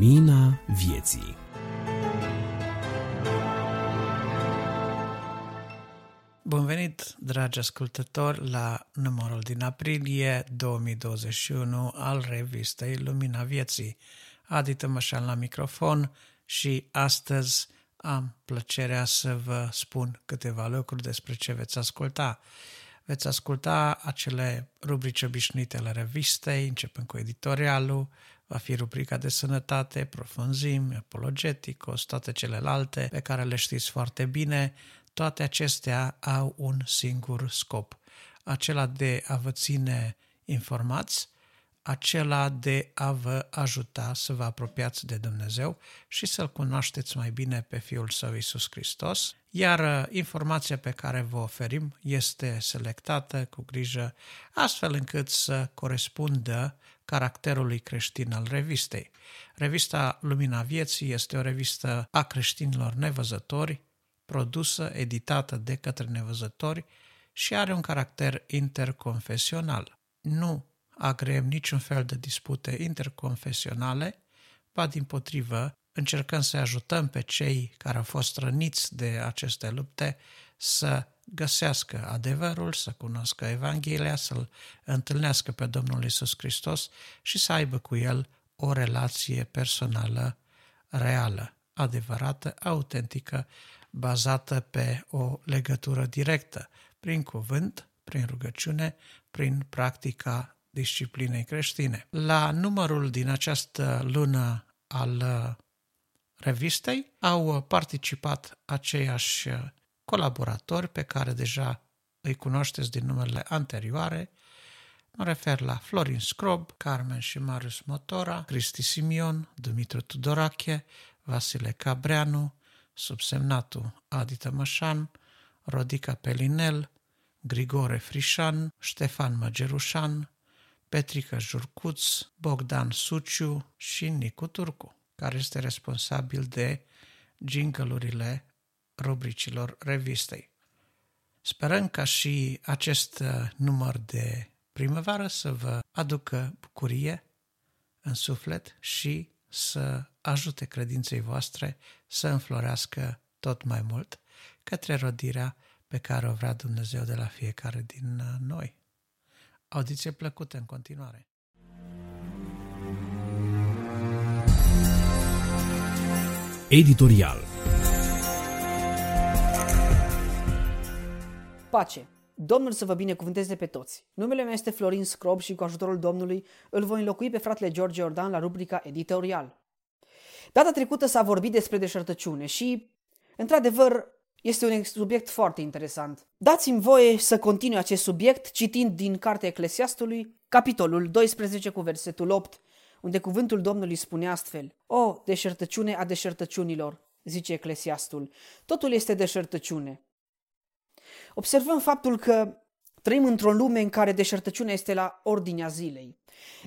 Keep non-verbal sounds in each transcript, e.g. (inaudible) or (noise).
Lumina vieții Bun venit, dragi ascultători, la numărul din aprilie 2021 al revistei Lumina Vieții. Adi Tămășan la microfon și astăzi am plăcerea să vă spun câteva lucruri despre ce veți asculta. Veți asculta acele rubrici obișnuite ale revistei, începând cu editorialul, va fi rubrica de sănătate, profunzimi, apologeticos, toate celelalte pe care le știți foarte bine, toate acestea au un singur scop, acela de a vă ține informați, acela de a vă ajuta să vă apropiați de Dumnezeu și să-L cunoașteți mai bine pe Fiul Său Iisus Hristos, iar uh, informația pe care vă oferim este selectată cu grijă astfel încât să corespundă caracterului creștin al revistei. Revista Lumina Vieții este o revistă a creștinilor nevăzători, produsă, editată de către nevăzători și are un caracter interconfesional. Nu agreem niciun fel de dispute interconfesionale, ba din potrivă, încercăm să ajutăm pe cei care au fost răniți de aceste lupte să găsească adevărul, să cunoască Evanghelia, să-L întâlnească pe Domnul Isus Hristos și să aibă cu El o relație personală, reală, adevărată, autentică, bazată pe o legătură directă, prin cuvânt, prin rugăciune, prin practica disciplinei creștine. La numărul din această lună al revistei au participat aceiași colaboratori pe care deja îi cunoașteți din numerele anterioare. Mă refer la Florin Scrob, Carmen și Marius Motora, Cristi Simion, Dumitru Tudorache, Vasile Cabreanu, subsemnatul Adi Tămășan, Rodica Pelinel, Grigore Frișan, Ștefan Măgerușan, Petrica Jurcuț, Bogdan Suciu și Nicu Turcu, care este responsabil de jingle rubricilor revistei. Sperăm ca și acest uh, număr de primăvară să vă aducă bucurie în suflet și să ajute credinței voastre să înflorească tot mai mult către rodirea pe care o vrea Dumnezeu de la fiecare din uh, noi. Audiție plăcută în continuare! Editorial Pace! Domnul să vă binecuvânteze pe toți. Numele meu este Florin Scrob și cu ajutorul Domnului îl voi înlocui pe fratele George Jordan la rubrica editorial. Data trecută s-a vorbit despre deșertăciune și, într-adevăr, este un subiect foarte interesant. Dați-mi voie să continui acest subiect citind din Cartea Eclesiastului, capitolul 12 cu versetul 8, unde cuvântul Domnului spune astfel. O, deșertăciune a deșertăciunilor, zice Eclesiastul, totul este deșertăciune. Observăm faptul că trăim într-o lume în care deșertăciunea este la ordinea zilei.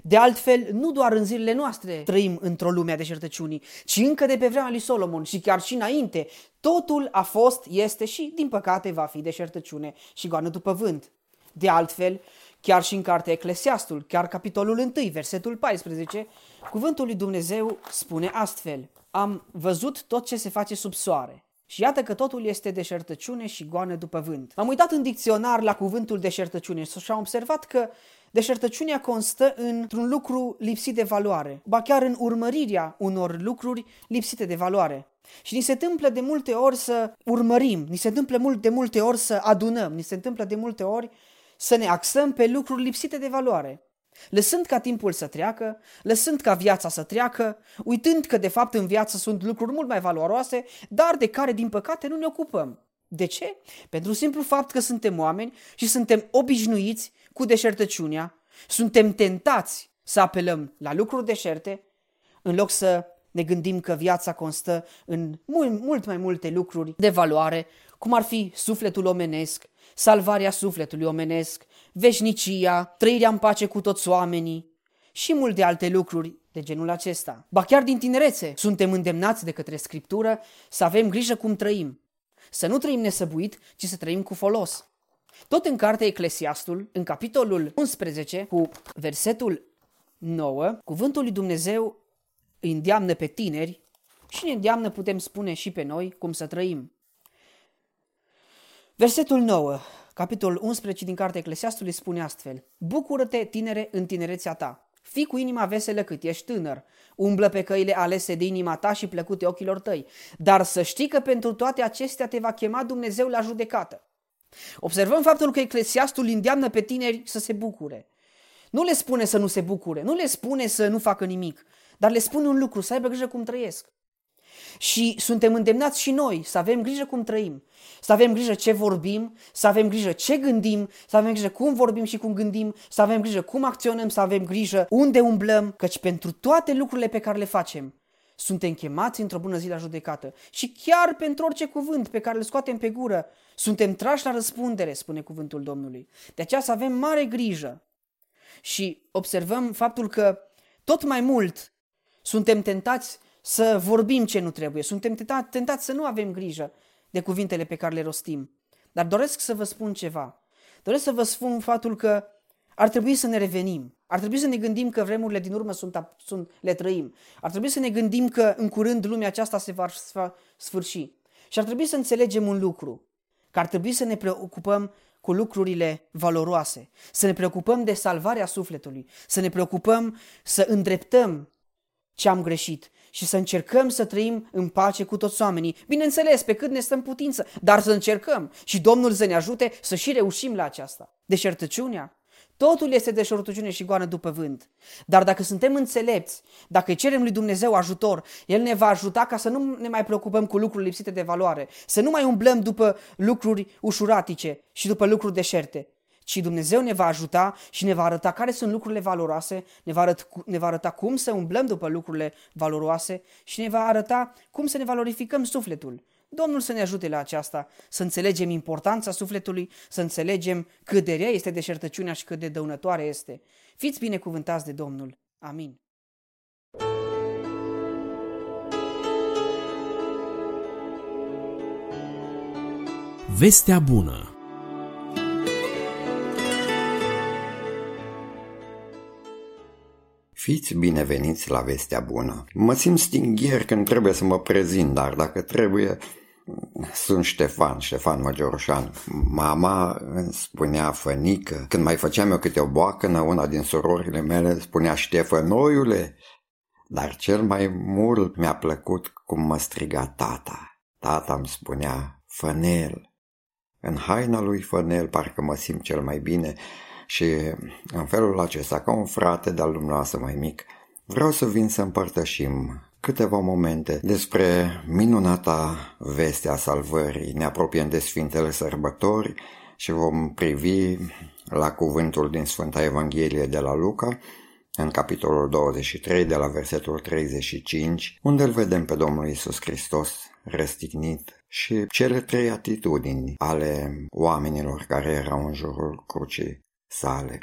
De altfel, nu doar în zilele noastre trăim într-o lume a deșertăciunii, ci încă de pe vremea lui Solomon și chiar și înainte, totul a fost, este și, din păcate, va fi deșertăciune și goană după vânt. De altfel, chiar și în cartea Eclesiastul, chiar capitolul 1, versetul 14, cuvântul lui Dumnezeu spune astfel, Am văzut tot ce se face sub soare și iată că totul este deșertăciune și goană după vânt. am uitat în dicționar la cuvântul deșertăciune și am observat că deșertăciunea constă într-un lucru lipsit de valoare, ba chiar în urmărirea unor lucruri lipsite de valoare. Și ni se întâmplă de multe ori să urmărim, ni se întâmplă mult de multe ori să adunăm, ni se întâmplă de multe ori să ne axăm pe lucruri lipsite de valoare. Lăsând ca timpul să treacă, lăsând ca viața să treacă, uitând că de fapt în viață sunt lucruri mult mai valoroase, dar de care din păcate nu ne ocupăm. De ce? Pentru simplu fapt că suntem oameni și suntem obișnuiți cu deșertăciunea, suntem tentați să apelăm la lucruri deșerte, în loc să ne gândim că viața constă în mult, mult mai multe lucruri de valoare, cum ar fi sufletul omenesc, salvarea sufletului omenesc, veșnicia, trăirea în pace cu toți oamenii și multe alte lucruri de genul acesta. Ba chiar din tinerețe suntem îndemnați de către Scriptură să avem grijă cum trăim. Să nu trăim nesăbuit, ci să trăim cu folos. Tot în cartea Eclesiastul, în capitolul 11, cu versetul 9, cuvântul lui Dumnezeu îi îndeamnă pe tineri și ne îndeamnă, putem spune, și pe noi cum să trăim. Versetul 9, capitolul 11 din cartea Eclesiastului spune astfel Bucură-te, tinere, în tinerețea ta. Fii cu inima veselă cât ești tânăr. Umblă pe căile alese de inima ta și plăcute ochilor tăi. Dar să știi că pentru toate acestea te va chema Dumnezeu la judecată. Observăm faptul că Eclesiastul îndeamnă pe tineri să se bucure. Nu le spune să nu se bucure, nu le spune să nu facă nimic, dar le spune un lucru, să aibă grijă cum trăiesc. Și suntem îndemnați și noi să avem grijă cum trăim, să avem grijă ce vorbim, să avem grijă ce gândim, să avem grijă cum vorbim și cum gândim, să avem grijă cum acționăm, să avem grijă unde umblăm, căci pentru toate lucrurile pe care le facem, suntem chemați într-o bună zi la judecată. Și chiar pentru orice cuvânt pe care îl scoatem pe gură, suntem trași la răspundere, spune cuvântul Domnului. De aceea să avem mare grijă. Și observăm faptul că tot mai mult suntem tentați să vorbim ce nu trebuie, suntem tentați să nu avem grijă de cuvintele pe care le rostim. Dar doresc să vă spun ceva. Doresc să vă spun faptul că ar trebui să ne revenim. Ar trebui să ne gândim că vremurile din urmă sunt, sunt, le trăim. Ar trebui să ne gândim că în curând lumea aceasta se va sfârși. Și ar trebui să înțelegem un lucru, că ar trebui să ne preocupăm cu lucrurile valoroase, să ne preocupăm de salvarea sufletului, să ne preocupăm să îndreptăm ce am greșit și să încercăm să trăim în pace cu toți oamenii. Bineînțeles, pe cât ne stăm putință, dar să încercăm și Domnul să ne ajute să și reușim la aceasta. Deșertăciunea Totul este de șortuciune și goană după vânt. Dar dacă suntem înțelepți, dacă îi cerem lui Dumnezeu ajutor, El ne va ajuta ca să nu ne mai preocupăm cu lucruri lipsite de valoare, să nu mai umblăm după lucruri ușuratice și după lucruri deșerte, ci Dumnezeu ne va ajuta și ne va arăta care sunt lucrurile valoroase, ne va, arăta, ne va arăta cum să umblăm după lucrurile valoroase și ne va arăta cum să ne valorificăm sufletul. Domnul să ne ajute la aceasta, să înțelegem importanța sufletului, să înțelegem cât de rea este deșertăciunea și cât de dăunătoare este. Fiți binecuvântați de Domnul. Amin. Vestea bună Fiți bineveniți la vestea bună. Mă simt stingher când trebuie să mă prezint, dar dacă trebuie, sunt Ștefan, Ștefan Măgiorușan. Mama îmi spunea fănică. Când mai făceam eu câte o boacănă, una din surorile mele spunea Ștefănoiule. Dar cel mai mult mi-a plăcut cum mă striga tata. Tata îmi spunea Fănel. În haina lui Fănel parcă mă simt cel mai bine și în felul acesta, ca un frate de-al dumneavoastră mai mic, vreau să vin să împărtășim câteva momente despre minunata veste a salvării. Ne apropiem de Sfintele Sărbători și vom privi la cuvântul din Sfânta Evanghelie de la Luca, în capitolul 23, de la versetul 35, unde îl vedem pe Domnul Isus Hristos răstignit și cele trei atitudini ale oamenilor care erau în jurul crucii sale.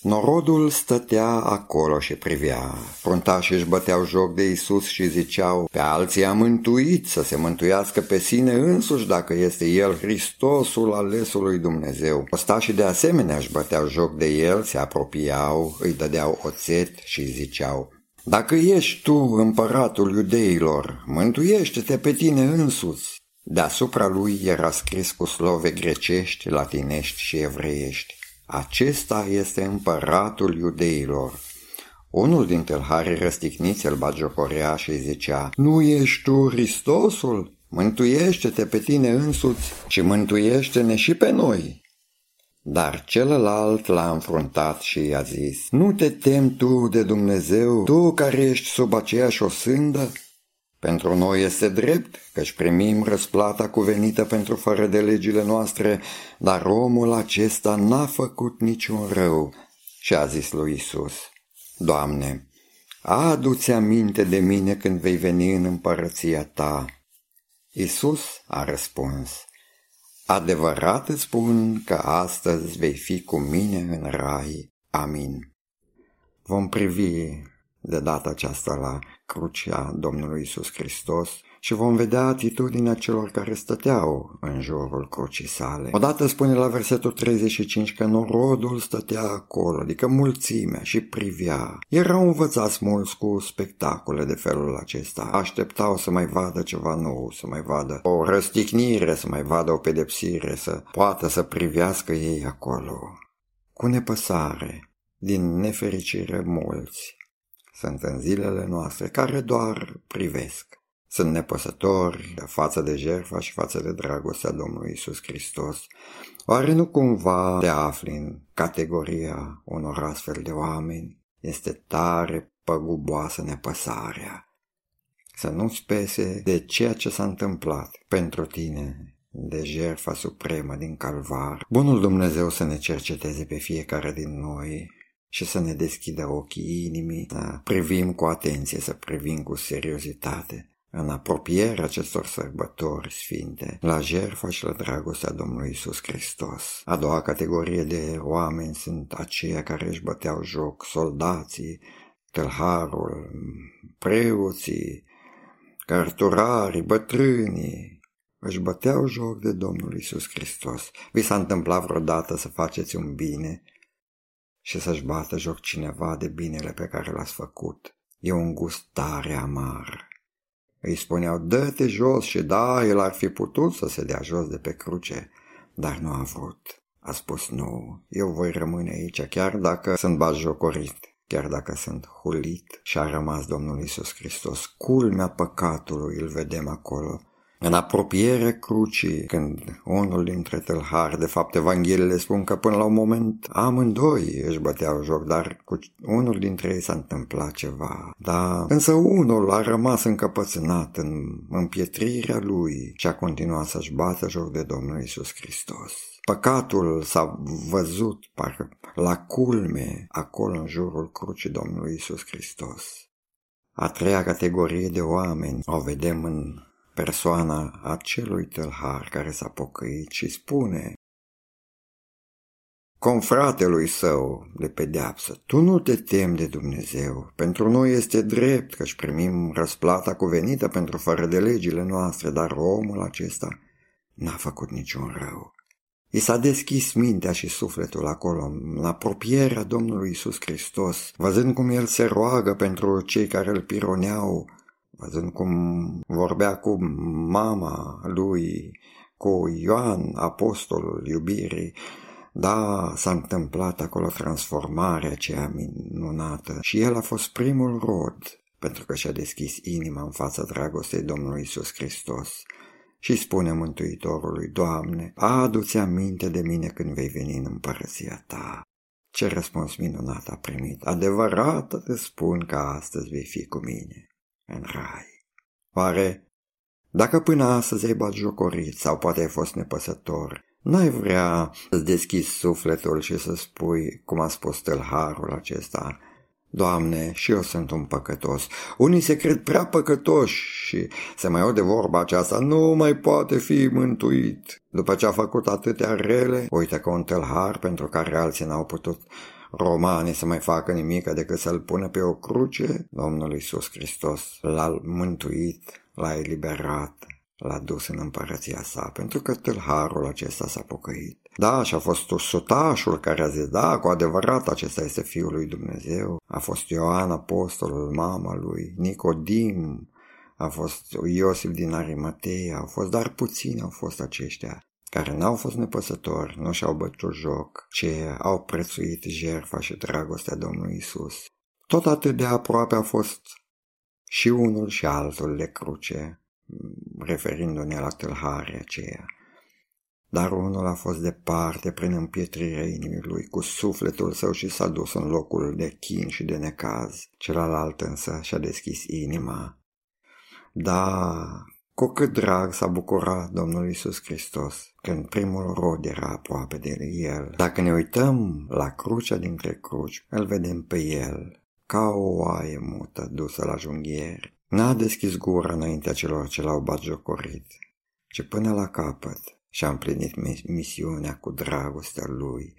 Norodul stătea acolo și privea. Fruntașii își băteau joc de Isus și ziceau, pe alții a mântuit să se mântuiască pe sine însuși dacă este El Hristosul alesul lui Dumnezeu. Ostașii de asemenea își băteau joc de El, se apropiau, îi dădeau oțet și ziceau, Dacă ești tu împăratul iudeilor, mântuiește-te pe tine însuți. Deasupra lui era scris cu slove grecești, latinești și evreiești. Acesta este împăratul iudeilor. Unul din tâlharii răsticniți îl bagiocorea și zicea, Nu ești tu Hristosul? Mântuiește-te pe tine însuți și mântuiește-ne și pe noi. Dar celălalt l-a înfruntat și i-a zis, Nu te temi tu de Dumnezeu, tu care ești sub aceeași osândă? Pentru noi este drept, căci primim răsplata cuvenită pentru fără de legile noastre, dar omul acesta n-a făcut niciun rău. Și a zis lui Isus, Doamne, adu-ți aminte de mine când vei veni în împărăția ta. Isus a răspuns, Adevărat îți spun că astăzi vei fi cu mine în rai. Amin. Vom privi de data aceasta la crucea Domnului Isus Hristos și vom vedea atitudinea celor care stăteau în jurul crucii sale. Odată spune la versetul 35 că norodul stătea acolo, adică mulțimea și privea. Erau învățați mulți cu spectacole de felul acesta. Așteptau să mai vadă ceva nou, să mai vadă o răsticnire, să mai vadă o pedepsire, să poată să privească ei acolo. Cu nepăsare, din nefericire mulți, sunt în zilele noastre care doar privesc sunt nepăsători față de jertfa și față de dragostea Domnului Isus Hristos. Oare nu cumva te afli în categoria unor astfel de oameni? Este tare păguboasă nepăsarea. Să nu-ți pese de ceea ce s-a întâmplat pentru tine, de jertfa supremă din calvar. Bunul Dumnezeu să ne cerceteze pe fiecare din noi și să ne deschidă ochii inimii, să privim cu atenție, să privim cu seriozitate în apropierea acestor sărbători sfinte, la jertfa și la dragostea Domnului Isus Hristos. A doua categorie de oameni sunt aceia care își băteau joc, soldații, tâlharul, preoții, cărturarii, bătrânii, își băteau joc de Domnul Isus Hristos. Vi s-a întâmplat vreodată să faceți un bine și să-și bată joc cineva de binele pe care l-ați făcut? E un gust tare amar. Îi spuneau, dă-te jos și da, el ar fi putut să se dea jos de pe cruce, dar nu a vrut. A spus, nu, eu voi rămâne aici, chiar dacă sunt bazjocorit, chiar dacă sunt hulit. Și a rămas Domnul Isus Hristos. Culmea păcatului îl vedem acolo, în apropiere crucii, când unul dintre tâlhari, de fapt Evangheliile spun că până la un moment amândoi își băteau joc, dar cu unul dintre ei s-a întâmplat ceva. Da, însă unul a rămas încăpățânat în împietrirea lui și a continuat să-și bată joc de Domnul Isus Hristos. Păcatul s-a văzut parcă la culme acolo în jurul crucii Domnului Isus Hristos. A treia categorie de oameni o vedem în persoana acelui tâlhar care s-a pocăit și spune confratelui său de pedeapsă, tu nu te temi de Dumnezeu, pentru noi este drept că își primim răsplata cuvenită pentru fără de legile noastre, dar omul acesta n-a făcut niciun rău. I s-a deschis mintea și sufletul acolo, în apropierea Domnului Isus Hristos, văzând cum el se roagă pentru cei care îl pironeau, văzând cum vorbea cu mama lui, cu Ioan, apostolul iubirii, da, s-a întâmplat acolo transformarea aceea minunată și el a fost primul rod pentru că și-a deschis inima în fața dragostei Domnului Isus Hristos și spune Mântuitorului, Doamne, adu-ți aminte de mine când vei veni în împărăția ta. Ce răspuns minunat a primit! Adevărat te spun că astăzi vei fi cu mine în rai. Oare, dacă până astăzi ai bat jocorit sau poate ai fost nepăsător, n-ai vrea să-ți deschizi sufletul și să spui, cum a spus tâlharul acesta, Doamne, și eu sunt un păcătos. Unii se cred prea păcătoși și se mai aude vorba aceasta, nu mai poate fi mântuit. După ce a făcut atâtea rele, uite că un tâlhar pentru care alții n-au putut romanii să mai facă nimic decât să-l pună pe o cruce, Domnul Iisus Hristos l-a mântuit, l-a eliberat, l-a dus în împărăția sa, pentru că tâlharul acesta s-a pocăit. Da, și a fost sutașul care a zis, da, cu adevărat acesta este Fiul lui Dumnezeu. A fost Ioan apostolul, mama lui, Nicodim, a fost Iosif din Arimatea, au fost, dar puțini au fost aceștia care n-au fost nepăsători, nu și-au bătut joc, ci au prețuit jertfa și dragostea Domnului Isus. Tot atât de aproape a fost și unul și altul de cruce, referindu-ne la tâlharea aceea. Dar unul a fost departe prin împietrirea inimii lui cu sufletul său și s-a dus în locul de chin și de necaz. Celălalt însă și-a deschis inima. Da, cu cât drag s-a bucurat Domnul Isus Hristos când primul rod era aproape de el. Dacă ne uităm la crucea dintre cruci, îl vedem pe el, ca o oaie mută dusă la junghieri. N-a deschis gura înaintea celor ce l-au batjocorit, ci până la capăt și-a împlinit misiunea cu dragostea lui.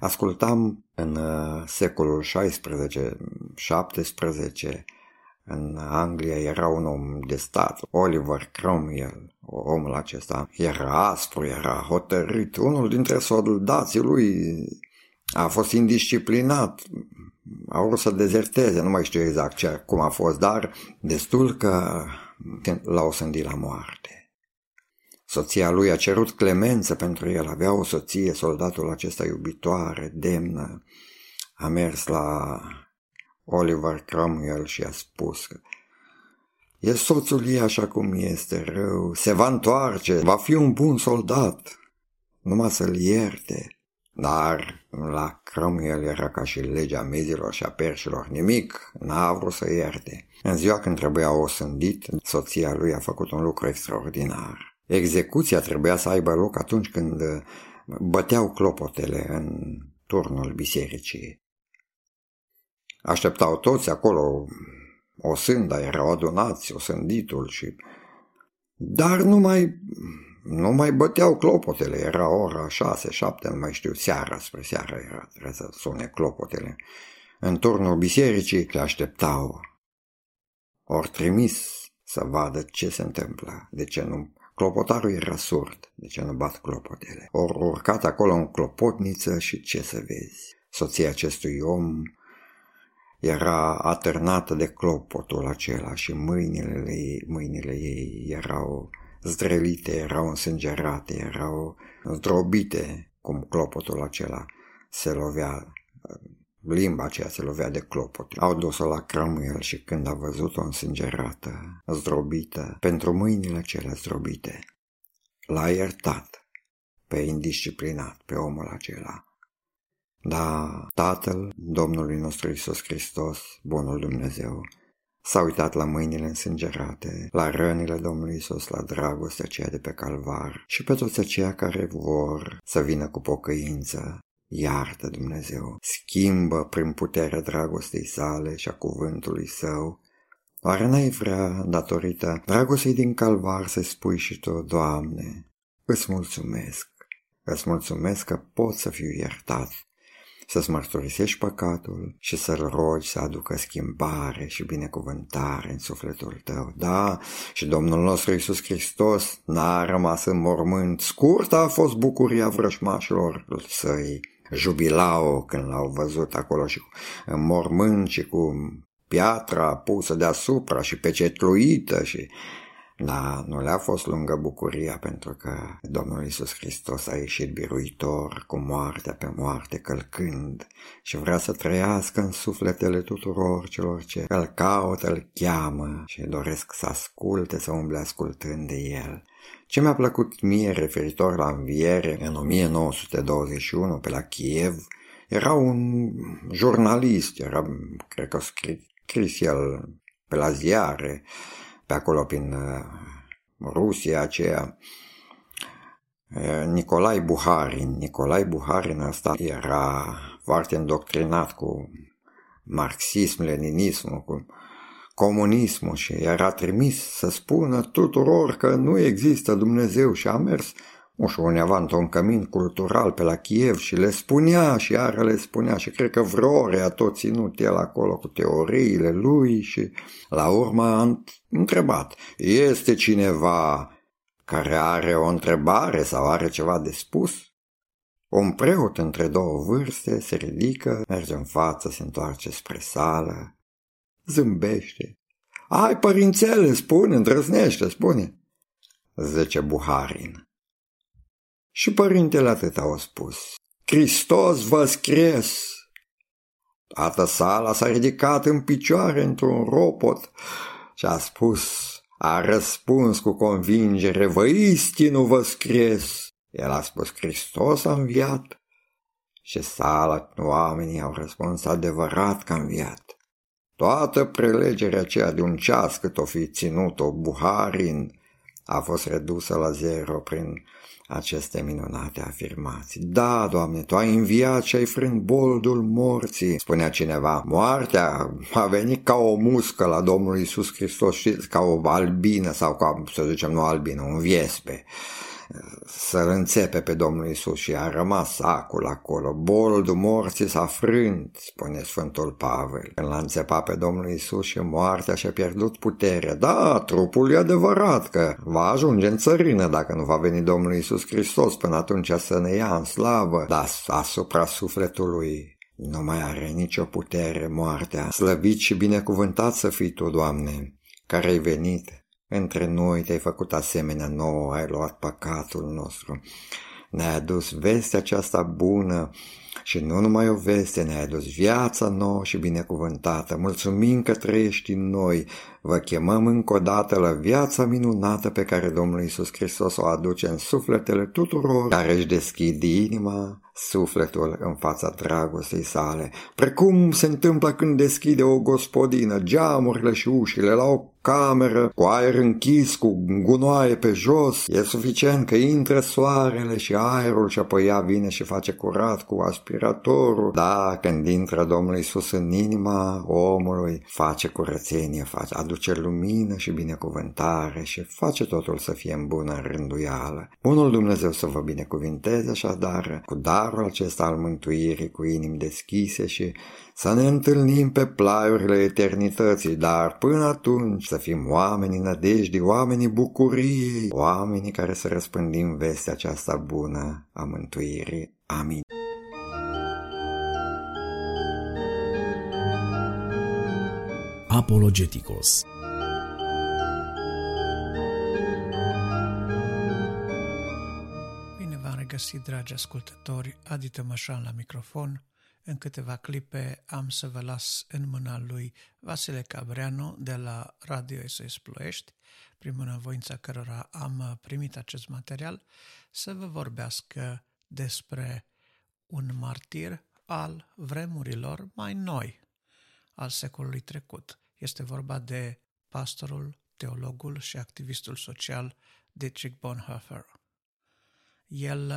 Ascultam în uh, secolul XVI 17 în Anglia era un om de stat, Oliver Cromwell, omul acesta era aspru, era hotărât. Unul dintre soldații lui a fost indisciplinat, a vrut să dezerteze, nu mai știu exact ce, cum a fost, dar destul că l-au sândit la moarte. Soția lui a cerut clemență pentru el, avea o soție, soldatul acesta iubitoare, demnă. A mers la Oliver Cromwell și a spus că e soțul ei așa cum este rău, se va întoarce, va fi un bun soldat, numai să-l ierte. Dar la Cromwell era ca și legea mezilor și a perșilor, nimic, n-a vrut să ierte. În ziua când trebuia o sândit, soția lui a făcut un lucru extraordinar. Execuția trebuia să aibă loc atunci când băteau clopotele în turnul bisericii. Așteptau toți acolo o sânda, erau adunați, o sânditul și... Dar nu mai, nu mai băteau clopotele, era ora șase, șapte, nu mai știu, seara spre seara era, trebuie să sune clopotele. În turnul bisericii le așteptau. Ori trimis să vadă ce se întâmplă, de ce nu... Clopotarul era surd, de ce nu bat clopotele. Ori urcat acolo în clopotniță și ce să vezi. Soția acestui om era atârnată de clopotul acela și mâinile ei, mâinile ei erau zdrelite, erau însângerate, erau zdrobite cum clopotul acela se lovea, limba aceea se lovea de clopot. Au dus-o la Cromwell și când a văzut-o însângerată, zdrobită, pentru mâinile acelea zdrobite, l-a iertat pe indisciplinat, pe omul acela da, Tatăl Domnului nostru Isus Hristos, Bunul Dumnezeu, s-a uitat la mâinile însângerate, la rănile Domnului Isus, la dragostea aceea de pe calvar și pe toți aceia care vor să vină cu pocăință. Iartă Dumnezeu, schimbă prin puterea dragostei sale și a cuvântului său. Oare n-ai vrea, datorită dragostei din calvar, să spui și tu, Doamne, îți mulțumesc, îți mulțumesc că pot să fiu iertat să-ți mărturisești păcatul și să-L rogi să aducă schimbare și binecuvântare în sufletul tău. Da, și Domnul nostru Iisus Hristos n-a rămas în mormânt. Scurtă a fost bucuria vrășmașilor săi. Jubilau când l-au văzut acolo și în mormânt și cu piatra pusă deasupra și pecetluită și da, nu le-a fost lungă bucuria pentru că Domnul Isus Hristos a ieșit biruitor cu moartea pe moarte călcând și vrea să trăiască în sufletele tuturor celor ce îl caută, îl cheamă și doresc să asculte, să umble ascultând de el. Ce mi-a plăcut mie referitor la înviere în 1921 pe la Kiev era un jurnalist, era, cred că scris el pe la ziare, pe acolo prin uh, Rusia aceea, uh, Nicolai Buharin. Nicolai Buharin ăsta era foarte îndoctrinat cu marxism, leninismul, cu comunismul și era trimis să spună tuturor că nu există Dumnezeu și a mers nu știu, undeva într-un cămin cultural pe la Kiev și le spunea și iară le spunea și cred că vreo ore a tot ținut el acolo cu teoriile lui și la urmă a întrebat, este cineva care are o întrebare sau are ceva de spus? Un preot între două vârste se ridică, merge în față, se întoarce spre sală, zâmbește. Ai, părințele, spune, îndrăznește, spune. Zice Buharin. Și părintele atât au spus. Hristos vă scries! Toată sala s-a ridicat în picioare într-un ropot și a spus, a răspuns cu convingere, vă istinu vă scries. El a spus, Hristos a înviat. Și sala, oamenii au răspuns, adevărat că a înviat. Toată prelegerea aceea de un ceas cât o fi ținut-o Buharin a fost redusă la zero prin aceste minunate afirmații. Da, Doamne, Tu ai înviat și ai frânt boldul morții, spunea cineva. Moartea a venit ca o muscă la Domnul Isus Hristos, știți, ca o albină sau ca, să zicem, nu albină, un viespe. Să-l înțepe pe Domnul Isus și a rămas sacul acolo. Boldul morții s-a frânt, spune Sfântul Pavel. Când l-a înțepat pe Domnul Isus și moartea și-a pierdut puterea. Da, trupul e adevărat că va ajunge în țărină dacă nu va veni Domnul Isus Hristos până atunci să ne ia în slavă, dar asupra sufletului nu mai are nicio putere moartea. Slăvit și binecuvântat să fii Tu, Doamne, care ai venit între noi, te-ai făcut asemenea nouă, ai luat păcatul nostru. Ne-ai adus vestea aceasta bună și nu numai o veste, ne-ai adus viața nouă și binecuvântată. Mulțumim că trăiești în noi. Vă chemăm încă o dată la viața minunată pe care Domnul Isus Hristos o aduce în sufletele tuturor care își deschid inima, sufletul în fața dragostei sale, precum se întâmplă când deschide o gospodină geamurile și ușile la o cameră cu aer închis, cu gunoaie pe jos. E suficient că intră soarele și aerul și apoi ea vine și face curat cu aspiratorul. Da, când intră Domnul Isus în inima omului, face curățenie, face, aduce lumină și binecuvântare și face totul să fie în bună rânduială. Bunul Dumnezeu să vă binecuvinteze așadar cu darul acesta al mântuirii, cu inimi deschise și să ne întâlnim pe plaiurile eternității, dar până atunci să fim oamenii nădejdii, oamenii bucuriei, oamenii care să răspândim vestea aceasta bună a mântuirii. Amin. Apologeticos Bine v-am regăsit, dragi ascultători, Adită Mășan la microfon, în câteva clipe am să vă las în mâna lui Vasile Cabreanu de la Radio SOS Ploiești, prin voința cărora am primit acest material, să vă vorbească despre un martir al vremurilor mai noi, al secolului trecut. Este vorba de pastorul, teologul și activistul social Dietrich Bonhoeffer. El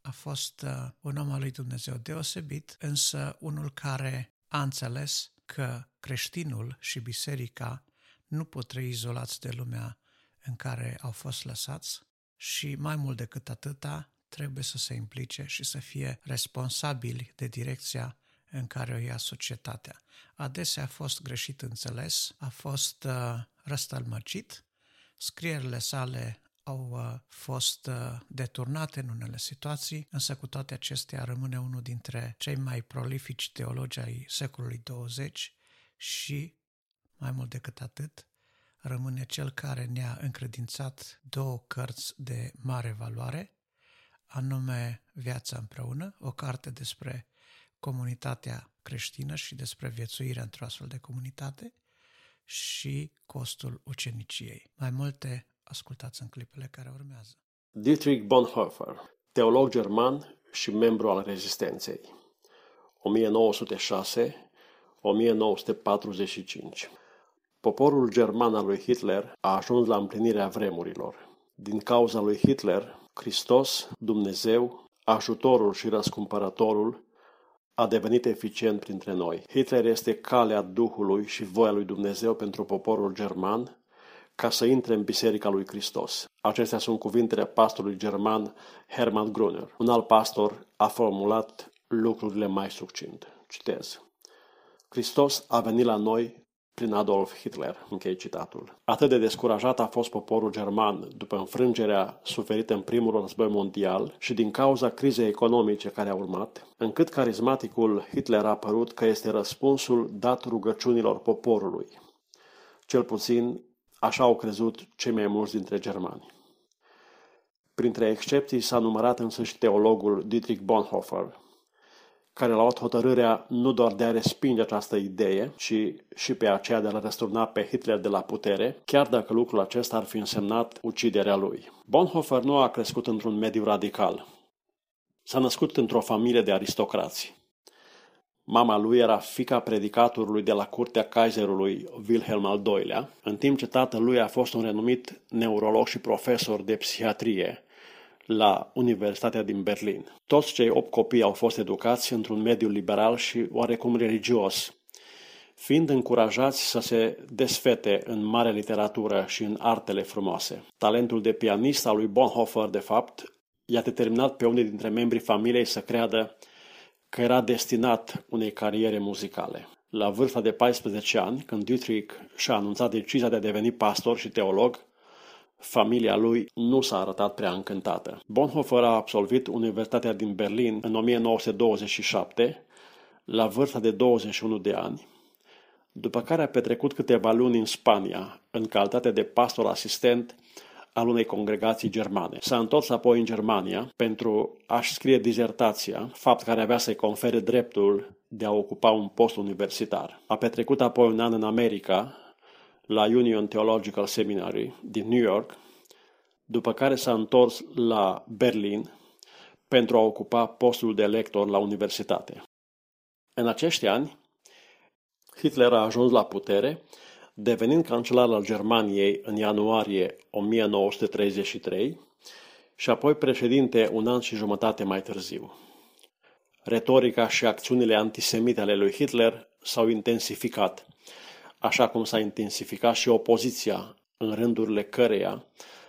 a fost uh, un om al lui Dumnezeu deosebit, însă unul care a înțeles că creștinul și biserica nu pot trăi izolați de lumea în care au fost lăsați și mai mult decât atâta trebuie să se implice și să fie responsabili de direcția în care o ia societatea. Adesea a fost greșit înțeles, a fost uh, răstălmăcit, scrierile sale au uh, fost uh, deturnate în unele situații, însă cu toate acestea rămâne unul dintre cei mai prolifici teologi ai secolului 20 și, mai mult decât atât, rămâne cel care ne-a încredințat două cărți de mare valoare, anume Viața împreună, o carte despre comunitatea creștină și despre viețuirea într-o astfel de comunitate și costul uceniciei. Mai multe Ascultați în clipele care urmează. Dietrich Bonhoeffer, teolog german și membru al rezistenței. 1906-1945. Poporul german al lui Hitler a ajuns la împlinirea vremurilor. Din cauza lui Hitler, Hristos, Dumnezeu, ajutorul și răscumpărătorul, a devenit eficient printre noi. Hitler este calea Duhului și voia lui Dumnezeu pentru poporul german ca să intre în Biserica lui Hristos. Acestea sunt cuvintele pastorului german Hermann Gruner. Un alt pastor a formulat lucrurile mai succint. Citez. Hristos a venit la noi prin Adolf Hitler, închei citatul. Atât de descurajat a fost poporul german după înfrângerea suferită în primul război mondial și din cauza crizei economice care a urmat, încât carismaticul Hitler a părut că este răspunsul dat rugăciunilor poporului. Cel puțin Așa au crezut cei mai mulți dintre germani. Printre excepții s-a numărat însă și teologul Dietrich Bonhoeffer, care a luat hotărârea nu doar de a respinge această idee, ci și pe aceea de a-l răsturna pe Hitler de la putere, chiar dacă lucrul acesta ar fi însemnat uciderea lui. Bonhoeffer nu a crescut într-un mediu radical. S-a născut într-o familie de aristocrați. Mama lui era fica predicatorului de la curtea Kaiserului Wilhelm al II-lea, în timp ce tatăl lui a fost un renumit neurolog și profesor de psihiatrie la Universitatea din Berlin. Toți cei opt copii au fost educați într-un mediu liberal și oarecum religios, fiind încurajați să se desfete în mare literatură și în artele frumoase. Talentul de pianist al lui Bonhoeffer, de fapt, i-a determinat pe unii dintre membrii familiei să creadă că era destinat unei cariere muzicale. La vârsta de 14 ani, când Dietrich și-a anunțat decizia de a deveni pastor și teolog, familia lui nu s-a arătat prea încântată. Bonhoeffer a absolvit Universitatea din Berlin în 1927, la vârsta de 21 de ani, după care a petrecut câteva luni în Spania, în calitate de pastor asistent al unei congregații germane. S-a întors apoi în Germania pentru a-și scrie dizertația, fapt care avea să-i confere dreptul de a ocupa un post universitar. A petrecut apoi un an în America, la Union Theological Seminary din New York, după care s-a întors la Berlin pentru a ocupa postul de lector la universitate. În acești ani, Hitler a ajuns la putere, devenind cancelar al Germaniei în ianuarie 1933 și apoi președinte un an și jumătate mai târziu. Retorica și acțiunile antisemite ale lui Hitler s-au intensificat, așa cum s-a intensificat și opoziția, în rândurile căreia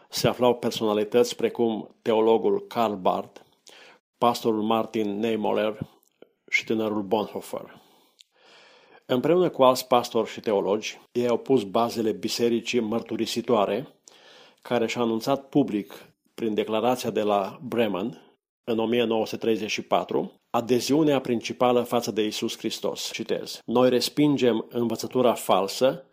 se aflau personalități precum teologul Karl Barth, pastorul Martin Niemöller și tânărul Bonhoeffer. Împreună cu alți pastori și teologi, ei au pus bazele bisericii mărturisitoare, care și-a anunțat public, prin declarația de la Bremen, în 1934, adeziunea principală față de Isus Hristos. Citez. Noi respingem învățătura falsă,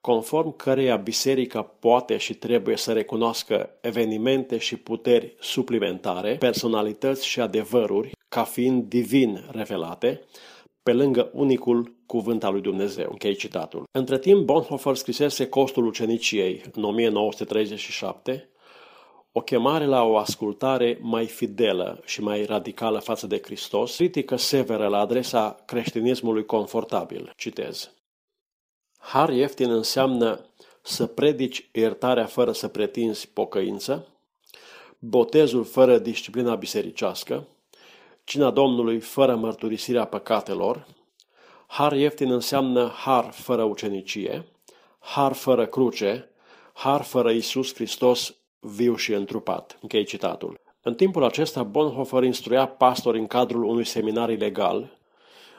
conform căreia biserica poate și trebuie să recunoască evenimente și puteri suplimentare, personalități și adevăruri ca fiind divin revelate, pe lângă unicul cuvânt al lui Dumnezeu. Închei citatul. Între timp, Bonhoeffer scrisese Costul uceniciei în 1937, o chemare la o ascultare mai fidelă și mai radicală față de Hristos, critică severă la adresa creștinismului confortabil. Citez. Har ieftin înseamnă să predici iertarea fără să pretinzi pocăință, botezul fără disciplina bisericească, cina Domnului fără mărturisirea păcatelor, har ieftin înseamnă har fără ucenicie, har fără cruce, har fără Isus Hristos viu și întrupat. Închei citatul. În timpul acesta, Bonhoeffer instruia pastori în cadrul unui seminar ilegal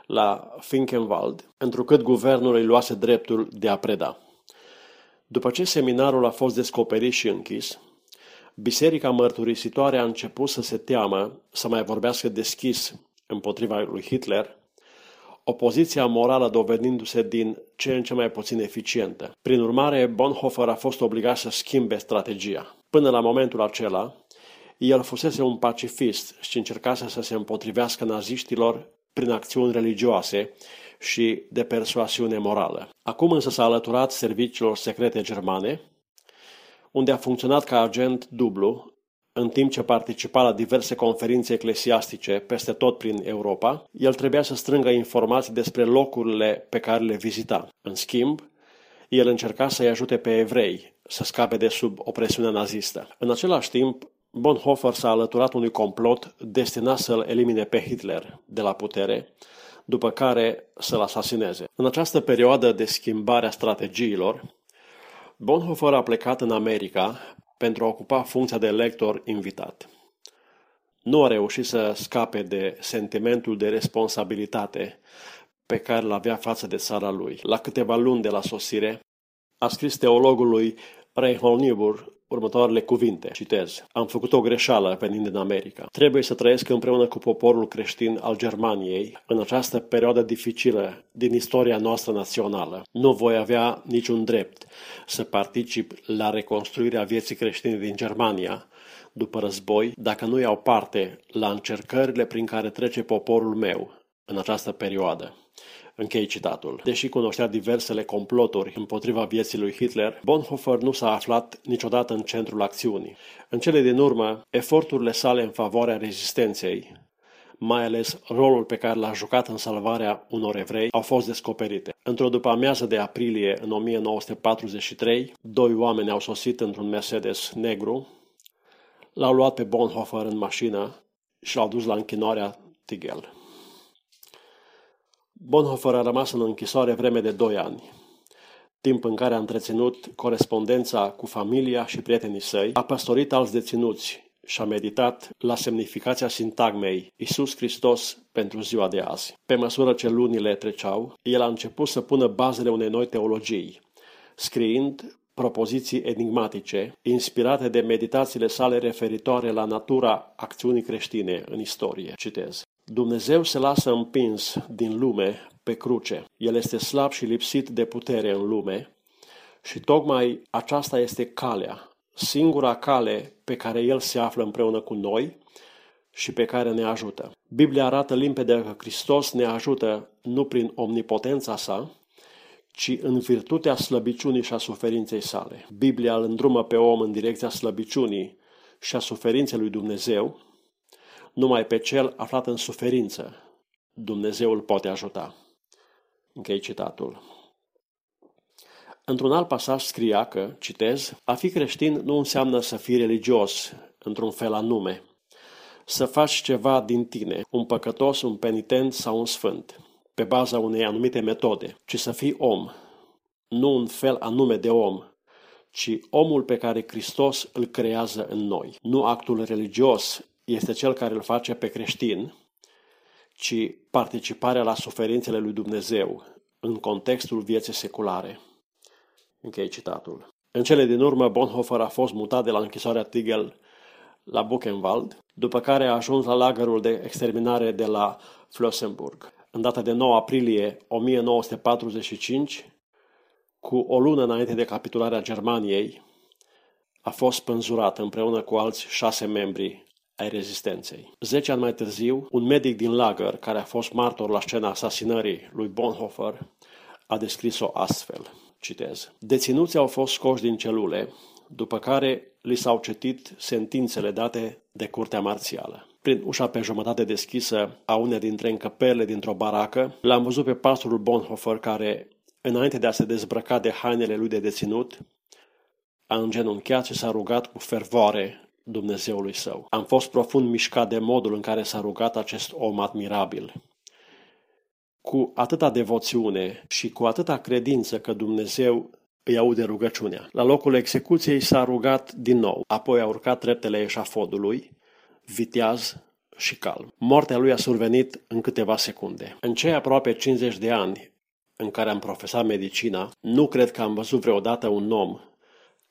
la Finkenwald, întrucât guvernul îi luase dreptul de a preda. După ce seminarul a fost descoperit și închis, biserica mărturisitoare a început să se teamă să mai vorbească deschis împotriva lui Hitler, opoziția morală dovedindu-se din ce în ce mai puțin eficientă. Prin urmare, Bonhoeffer a fost obligat să schimbe strategia. Până la momentul acela, el fusese un pacifist și încercase să se împotrivească naziștilor prin acțiuni religioase și de persoasiune morală. Acum însă s-a alăturat serviciilor secrete germane, unde a funcționat ca agent dublu, în timp ce participa la diverse conferințe eclesiastice peste tot prin Europa, el trebuia să strângă informații despre locurile pe care le vizita. În schimb, el încerca să-i ajute pe evrei să scape de sub opresiunea nazistă. În același timp, Bonhoeffer s-a alăturat unui complot destinat să-l elimine pe Hitler de la putere, după care să-l asasineze. În această perioadă de schimbare a strategiilor, Bonhoeffer a plecat în America pentru a ocupa funcția de lector invitat. Nu a reușit să scape de sentimentul de responsabilitate pe care îl avea față de țara lui. La câteva luni de la sosire, a scris teologului Reinhold Niebuhr următoarele cuvinte, citez. Am făcut o greșeală venind din America. Trebuie să trăiesc împreună cu poporul creștin al Germaniei în această perioadă dificilă din istoria noastră națională. Nu voi avea niciun drept să particip la reconstruirea vieții creștine din Germania după război dacă nu iau parte la încercările prin care trece poporul meu în această perioadă. Închei citatul. Deși cunoștea diversele comploturi împotriva vieții lui Hitler, Bonhoeffer nu s-a aflat niciodată în centrul acțiunii. În cele din urmă, eforturile sale în favoarea rezistenței, mai ales rolul pe care l-a jucat în salvarea unor evrei, au fost descoperite. Într-o după amiază de aprilie în 1943, doi oameni au sosit într-un Mercedes negru, l-au luat pe Bonhoeffer în mașină și l-au dus la închinoarea Tigel. Bonhoeffer a rămas în închisoare vreme de 2 ani, timp în care a întreținut corespondența cu familia și prietenii săi, a păstorit alți deținuți și a meditat la semnificația sintagmei Isus Hristos pentru ziua de azi. Pe măsură ce lunile treceau, el a început să pună bazele unei noi teologii, scriind propoziții enigmatice, inspirate de meditațiile sale referitoare la natura acțiunii creștine în istorie. Citez. Dumnezeu se lasă împins din lume pe cruce. El este slab și lipsit de putere în lume și tocmai aceasta este calea, singura cale pe care El se află împreună cu noi și pe care ne ajută. Biblia arată limpede că Hristos ne ajută nu prin omnipotența sa, ci în virtutea slăbiciunii și a suferinței sale. Biblia îl îndrumă pe om în direcția slăbiciunii și a suferinței lui Dumnezeu, numai pe cel aflat în suferință Dumnezeu îl poate ajuta. Închei citatul. Într-un alt pasaj scria că, citez, a fi creștin nu înseamnă să fii religios, într-un fel anume, să faci ceva din tine, un păcătos, un penitent sau un sfânt, pe baza unei anumite metode, ci să fii om, nu un fel anume de om, ci omul pe care Hristos îl creează în noi. Nu actul religios este cel care îl face pe creștin, ci participarea la suferințele lui Dumnezeu în contextul vieții seculare. Închei citatul. În cele din urmă, Bonhoeffer a fost mutat de la închisoarea Tigel la Buchenwald, după care a ajuns la lagărul de exterminare de la Flossenburg. În data de 9 aprilie 1945, cu o lună înainte de capitularea Germaniei, a fost spânzurat împreună cu alți șase membri ai rezistenței. Zece ani mai târziu, un medic din lagăr, care a fost martor la scena asasinării lui Bonhoeffer, a descris-o astfel. Citez. Deținuții au fost scoși din celule, după care li s-au citit sentințele date de curtea marțială. Prin ușa pe jumătate deschisă a unei dintre încăperile dintr-o baracă, l-am văzut pe pastorul Bonhoeffer care, înainte de a se dezbrăca de hainele lui de deținut, a îngenunchiat și s-a rugat cu fervoare Dumnezeului său. Am fost profund mișcat de modul în care s-a rugat acest om admirabil. Cu atâta devoțiune și cu atâta credință că Dumnezeu îi aude rugăciunea. La locul execuției s-a rugat din nou, apoi a urcat treptele eșafodului, viteaz și calm. Moartea lui a survenit în câteva secunde. În cei aproape 50 de ani în care am profesat medicina, nu cred că am văzut vreodată un om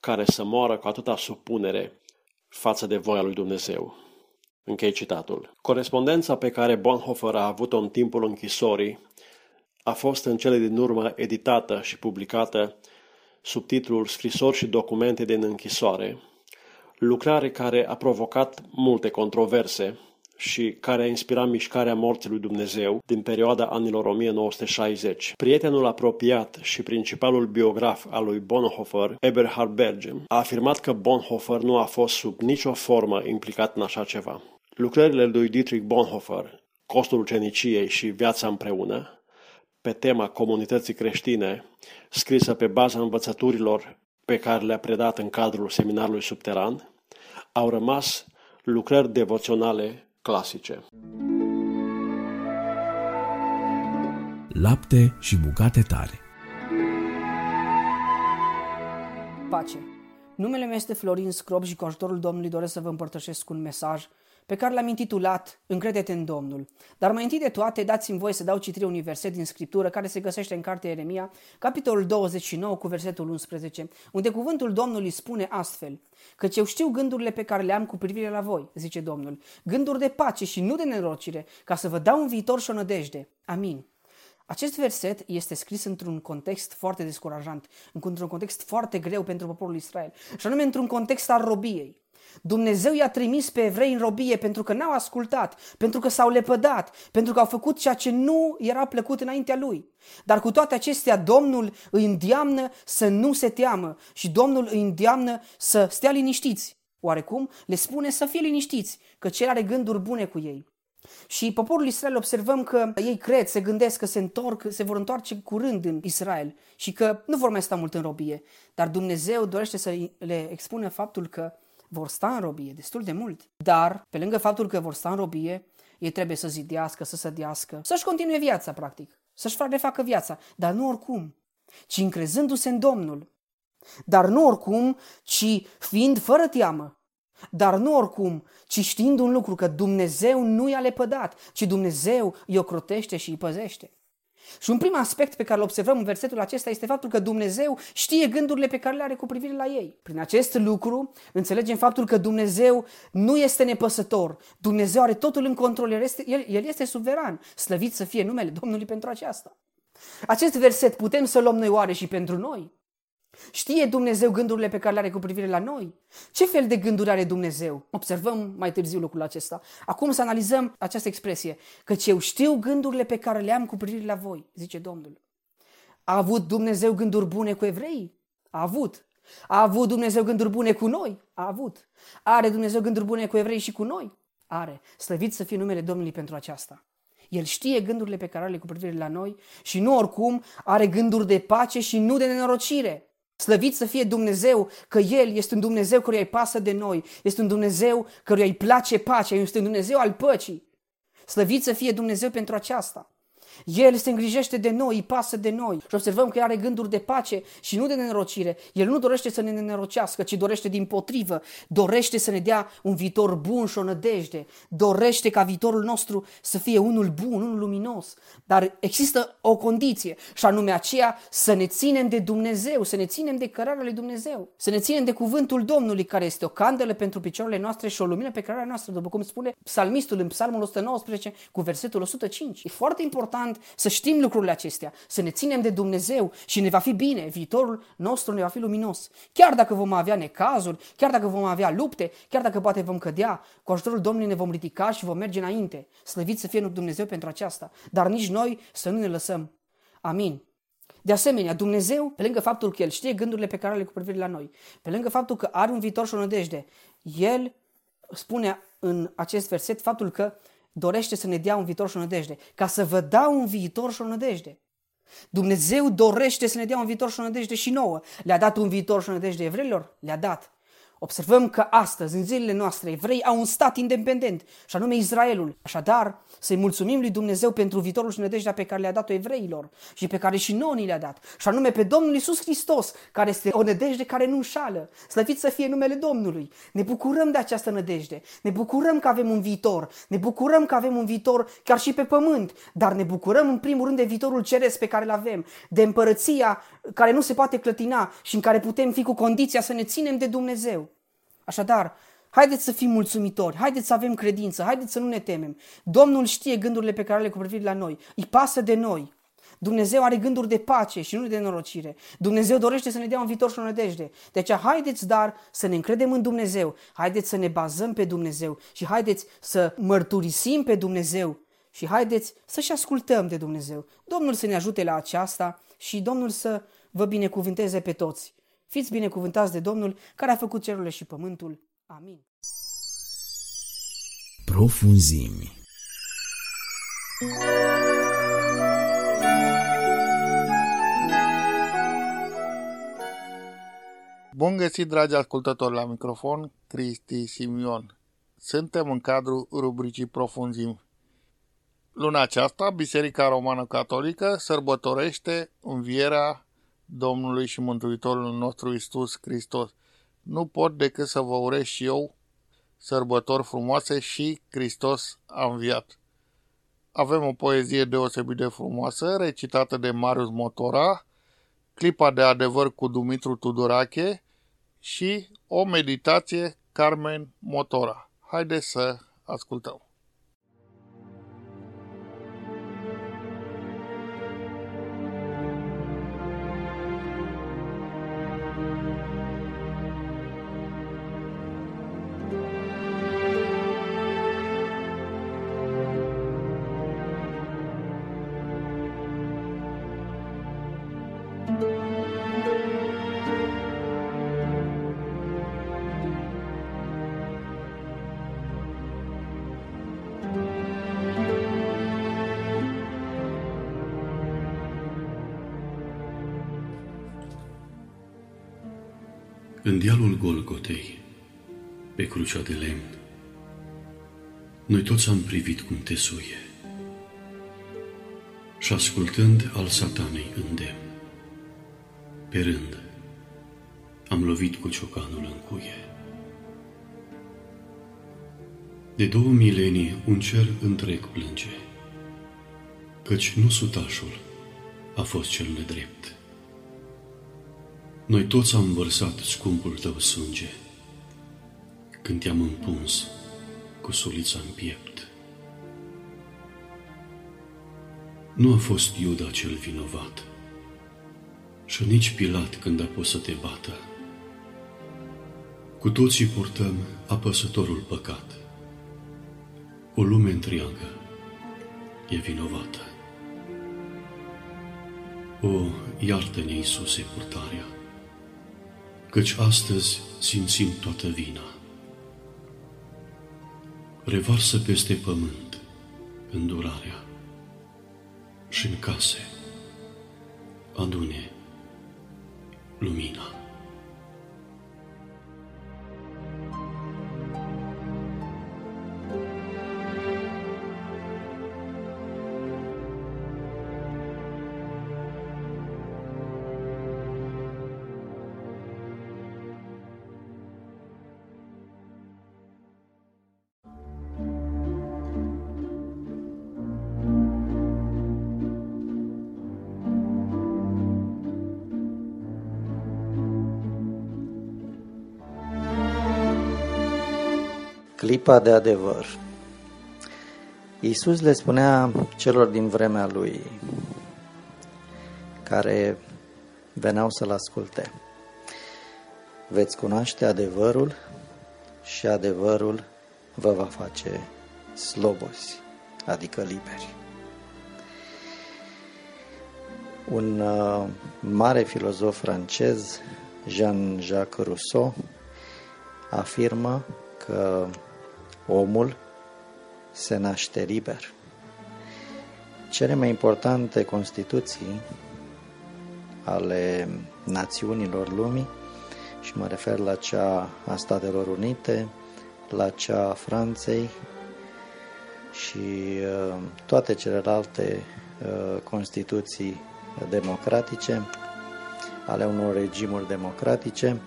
care să moară cu atâta supunere față de voia lui Dumnezeu. Închei citatul. Corespondența pe care Bonhoeffer a avut-o în timpul închisorii a fost în cele din urmă editată și publicată sub titlul Scrisori și documente din închisoare, lucrare care a provocat multe controverse și care a inspirat mișcarea morții lui Dumnezeu din perioada anilor 1960. Prietenul apropiat și principalul biograf al lui Bonhoeffer, Eberhard Bergem, a afirmat că Bonhoeffer nu a fost sub nicio formă implicat în așa ceva. Lucrările lui Dietrich Bonhoeffer, Costul uceniciei și Viața împreună, pe tema comunității creștine, scrisă pe baza învățăturilor pe care le-a predat în cadrul seminarului subteran, au rămas lucrări devoționale clasice. Lapte și bucate tare Pace! Numele meu este Florin Scrob și cu ajutorul Domnului doresc să vă împărtășesc un mesaj pe care l-am intitulat Încredete în Domnul. Dar mai întâi de toate, dați-mi voie să dau citire unui verset din Scriptură care se găsește în cartea Ieremia, capitolul 29 cu versetul 11, unde cuvântul Domnului spune astfel, Căci eu știu gândurile pe care le am cu privire la voi, zice Domnul, gânduri de pace și nu de nenorocire, ca să vă dau un viitor și o nădejde. Amin. Acest verset este scris într-un context foarte descurajant, într-un context foarte greu pentru poporul Israel, și anume într-un context al robiei. Dumnezeu i-a trimis pe evrei în robie pentru că n-au ascultat, pentru că s-au lepădat, pentru că au făcut ceea ce nu era plăcut înaintea lui. Dar cu toate acestea, Domnul îi îndeamnă să nu se teamă și Domnul îi îndeamnă să stea liniștiți. Oarecum, le spune să fie liniștiți, că cel are gânduri bune cu ei. Și poporul Israel observăm că ei cred, se gândesc că se întorc, se vor întoarce curând în Israel și că nu vor mai sta mult în robie. Dar Dumnezeu dorește să le expună faptul că vor sta în robie destul de mult. Dar, pe lângă faptul că vor sta în robie, ei trebuie să zidească, să sădească, să-și continue viața, practic. să-și refacă viața, dar nu oricum, ci încrezându-se în Domnul. Dar nu oricum, ci fiind fără teamă. Dar nu oricum, ci știind un lucru, că Dumnezeu nu i-a lepădat, ci Dumnezeu îi ocrotește și îi păzește. Și un prim aspect pe care îl observăm în versetul acesta este faptul că Dumnezeu știe gândurile pe care le are cu privire la ei. Prin acest lucru înțelegem faptul că Dumnezeu nu este nepăsător. Dumnezeu are totul în control, el este, el, el este suveran. Slăvit să fie numele Domnului pentru aceasta. Acest verset putem să luăm noi oare și pentru noi? Știe Dumnezeu gândurile pe care le are cu privire la noi? Ce fel de gânduri are Dumnezeu? Observăm mai târziu lucrul acesta. Acum să analizăm această expresie. Căci eu știu gândurile pe care le am cu privire la voi, zice Domnul. A avut Dumnezeu gânduri bune cu evrei? A avut. A avut Dumnezeu gânduri bune cu noi? A avut. Are Dumnezeu gânduri bune cu evrei și cu noi? Are. Slăvit să fie numele Domnului pentru aceasta. El știe gândurile pe care le are cu privire la noi și nu oricum are gânduri de pace și nu de nenorocire. Slăvit să fie Dumnezeu că El este un Dumnezeu căruia îi pasă de noi, este un Dumnezeu căruia îi place pacea, este un Dumnezeu al păcii. Slăvit să fie Dumnezeu pentru aceasta. El se îngrijește de noi, îi pasă de noi și observăm că are gânduri de pace și nu de nenorocire. El nu dorește să ne nenorocească, ci dorește din potrivă, dorește să ne dea un viitor bun și o nădejde, dorește ca viitorul nostru să fie unul bun, unul luminos. Dar există o condiție și anume aceea să ne ținem de Dumnezeu, să ne ținem de cărarea lui Dumnezeu, să ne ținem de cuvântul Domnului care este o candelă pentru picioarele noastre și o lumină pe cărarea noastră, după cum spune psalmistul în psalmul 119 cu versetul 105. E foarte important important să știm lucrurile acestea, să ne ținem de Dumnezeu și ne va fi bine, viitorul nostru ne va fi luminos. Chiar dacă vom avea necazuri, chiar dacă vom avea lupte, chiar dacă poate vom cădea, cu ajutorul Domnului ne vom ridica și vom merge înainte. Slăvit să fie Dumnezeu pentru aceasta, dar nici noi să nu ne lăsăm. Amin. De asemenea, Dumnezeu, pe lângă faptul că El știe gândurile pe care le cu privire la noi, pe lângă faptul că are un viitor și o nădejde, El spune în acest verset faptul că dorește să ne dea un viitor și o nădejde, ca să vă dau un viitor și o nădejde. Dumnezeu dorește să ne dea un viitor și o nădejde și nouă. Le-a dat un viitor și o nădejde evreilor? Le-a dat. Observăm că astăzi, în zilele noastre, evrei au un stat independent, și anume Israelul. Așadar, să-i mulțumim lui Dumnezeu pentru viitorul și nădejdea pe care le-a dat-o evreilor și pe care și nouă ni le-a dat. Și anume pe Domnul Isus Hristos, care este o nădejde care nu înșală. Slăvit să fie numele Domnului. Ne bucurăm de această nădejde. Ne bucurăm că avem un viitor. Ne bucurăm că avem un viitor chiar și pe pământ. Dar ne bucurăm în primul rând de viitorul ceresc pe care îl avem. De împărăția care nu se poate clătina și în care putem fi cu condiția să ne ținem de Dumnezeu. Așadar, haideți să fim mulțumitori, haideți să avem credință, haideți să nu ne temem. Domnul știe gândurile pe care le cu privire la noi, îi pasă de noi. Dumnezeu are gânduri de pace și nu de norocire. Dumnezeu dorește să ne dea un viitor și o nădejde. De aceea haideți dar să ne încredem în Dumnezeu, haideți să ne bazăm pe Dumnezeu și haideți să mărturisim pe Dumnezeu și haideți să-și ascultăm de Dumnezeu. Domnul să ne ajute la aceasta și Domnul să vă binecuvânteze pe toți. Fiți binecuvântați de Domnul care a făcut cerurile și pământul. Amin. Profunzimi Bun găsit, dragi ascultători, la microfon, Cristi Simion. Suntem în cadrul rubricii Profunzimi. Luna aceasta, Biserica Romană Catolică sărbătorește învierea Domnului și Mântuitorul nostru Isus Hristos. Nu pot decât să vă urez și eu sărbători frumoase și Hristos a înviat. Avem o poezie deosebit de frumoasă, recitată de Marius Motora, clipa de adevăr cu Dumitru Tudorache și o meditație Carmen Motora. Haideți să ascultăm. În dialul Golgotei, pe crucea de lemn, noi toți am privit cum te suie și ascultând al satanei îndemn. Pe rând, am lovit cu ciocanul în cuie. De două milenii un cer întreg plânge, căci nu sutașul a fost cel nedrept. Noi toți am vărsat scumpul tău sânge, când te-am împuns cu sulița în piept. Nu a fost Iuda cel vinovat și nici Pilat când a pus să te bată. Cu toții purtăm apăsătorul păcat. O lume întreagă e vinovată. O, iartă-ne, Iisuse, purtarea, căci astăzi simțim toată vina. Revarsă peste pământ îndurarea și în case adune lumina. Clipa de adevăr Iisus le spunea celor din vremea lui care veneau să-L asculte Veți cunoaște adevărul și adevărul vă va face slobozi, adică liberi. Un uh, mare filozof francez, Jean-Jacques Rousseau, afirmă că omul se naște liber. Cele mai importante constituții ale națiunilor lumii, și mă refer la cea a Statelor Unite, la cea a Franței și uh, toate celelalte uh, constituții democratice, ale unor regimuri democratice,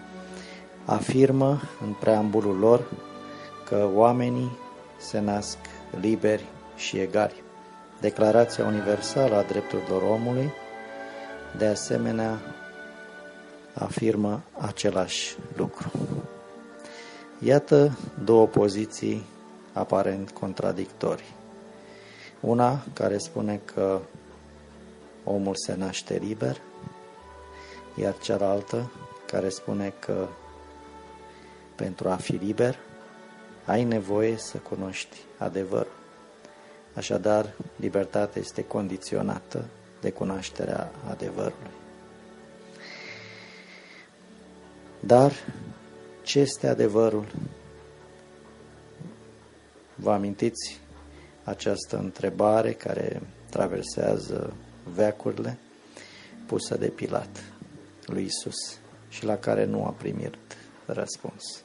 afirmă în preambulul lor că oamenii se nasc liberi și egali. Declarația Universală a Drepturilor Omului, de asemenea, afirmă același lucru. Iată două poziții aparent contradictorii. Una care spune că omul se naște liber, iar cealaltă care spune că pentru a fi liber ai nevoie să cunoști adevărul. Așadar, libertatea este condiționată de cunoașterea adevărului. Dar ce este adevărul? Vă amintiți această întrebare care traversează veacurile, pusă de Pilat lui Isus și la care nu a primit răspuns.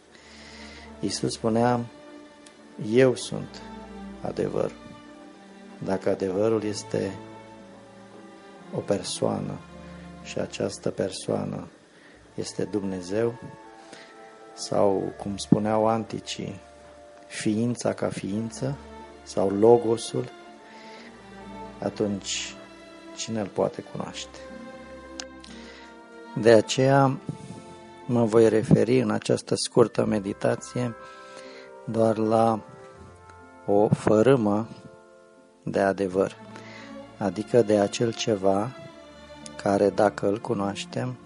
Iisus spunea, eu sunt adevăr. Dacă adevărul este o persoană și această persoană este Dumnezeu, sau cum spuneau anticii, ființa ca ființă, sau logosul, atunci cine îl poate cunoaște? De aceea mă voi referi în această scurtă meditație doar la o fărâmă de adevăr, adică de acel ceva care dacă îl cunoaștem,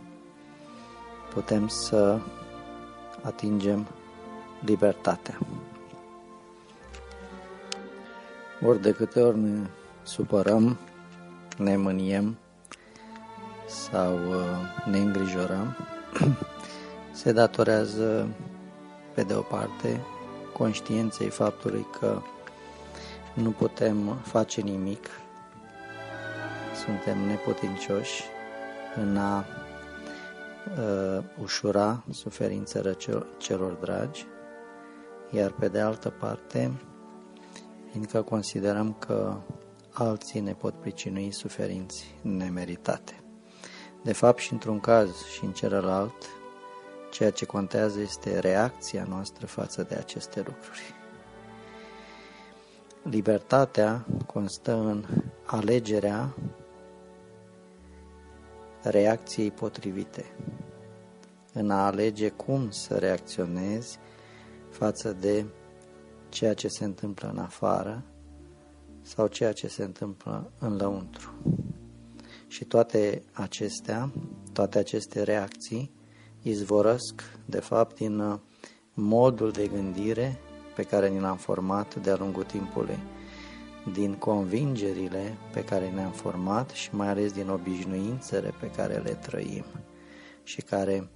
putem să atingem libertatea. Ori de câte ori ne supărăm, ne mâniem sau uh, ne îngrijorăm, (clears throat) se datorează, pe de o parte, conștiinței faptului că nu putem face nimic, suntem neputincioși în a uh, ușura suferințele celor dragi, iar pe de altă parte, fiindcă considerăm că alții ne pot pricinui suferinți nemeritate. De fapt, și într-un caz și în celălalt, ceea ce contează este reacția noastră față de aceste lucruri. Libertatea constă în alegerea reacției potrivite, în a alege cum să reacționezi față de ceea ce se întâmplă în afară sau ceea ce se întâmplă în lăuntru. Și toate acestea, toate aceste reacții izvorăsc, de fapt, din uh, modul de gândire pe care ni l-am format de-a lungul timpului, din convingerile pe care ne-am format și mai ales din obișnuințele pe care le trăim și care,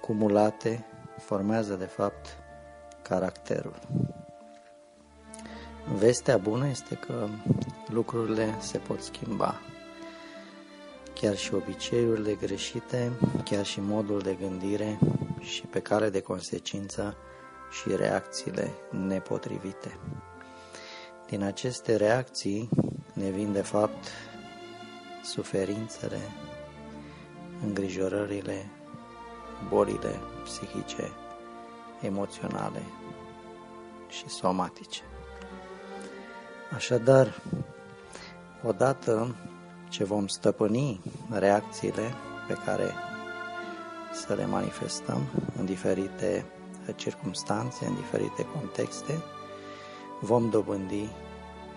cumulate, formează, de fapt, caracterul. Vestea bună este că lucrurile se pot schimba. Chiar și obiceiurile greșite, chiar și modul de gândire și pe care de consecință și reacțiile nepotrivite. Din aceste reacții ne vin de fapt suferințele, îngrijorările, bolile psihice, emoționale și somatice. Așadar, odată ce vom stăpâni reacțiile pe care să le manifestăm în diferite circumstanțe, în diferite contexte, vom dobândi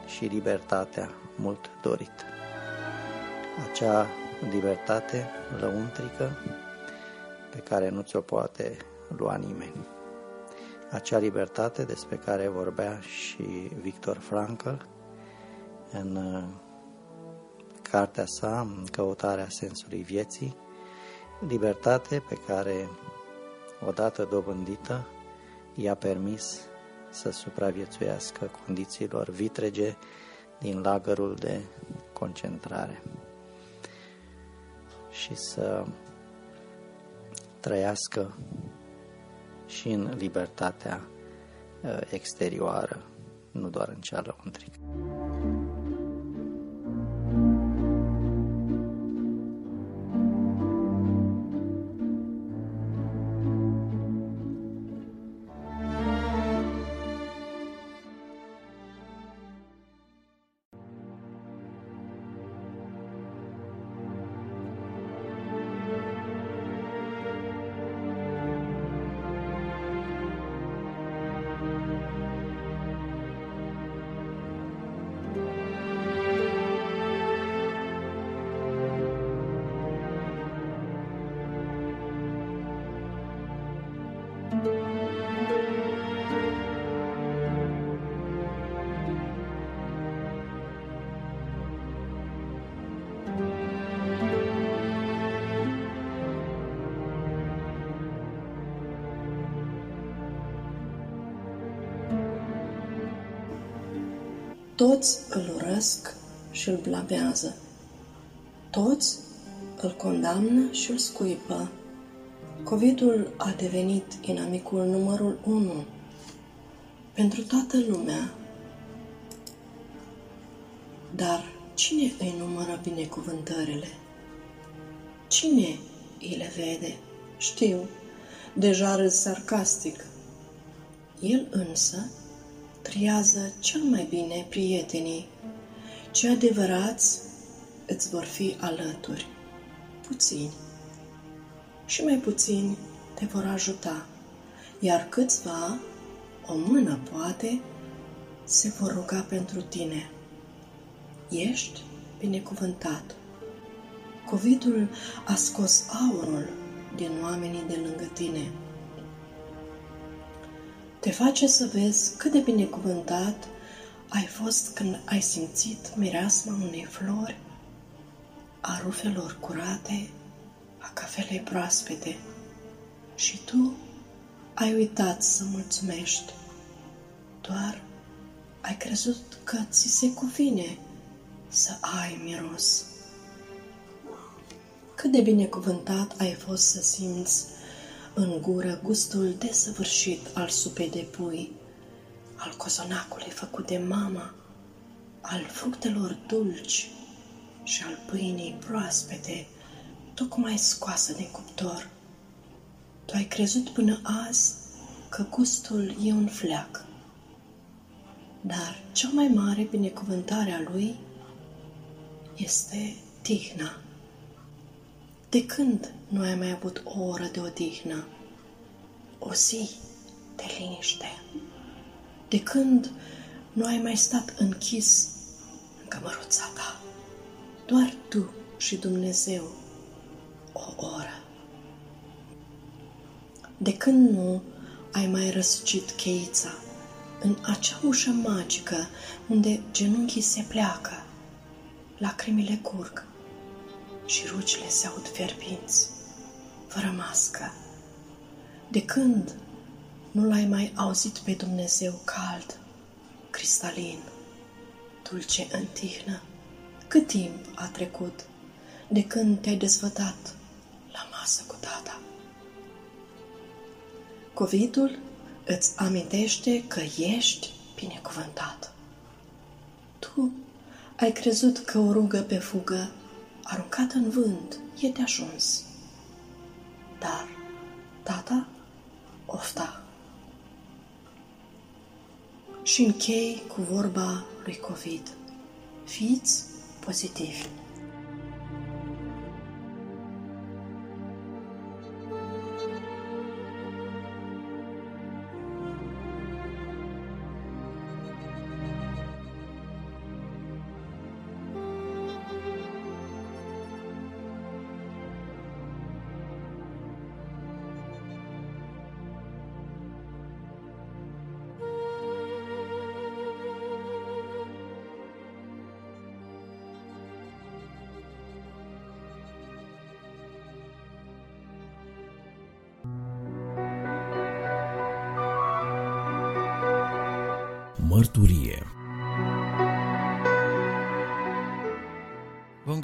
și libertatea mult dorită. Acea libertate lăuntrică pe care nu ți-o poate lua nimeni. Acea libertate despre care vorbea și Victor Frankl în uh, cartea sa, Căutarea sensului vieții, libertate pe care, odată dobândită, i-a permis să supraviețuiască condițiilor vitrege din lagărul de concentrare și să trăiască și în libertatea uh, exterioară, nu doar în cea lăuntrică. Toți îl urăsc și îl blamează. Toți îl condamnă și îl scuipă. Covidul a devenit inamicul numărul unu pentru toată lumea. Dar cine îi numără binecuvântările? Cine îi le vede? Știu, deja râs sarcastic. El însă triază cel mai bine prietenii, ce adevărați îți vor fi alături, puțini. Și mai puțini te vor ajuta, iar câțiva, o mână poate, se vor ruga pentru tine. Ești binecuvântat. Covidul a scos aurul din oamenii de lângă tine te face să vezi cât de binecuvântat ai fost când ai simțit mireasma unei flori, a rufelor curate, a cafelei proaspete și tu ai uitat să mulțumești. Doar ai crezut că ți se cuvine să ai miros. Cât de binecuvântat ai fost să simți în gură gustul desăvârșit al supei de pui, al cozonacului făcut de mama, al fructelor dulci și al pâinii proaspete, tocmai scoasă din cuptor. Tu ai crezut până azi că gustul e un fleac, dar cea mai mare binecuvântare a lui este tihna. De când nu ai mai avut o oră de odihnă? O zi de liniște? De când nu ai mai stat închis în cămăruța ta? Doar tu și Dumnezeu o oră. De când nu ai mai răsucit cheița în acea ușă magică unde genunchii se pleacă, lacrimile curg și rugile se aud fierbinți, fără mască. De când nu l-ai mai auzit pe Dumnezeu cald, cristalin, dulce în tihnă? Cât timp a trecut de când te-ai desfătat la masă cu tata? Covidul îți amintește că ești binecuvântat. Tu ai crezut că o rugă pe fugă aruncată în vânt e de ajuns. Dar tata ofta. Și închei cu vorba lui Covid. Fiți pozitivi.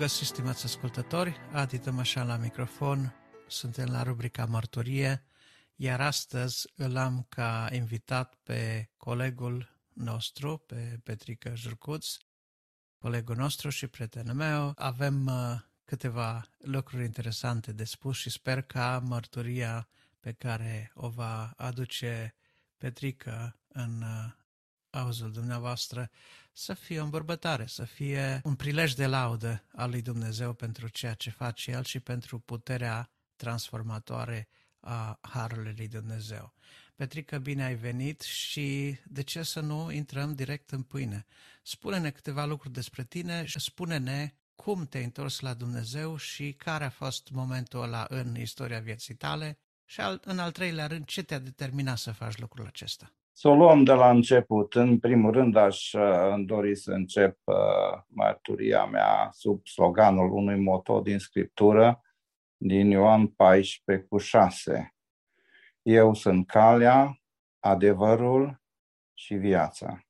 Găsit, stimați ascultători, Adi Tămășan la microfon, suntem la rubrica Mărturie, iar astăzi îl am ca invitat pe colegul nostru, pe Petrica Jurcuț, colegul nostru și prietenul meu. Avem uh, câteva lucruri interesante de spus și sper ca mărturia pe care o va aduce Petrica în uh, auzul dumneavoastră să fie o îmbărbătare, să fie un prilej de laudă al lui Dumnezeu pentru ceea ce face El și pentru puterea transformatoare a Harului lui Dumnezeu. Petrică, bine ai venit și de ce să nu intrăm direct în pâine? Spune-ne câteva lucruri despre tine și spune-ne cum te-ai întors la Dumnezeu și care a fost momentul ăla în istoria vieții tale și în al treilea rând ce te-a determinat să faci lucrul acesta. Să o luăm de la început. În primul rând aș uh, dori să încep uh, mărturia mea sub sloganul unui moto din Scriptură, din Ioan 14 cu 6. Eu sunt calea, adevărul și viața.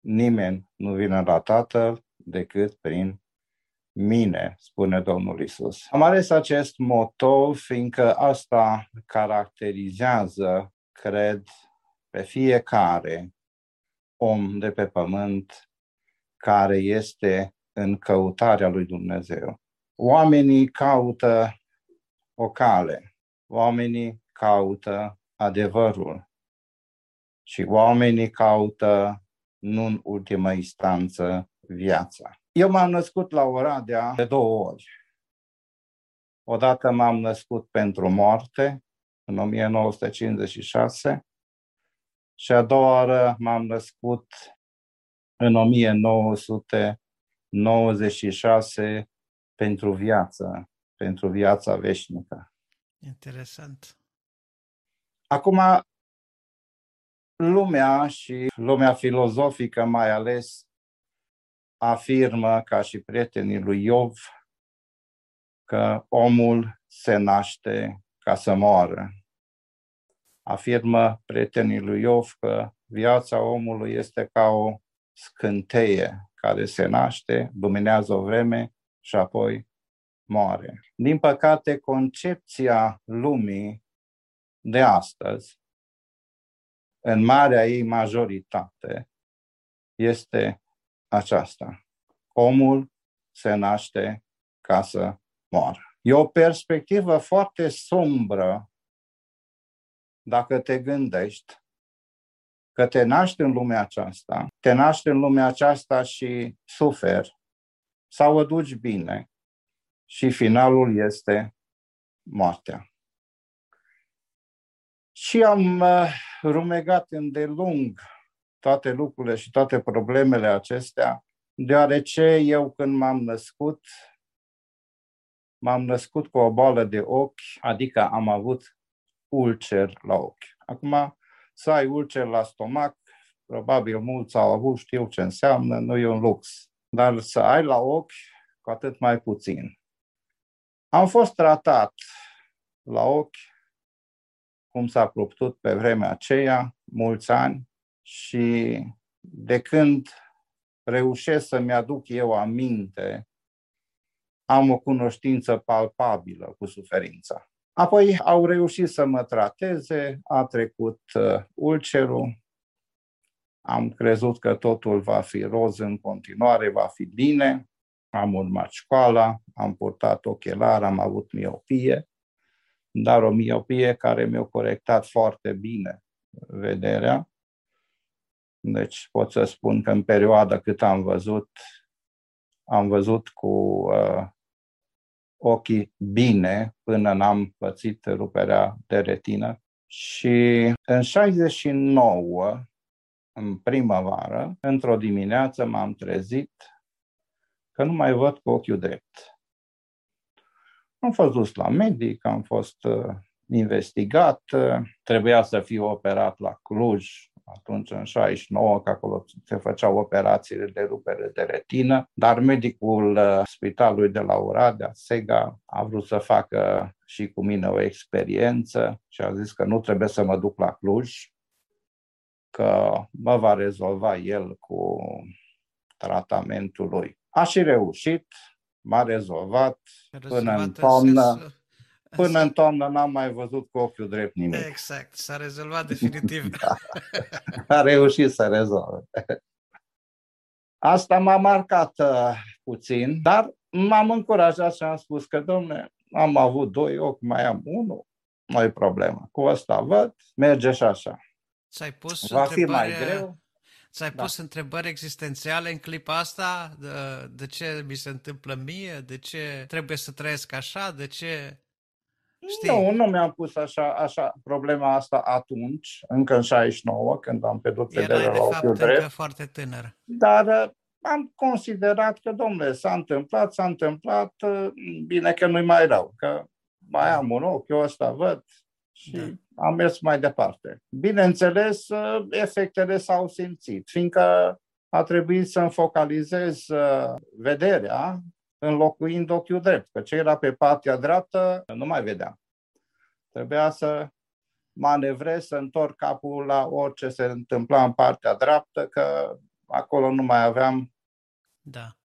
Nimeni nu vine la Tatăl decât prin mine, spune Domnul Isus. Am ales acest moto fiindcă asta caracterizează, cred, pe fiecare om de pe pământ care este în căutarea lui Dumnezeu. Oamenii caută o cale, oamenii caută adevărul și oamenii caută, nu în ultimă instanță, viața. Eu m-am născut la Oradea de două ori. Odată m-am născut pentru moarte, în 1956, și a doua oară m-am născut în 1996 pentru viață, pentru viața veșnică. Interesant. Acum, lumea și lumea filozofică mai ales afirmă, ca și prietenii lui Iov, că omul se naște ca să moară afirmă prietenii lui Iov că viața omului este ca o scânteie care se naște, luminează o vreme și apoi moare. Din păcate, concepția lumii de astăzi, în marea ei majoritate, este aceasta. Omul se naște ca să moară. E o perspectivă foarte sombră dacă te gândești că te naști în lumea aceasta, te naști în lumea aceasta și suferi sau o duci bine și finalul este moartea. Și am uh, rumegat îndelung toate lucrurile și toate problemele acestea, deoarece eu când m-am născut, m-am născut cu o boală de ochi, adică am avut ulcer la ochi. Acum, să ai ulcer la stomac, probabil mulți au avut, știu ce înseamnă, nu e un lux. Dar să ai la ochi, cu atât mai puțin. Am fost tratat la ochi, cum s-a putut pe vremea aceea, mulți ani, și de când reușesc să-mi aduc eu aminte, am o cunoștință palpabilă cu suferința. Apoi au reușit să mă trateze, a trecut uh, ulcerul, am crezut că totul va fi roz în continuare, va fi bine, am urmat școala, am purtat ochelari, am avut miopie, dar o miopie care mi-a corectat foarte bine vederea. Deci pot să spun că în perioada cât am văzut, am văzut cu uh, ochii bine până n-am pățit ruperea de retină. Și în 69, în primăvară, într-o dimineață m-am trezit că nu mai văd cu ochiul drept. Am fost dus la medic, am fost uh, investigat, uh, trebuia să fiu operat la Cluj, atunci în 69, că acolo se făceau operațiile de rupere de retină, dar medicul uh, spitalului de la Oradea, Sega, a vrut să facă și cu mine o experiență și a zis că nu trebuie să mă duc la Cluj, că mă va rezolva el cu tratamentul lui. A și reușit, m-a rezolvat, rezolvat până în toamnă. Sens Până în toamnă n-am mai văzut cu ochiul drept nimic. Exact, s-a rezolvat definitiv. (laughs) da. A reușit să rezolve. Asta m-a marcat uh, puțin, dar m-am încurajat și am spus că, domne, am avut doi ochi, mai am unul, nu e problemă. Cu asta văd, merge și așa. Ți-ai pus Va fi mai greu. Ți-ai da. pus întrebări existențiale în clipa asta? De, de ce mi se întâmplă mie? De ce trebuie să trăiesc așa? De ce Știi? Nu, nu mi-am pus așa, așa problema asta atunci, încă în 69, când am pierdut vederea la ochiul drept. foarte tânăr. Dar uh, am considerat că, domnule, s-a întâmplat, s-a întâmplat, uh, bine că nu-i mai rău, că mai am un ochi, eu ăsta văd și da. am mers mai departe. Bineînțeles, uh, efectele s-au simțit, fiindcă a trebuit să-mi focalizez vederea înlocuind ochiul drept, că ce era pe partea dreaptă nu mai vedeam. Trebuia să manevrez, să întorc capul la orice se întâmpla în partea dreaptă, că acolo nu mai aveam da.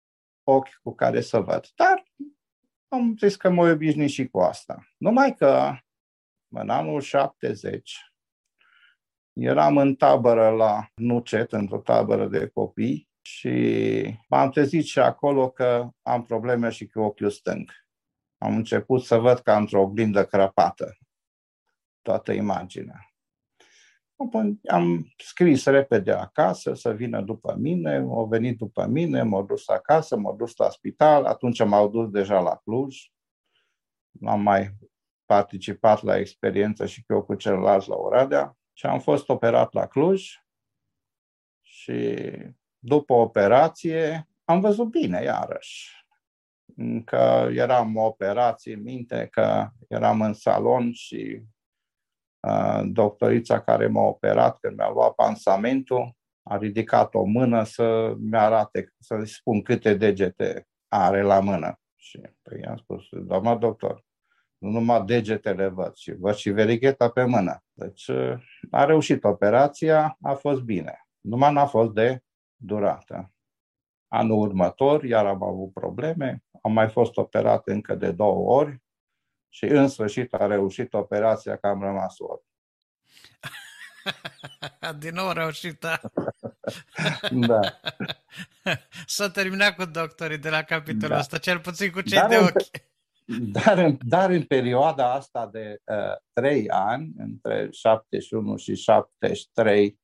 ochi cu care să văd. Dar am zis că mă obișnui și cu asta. Numai că în anul 70 eram în tabără la Nucet, într-o tabără de copii, și m-am trezit și acolo că am probleme și cu ochiul stâng. Am început să văd ca într-o oglindă crăpată toată imaginea. Apoi am scris repede acasă să vină după mine, au venit după mine, m-au dus acasă, m-au dus la spital, atunci m-au dus deja la Cluj. Am mai participat la experiență și eu cu celălalt la Oradea și am fost operat la Cluj și după operație, am văzut bine iarăși. Că eram o operație, minte că eram în salon și uh, doctorița care m-a operat, când mi-a luat pansamentul, a ridicat o mână să-mi arate, să-i spun câte degete are la mână. Și păi am spus, doamna doctor, nu numai degetele văd, ci văd și verigheta pe mână. Deci a reușit operația, a fost bine. Numai n-a fost de durată. Anul următor, iar am avut probleme, am mai fost operat încă de două ori și în sfârșit a reușit operația că am rămas orb. (laughs) Din nou reușită. da. (laughs) (laughs) S-a terminat cu doctorii de la capitolul da. ăsta, cel puțin cu cei Dar de în- ochi. Dar în, dar în perioada asta de uh, trei ani, între 71 și 73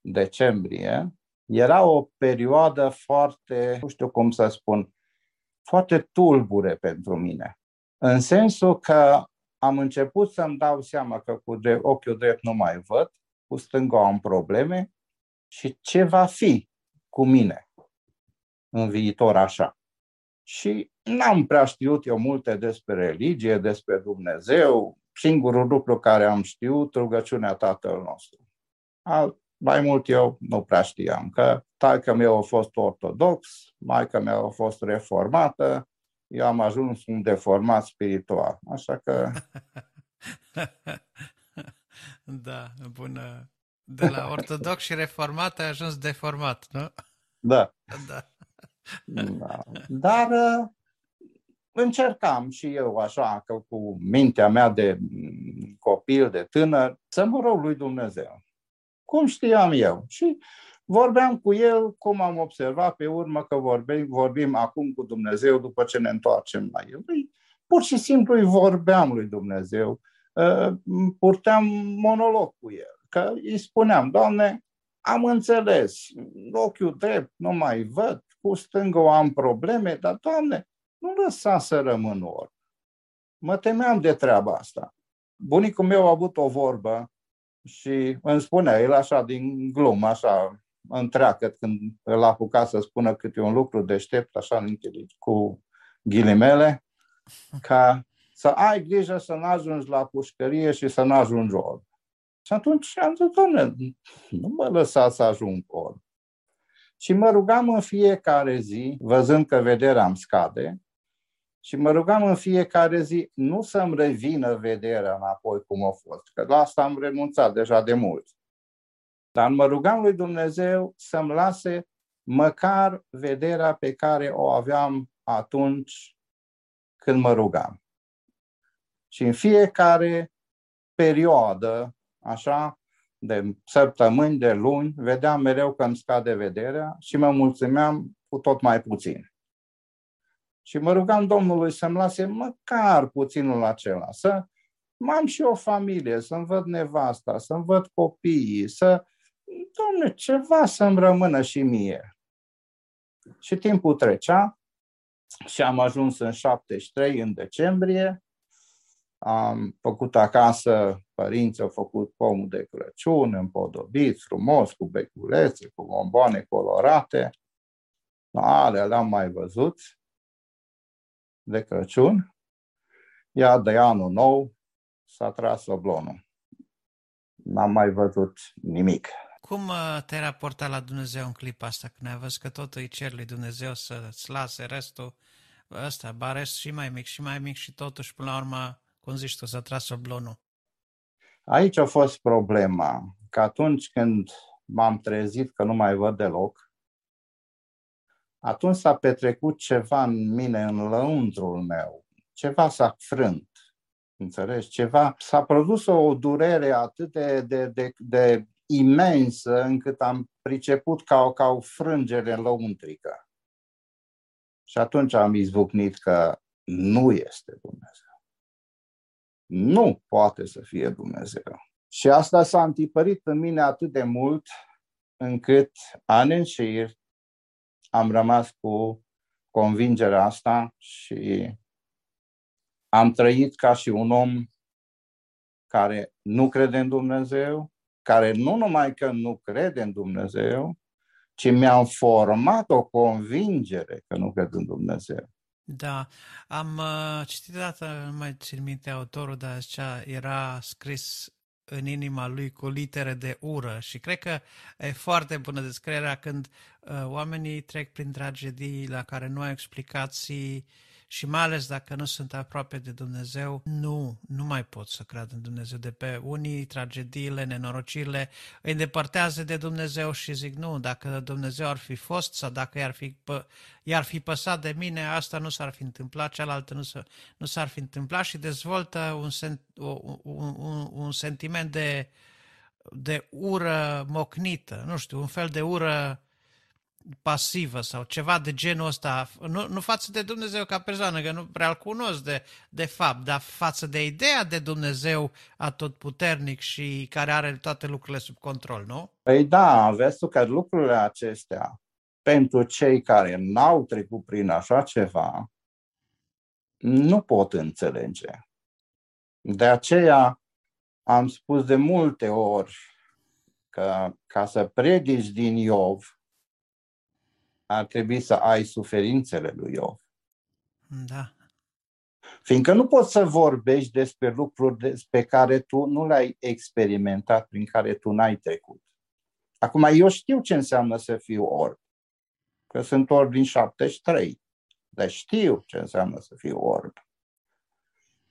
decembrie, era o perioadă foarte, nu știu cum să spun, foarte tulbure pentru mine. În sensul că am început să-mi dau seama că cu drept, ochiul drept nu mai văd, cu stângul am probleme și ce va fi cu mine în viitor așa. Și n-am prea știut eu multe despre religie, despre Dumnezeu. Singurul lucru care am știut, rugăciunea Tatăl nostru. Al, mai mult eu nu prea știam, că taică meu a fost ortodox, maica mea a fost reformată, eu am ajuns un deformat spiritual. Așa că, (laughs) da, bună. De la ortodox și reformat ai ajuns deformat, nu? da. Da. Da. Dar uh, încercam și eu așa, că cu mintea mea de mm, copil, de tânăr, să mă rog lui Dumnezeu. Cum știam eu. Și vorbeam cu el, cum am observat pe urmă că vorbim, vorbim acum cu Dumnezeu după ce ne întoarcem la el. Îi- Pur și simplu îi vorbeam lui Dumnezeu. Uh, Purteam monolog cu el. Că îi spuneam, Doamne, am înțeles, ochiul drept nu mai văd, cu stângul am probleme, dar, Doamne, nu lăsa să rămân orb. Mă temeam de treaba asta. Bunicul meu a avut o vorbă și îmi spunea, el așa din glumă, așa întreagă, când îl apuca să spună câte un lucru deștept, așa în intelig- cu ghilimele, ca să ai grijă să nu ajungi la pușcărie și să nu ajungi orb. Și atunci am zis, doamne, nu mă lăsa să ajung orb. Și mă rugam în fiecare zi, văzând că vederea îmi scade, și mă rugam în fiecare zi nu să-mi revină vederea înapoi cum a fost, că la asta am renunțat deja de mult. Dar mă rugam lui Dumnezeu să-mi lase măcar vederea pe care o aveam atunci când mă rugam. Și în fiecare perioadă, așa, de săptămâni, de luni, vedeam mereu că îmi scade vederea și mă mulțumeam cu tot mai puțin. Și mă rugam Domnului să-mi lase măcar puținul acela, să am și o familie, să-mi văd nevasta, să-mi văd copiii, să, Domne, ceva să-mi rămână și mie. Și timpul trecea și am ajuns în 73, în decembrie, am făcut acasă, părinții au făcut pomul de Crăciun, împodobit, frumos, cu beculețe, cu bomboane colorate. Alea le-am mai văzut de Crăciun. Iar de anul nou s-a tras oblonul. N-am mai văzut nimic. Cum uh, te-ai raportat la Dumnezeu în clipa asta, când ai văzut că tot îi cer lui Dumnezeu să-ți lase restul ăsta, ba rest și mai mic și mai mic și totuși, până la urmă, cum zici tu, s-a tras oblonul. Aici a fost problema, că atunci când m-am trezit că nu mai văd deloc, atunci s-a petrecut ceva în mine, în lăuntrul meu. Ceva s-a frânt. Înțelegi? Ceva. S-a produs o durere atât de, de, de, de imensă încât am priceput ca o, ca o frângere lăuntrică. Și atunci am izbucnit că nu este Dumnezeu. Nu poate să fie Dumnezeu. Și asta s-a întipărit în mine atât de mult încât ani în șir am rămas cu convingerea asta și am trăit ca și un om care nu crede în Dumnezeu, care nu numai că nu crede în Dumnezeu, ci mi-am format o convingere că nu cred în Dumnezeu. Da, am uh, citit dată, nu mai țin minte autorul, dar zicea, era scris în inima lui cu litere de ură. Și cred că e foarte bună descrierea când uh, oamenii trec prin tragedii la care nu au explicații și mai ales dacă nu sunt aproape de Dumnezeu, nu, nu mai pot să cred în Dumnezeu. De pe unii tragediile, nenorocirile îi îndepărtează de Dumnezeu și zic nu, dacă Dumnezeu ar fi fost sau dacă i-ar fi, pă, i-ar fi păsat de mine, asta nu s-ar fi întâmplat, cealaltă nu, s- nu s-ar fi întâmplat și dezvoltă un, sen, un, un, un sentiment de de ură mocnită, nu știu, un fel de ură pasivă sau ceva de genul ăsta, nu, nu față de Dumnezeu ca persoană, că nu prea îl cunosc de, de fapt, dar față de ideea de Dumnezeu atotputernic și care are toate lucrurile sub control, nu? Păi da, vezi că lucrurile acestea, pentru cei care n-au trecut prin așa ceva, nu pot înțelege. De aceea am spus de multe ori că ca să predici din Iov, ar trebui să ai suferințele lui Iov. Da. Fiindcă nu poți să vorbești despre lucruri despre care tu nu le-ai experimentat, prin care tu n-ai trecut. Acum, eu știu ce înseamnă să fiu orb. Că sunt orb din 73. Dar știu ce înseamnă să fiu orb.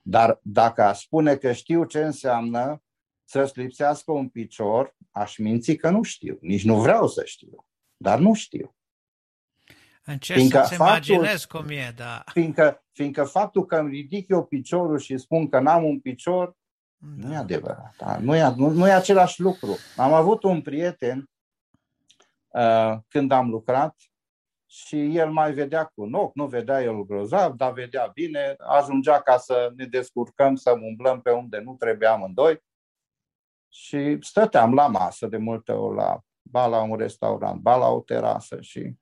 Dar dacă aș spune că știu ce înseamnă să-ți lipsească un picior, aș minți că nu știu. Nici nu vreau să știu. Dar nu știu. Încerc fiindcă să-ți faptul, imaginez cum e, da. Fiindcă, fiindcă faptul că îmi ridic eu piciorul și spun că n-am un picior, da. nu e adevărat. Da? Nu, e, nu, nu e același lucru. Am avut un prieten uh, când am lucrat și el mai vedea cu un ochi, nu vedea el grozav, dar vedea bine, ajungea ca să ne descurcăm, să umblăm pe unde nu trebuia amândoi și stăteam la masă de multe ori la, ba la un restaurant, ba la o terasă și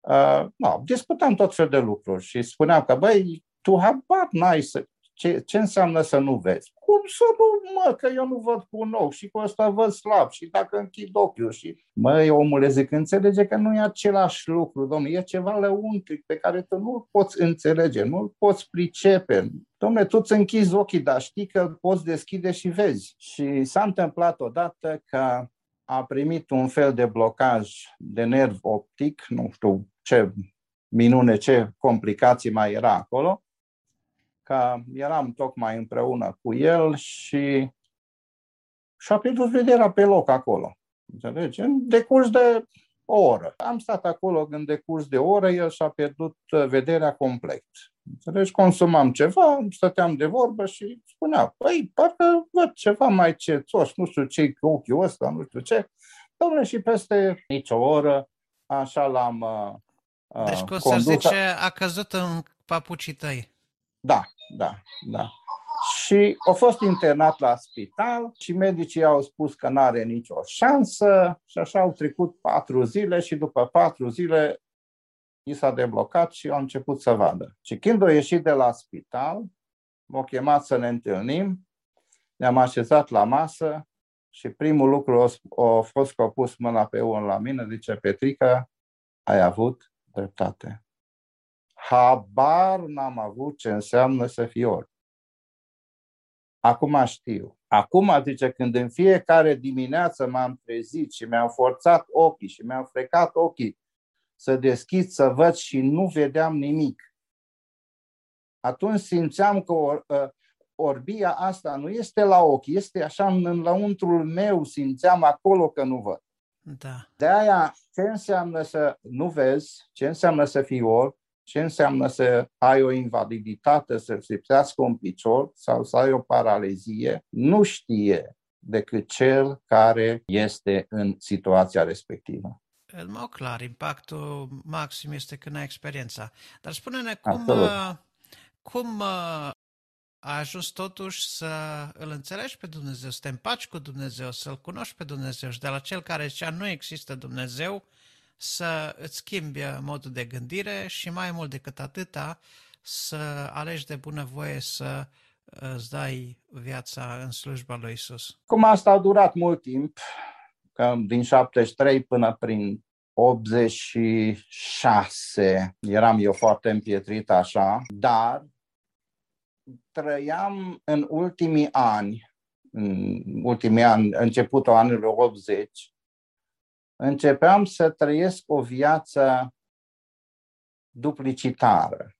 uh, no, discutam tot fel de lucruri și spuneam că, băi, tu habar n-ai să, ce, ce înseamnă să nu vezi? Cum să nu, mă, că eu nu văd cu un ochi și cu ăsta văd slab și dacă închid ochiul și... Măi, omule, zic, înțelege că nu e același lucru, domnule, e ceva lăuntric pe care tu nu-l poți înțelege, nu-l poți pricepe. Domnule, tu îți închizi ochii, dar știi că poți deschide și vezi. Și s-a întâmplat odată că a primit un fel de blocaj de nerv optic, nu știu ce minune, ce complicații mai era acolo, că eram tocmai împreună cu el și și-a pierdut vederea pe loc acolo. Înțelegi? În decurs de o oră. Am stat acolo în decurs de o oră, el și-a pierdut uh, vederea complet. Înțelegi? Consumam ceva, stăteam de vorbă și spunea, păi, parcă văd ceva mai cețos, nu știu ce cu ochiul ăsta, nu știu ce. Dom'le, și peste nici o oră, așa l-am uh, Deci, cum să zice, a căzut în papucii tăi. Da, da, da. Și a fost internat la spital și medicii au spus că nu are nicio șansă și așa au trecut patru zile și după patru zile i s-a deblocat și au început să vadă. Și când a ieșit de la spital, m-au chemat să ne întâlnim, ne-am așezat la masă și primul lucru a fost că a pus mâna pe unul la mine, zice, Petrica, ai avut dreptate habar n-am avut ce înseamnă să fii orb. Acum știu. Acum, zice, când în fiecare dimineață m-am trezit și mi-am forțat ochii și mi-am frecat ochii să deschid, să văd și nu vedeam nimic, atunci simțeam că or, ă, orbia asta nu este la ochi, este așa în lăuntrul meu, simțeam acolo că nu văd. Da. De aia, ce înseamnă să nu vezi, ce înseamnă să fii orb, ce înseamnă să ai o invaliditate, să-ți lipsească un picior sau să ai o paralizie, nu știe decât cel care este în situația respectivă. În mod clar, impactul maxim este când ai experiența. Dar spune-ne cum, uh, cum uh, a ajuns totuși să îl înțelegi pe Dumnezeu, să te împaci cu Dumnezeu, să-L cunoști pe Dumnezeu și de la cel care zicea nu există Dumnezeu, să îți schimbi modul de gândire și mai mult decât atâta să alegi de bunăvoie să îți dai viața în slujba lui Isus. Cum asta a durat mult timp, că din 73 până prin 86 eram eu foarte împietrit așa, dar trăiam în ultimii ani, în ultimii ani, începutul anilor 80, începeam să trăiesc o viață duplicitară.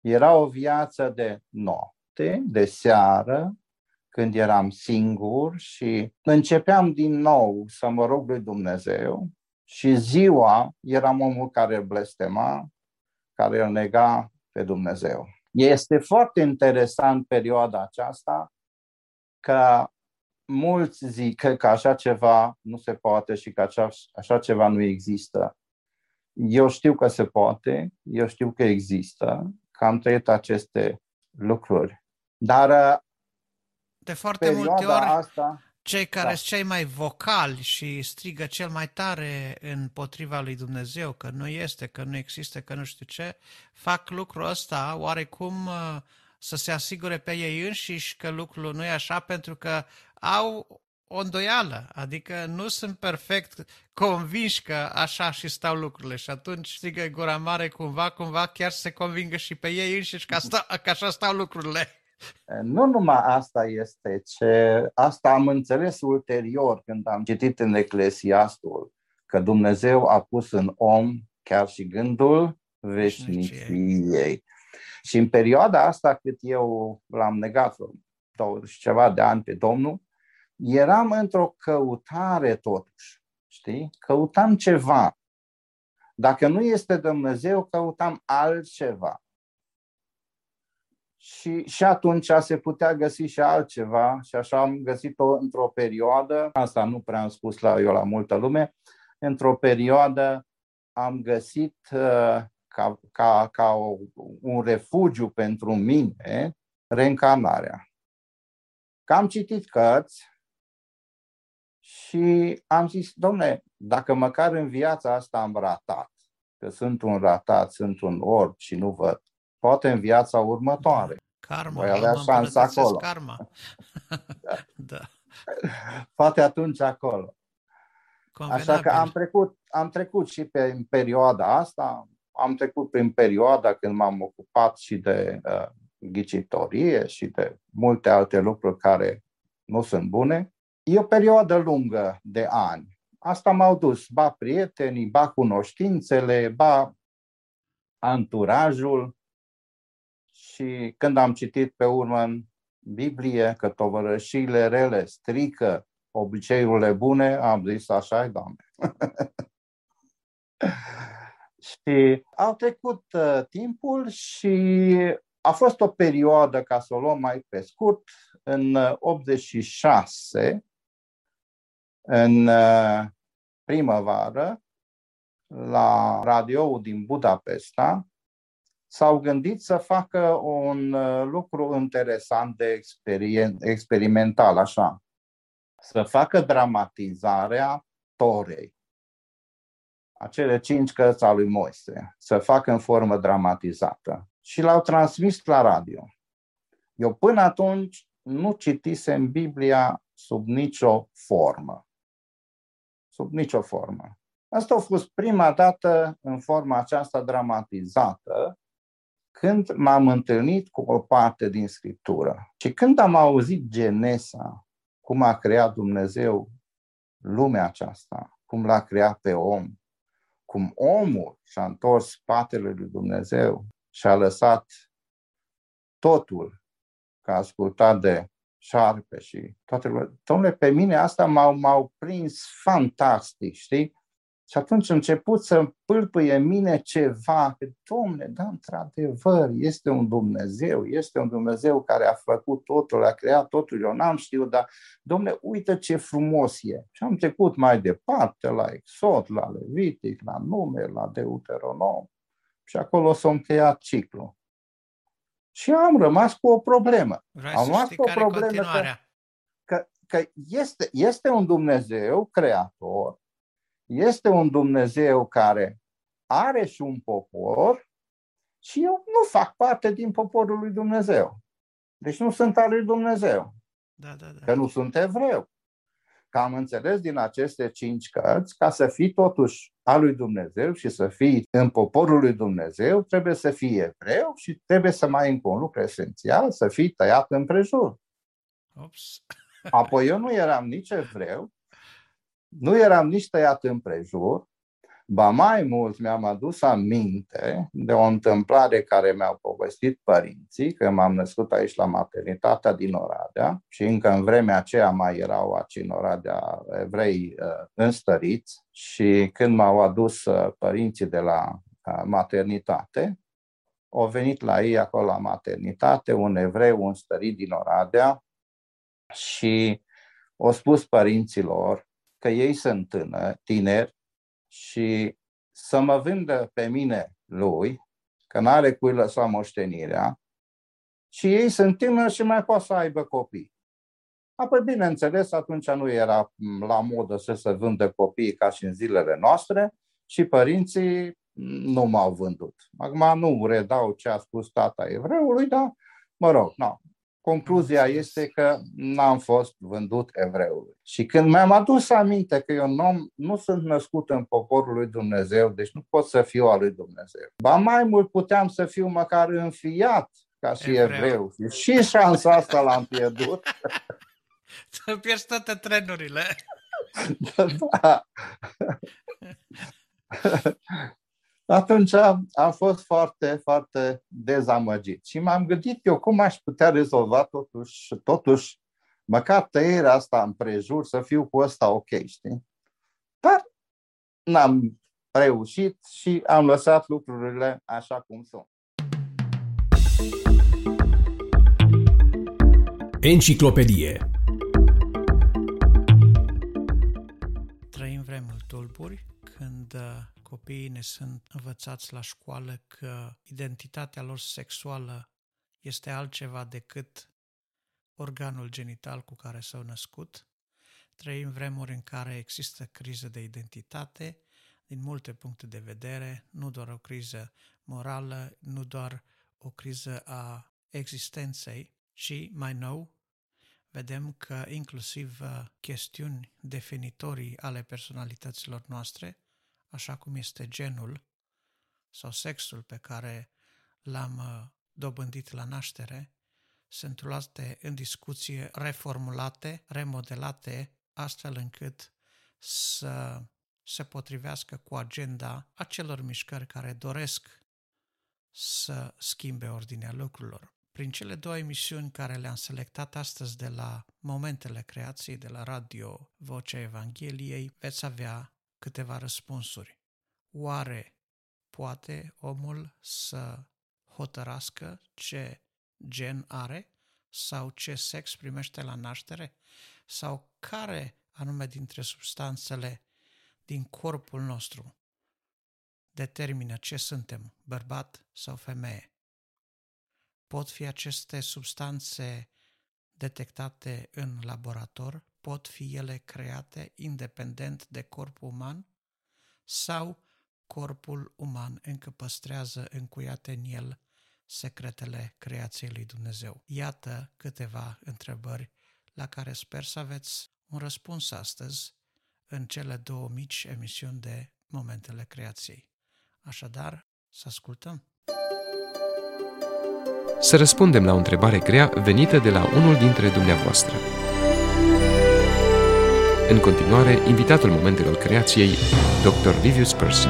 Era o viață de noapte, de seară, când eram singur și începeam din nou să mă rog lui Dumnezeu și ziua eram omul care îl blestema, care îl nega pe Dumnezeu. Este foarte interesant perioada aceasta că mulți zic că, că așa ceva nu se poate și că așa, așa ceva nu există. Eu știu că se poate, eu știu că există, că am trăit aceste lucruri. Dar de foarte multe ori asta, cei care da. sunt cei mai vocali și strigă cel mai tare împotriva lui Dumnezeu că nu este, că nu există, că nu știu ce, fac lucrul ăsta oarecum uh, să se asigure pe ei înșiși că lucrul nu e așa pentru că au o îndoială, adică nu sunt perfect convinși că așa și stau lucrurile și atunci strigă gura mare cumva, cumva chiar să se convingă și pe ei înșiși că, sta, că așa stau lucrurile. Nu numai asta este, ce asta am înțeles ulterior când am citit în Eclesiastul, că Dumnezeu a pus în om chiar și gândul veșniciei. Și în perioada asta cât eu l-am negat 20 ceva de ani pe Domnul, eram într-o căutare totuși, știi? Căutam ceva. Dacă nu este Dumnezeu, căutam altceva. Și, și atunci se putea găsi și altceva și așa am găsit-o într-o perioadă, asta nu prea am spus la eu la multă lume, într-o perioadă am găsit uh, ca, ca, ca o, un refugiu pentru mine reîncarnarea. Că am citit cărți și am zis, domne, dacă măcar în viața asta am ratat, că sunt un ratat, sunt un orb și nu văd, poate în viața următoare. Karma, voi avea șansă acolo. Karma. da. (laughs) da. Poate atunci acolo. Convenabil. Așa că am trecut, am trecut și pe în perioada asta, am trecut prin perioada când m-am ocupat și de uh, ghicitorie și de multe alte lucruri care nu sunt bune. E o perioadă lungă de ani. Asta m-au dus, ba prietenii, ba cunoștințele, ba anturajul. Și când am citit pe urmă în Biblie că tovărășiile rele strică obiceiurile bune, am zis așa e, Doamne. (laughs) și au trecut uh, timpul și a fost o perioadă, ca să o luăm mai pe scurt, în 86, uh, în uh, primăvară, la radio din Budapesta, s-au gândit să facă un uh, lucru interesant de experimental, așa. Să facă dramatizarea Torei. Acele cinci cărți al lui Moise. Să facă în formă dramatizată. Și l-au transmis la radio. Eu până atunci nu citisem Biblia sub nicio formă. Sub nicio formă. Asta a fost prima dată în forma aceasta dramatizată când m-am întâlnit cu o parte din Scriptură. Și când am auzit Genesa, cum a creat Dumnezeu lumea aceasta, cum l-a creat pe om, cum omul și-a întors spatele lui Dumnezeu și a lăsat totul, că a ascultat de șarpe și toate lucrurile. Domnule, pe mine asta m-au, m-au prins fantastic, știi? Și atunci a început să pâlpâie în mine ceva, că, domne, da, într-adevăr, este un Dumnezeu, este un Dumnezeu care a făcut totul, a creat totul, eu n-am știut, dar, domne, uite ce frumos e. Și am trecut mai departe la Exod, la Levitic, la Nume, la Deuteronom și acolo s-a încheiat ciclul. Și am rămas cu o problemă. Vrei am rămas cu o problemă că, că, că este, este un Dumnezeu creator, este un Dumnezeu care are și un popor și eu nu fac parte din poporul lui Dumnezeu. Deci nu sunt al lui Dumnezeu. Da, da, da. Că nu sunt evreu. Că am înțeles din aceste cinci cărți, ca să fii totuși al lui Dumnezeu și să fii în poporul lui Dumnezeu, trebuie să fii evreu și trebuie să mai încă un lucru esențial, să fii tăiat împrejur. Ops. Apoi eu nu eram nici evreu, nu eram nici tăiat împrejur, ba mai mult mi-am adus aminte de o întâmplare care mi-au povestit părinții, că m-am născut aici la maternitatea din Oradea și încă în vremea aceea mai erau aici în Oradea evrei uh, înstăriți și când m-au adus uh, părinții de la uh, maternitate, au venit la ei acolo la maternitate un evreu, un stărit din Oradea și au spus părinților că ei sunt tineri și să mă vândă pe mine lui, că n-are cui lăsa moștenirea, și ei sunt tineri și mai pot să aibă copii. Apoi, bineînțeles, atunci nu era la modă să se vândă copiii ca și în zilele noastre și părinții nu m-au vândut. Acum nu redau ce a spus tata evreului, dar, mă rog, nu. Concluzia este că n-am fost vândut evreului. Și când mi-am adus aminte că eu nu, nu sunt născut în poporul lui Dumnezeu, deci nu pot să fiu al lui Dumnezeu. Ba mai mult puteam să fiu măcar înfiat ca și evreu. evreu. Și șansa asta l-am pierdut. (laughs) Să pierzi toate trenurile. (laughs) da. (laughs) Atunci am fost foarte, foarte dezamăgit și m-am gândit eu cum aș putea rezolva totuși, totuși măcar tăierea asta în prejur să fiu cu ăsta ok, știi? Dar n-am reușit și am lăsat lucrurile așa cum sunt. Enciclopedie Trăim vremuri tulburi când uh, copiii ne sunt învățați la școală că identitatea lor sexuală este altceva decât organul genital cu care s-au născut. Trăim vremuri în care există criză de identitate din multe puncte de vedere, nu doar o criză morală, nu doar o criză a existenței, ci mai nou vedem că inclusiv uh, chestiuni definitorii ale personalităților noastre așa cum este genul sau sexul pe care l-am uh, dobândit la naștere, sunt luate în discuție, reformulate, remodelate, astfel încât să se potrivească cu agenda acelor mișcări care doresc să schimbe ordinea lucrurilor. Prin cele două emisiuni care le-am selectat astăzi de la Momentele Creației, de la Radio Vocea Evangheliei, veți avea câteva răspunsuri. Oare poate omul să hotărască ce gen are sau ce sex primește la naștere sau care anume dintre substanțele din corpul nostru determină ce suntem, bărbat sau femeie. Pot fi aceste substanțe detectate în laborator? Pot fi ele create independent de corpul uman? Sau corpul uman încă păstrează încuiate în el secretele creației lui Dumnezeu? Iată câteva întrebări la care sper să aveți un răspuns astăzi în cele două mici emisiuni de Momentele Creației. Așadar, să ascultăm! Să răspundem la o întrebare grea venită de la unul dintre dumneavoastră. În continuare, invitatul Momentelor Creației, Dr. Livius Percy.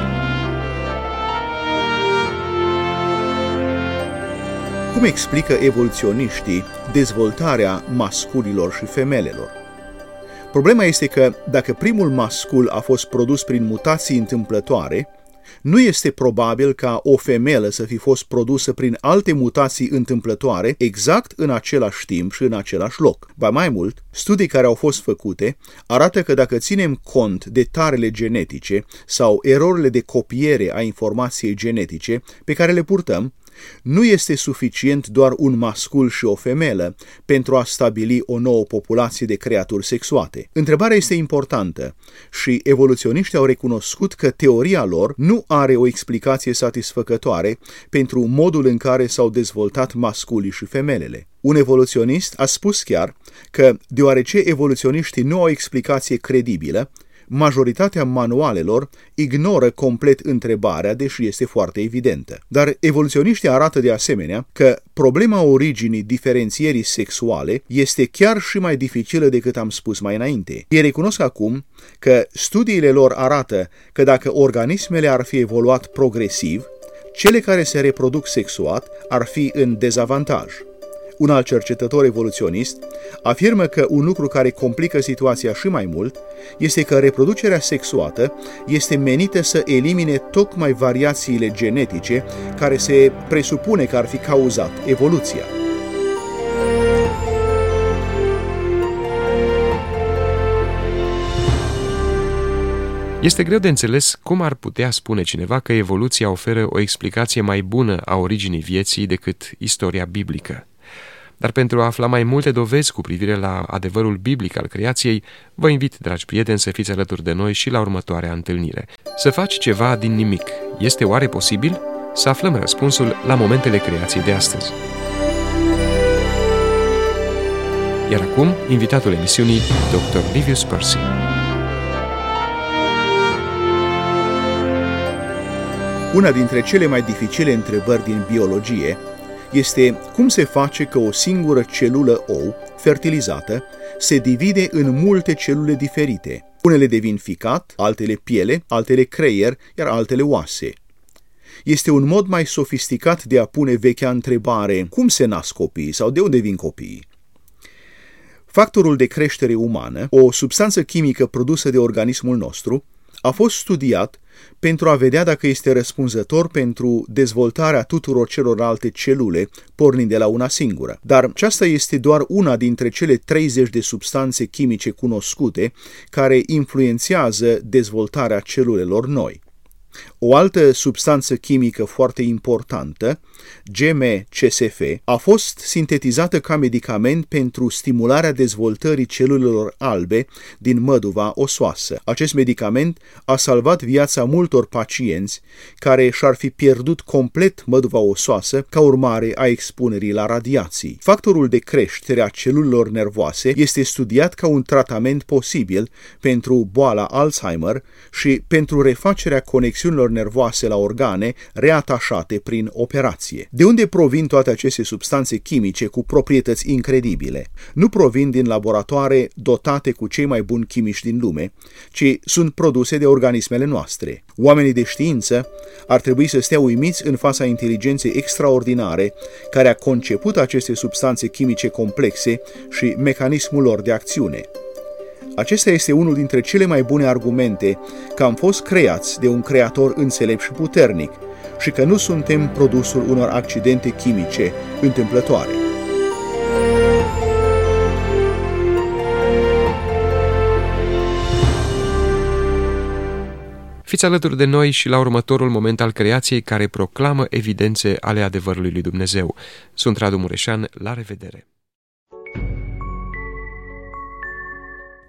Cum explică evoluționiștii dezvoltarea masculilor și femelelor? Problema este că dacă primul mascul a fost produs prin mutații întâmplătoare, nu este probabil ca o femelă să fi fost produsă prin alte mutații întâmplătoare exact în același timp și în același loc. Ba mai mult, studii care au fost făcute arată că dacă ținem cont de tarele genetice sau erorile de copiere a informației genetice pe care le purtăm, nu este suficient doar un mascul și o femelă pentru a stabili o nouă populație de creaturi sexuate. Întrebarea este importantă și evoluționiștii au recunoscut că teoria lor nu are o explicație satisfăcătoare pentru modul în care s-au dezvoltat masculii și femelele. Un evoluționist a spus chiar că, deoarece evoluționiștii nu au explicație credibilă, majoritatea manualelor ignoră complet întrebarea, deși este foarte evidentă. Dar evoluționiștii arată de asemenea că problema originii diferențierii sexuale este chiar și mai dificilă decât am spus mai înainte. Ei recunosc acum că studiile lor arată că dacă organismele ar fi evoluat progresiv, cele care se reproduc sexuat ar fi în dezavantaj. Un alt cercetător evoluționist afirmă că un lucru care complică situația și mai mult este că reproducerea sexuată este menită să elimine tocmai variațiile genetice care se presupune că ar fi cauzat evoluția. Este greu de înțeles cum ar putea spune cineva că evoluția oferă o explicație mai bună a originii vieții decât istoria biblică. Dar pentru a afla mai multe dovezi cu privire la adevărul biblic al creației, vă invit, dragi prieteni, să fiți alături de noi și la următoarea întâlnire. Să faci ceva din nimic. Este oare posibil? Să aflăm răspunsul la momentele creației de astăzi. Iar acum, invitatul emisiunii, Dr. Livius Percy. Una dintre cele mai dificile întrebări din biologie este cum se face că o singură celulă ou, fertilizată, se divide în multe celule diferite. Unele devin ficat, altele piele, altele creier, iar altele oase. Este un mod mai sofisticat de a pune vechea întrebare cum se nasc copiii sau de unde vin copiii. Factorul de creștere umană, o substanță chimică produsă de organismul nostru, a fost studiat pentru a vedea dacă este răspunzător pentru dezvoltarea tuturor celorlalte celule, pornind de la una singură. Dar aceasta este doar una dintre cele 30 de substanțe chimice cunoscute care influențează dezvoltarea celulelor noi. O altă substanță chimică foarte importantă, GMCSF, a fost sintetizată ca medicament pentru stimularea dezvoltării celulelor albe din măduva osoasă. Acest medicament a salvat viața multor pacienți care și-ar fi pierdut complet măduva osoasă ca urmare a expunerii la radiații. Factorul de creștere a celulelor nervoase este studiat ca un tratament posibil pentru boala Alzheimer și pentru refacerea conexiunilor nervoase la organe reatașate prin operație. De unde provin toate aceste substanțe chimice cu proprietăți incredibile? Nu provin din laboratoare dotate cu cei mai buni chimici din lume, ci sunt produse de organismele noastre. Oamenii de știință ar trebui să stea uimiți în fața inteligenței extraordinare care a conceput aceste substanțe chimice complexe și mecanismul lor de acțiune. Acesta este unul dintre cele mai bune argumente că am fost creați de un creator înțelept și puternic și că nu suntem produsul unor accidente chimice întâmplătoare. Fiți alături de noi și la următorul moment al creației care proclamă evidențe ale adevărului lui Dumnezeu. Sunt Radu Mureșan, la revedere!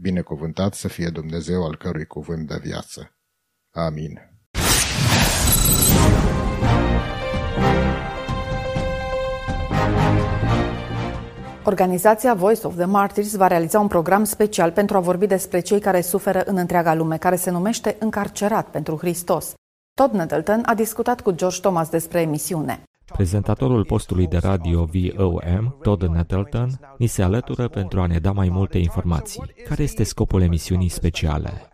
Binecuvântat să fie Dumnezeu al cărui cuvânt de viață. Amin. Organizația Voice of the Martyrs va realiza un program special pentru a vorbi despre cei care suferă în întreaga lume, care se numește Încarcerat pentru Hristos. Todd Nettleton a discutat cu George Thomas despre emisiune. Prezentatorul postului de radio VOM, Todd Nettleton, ni se alătură pentru a ne da mai multe informații. Care este scopul emisiunii speciale?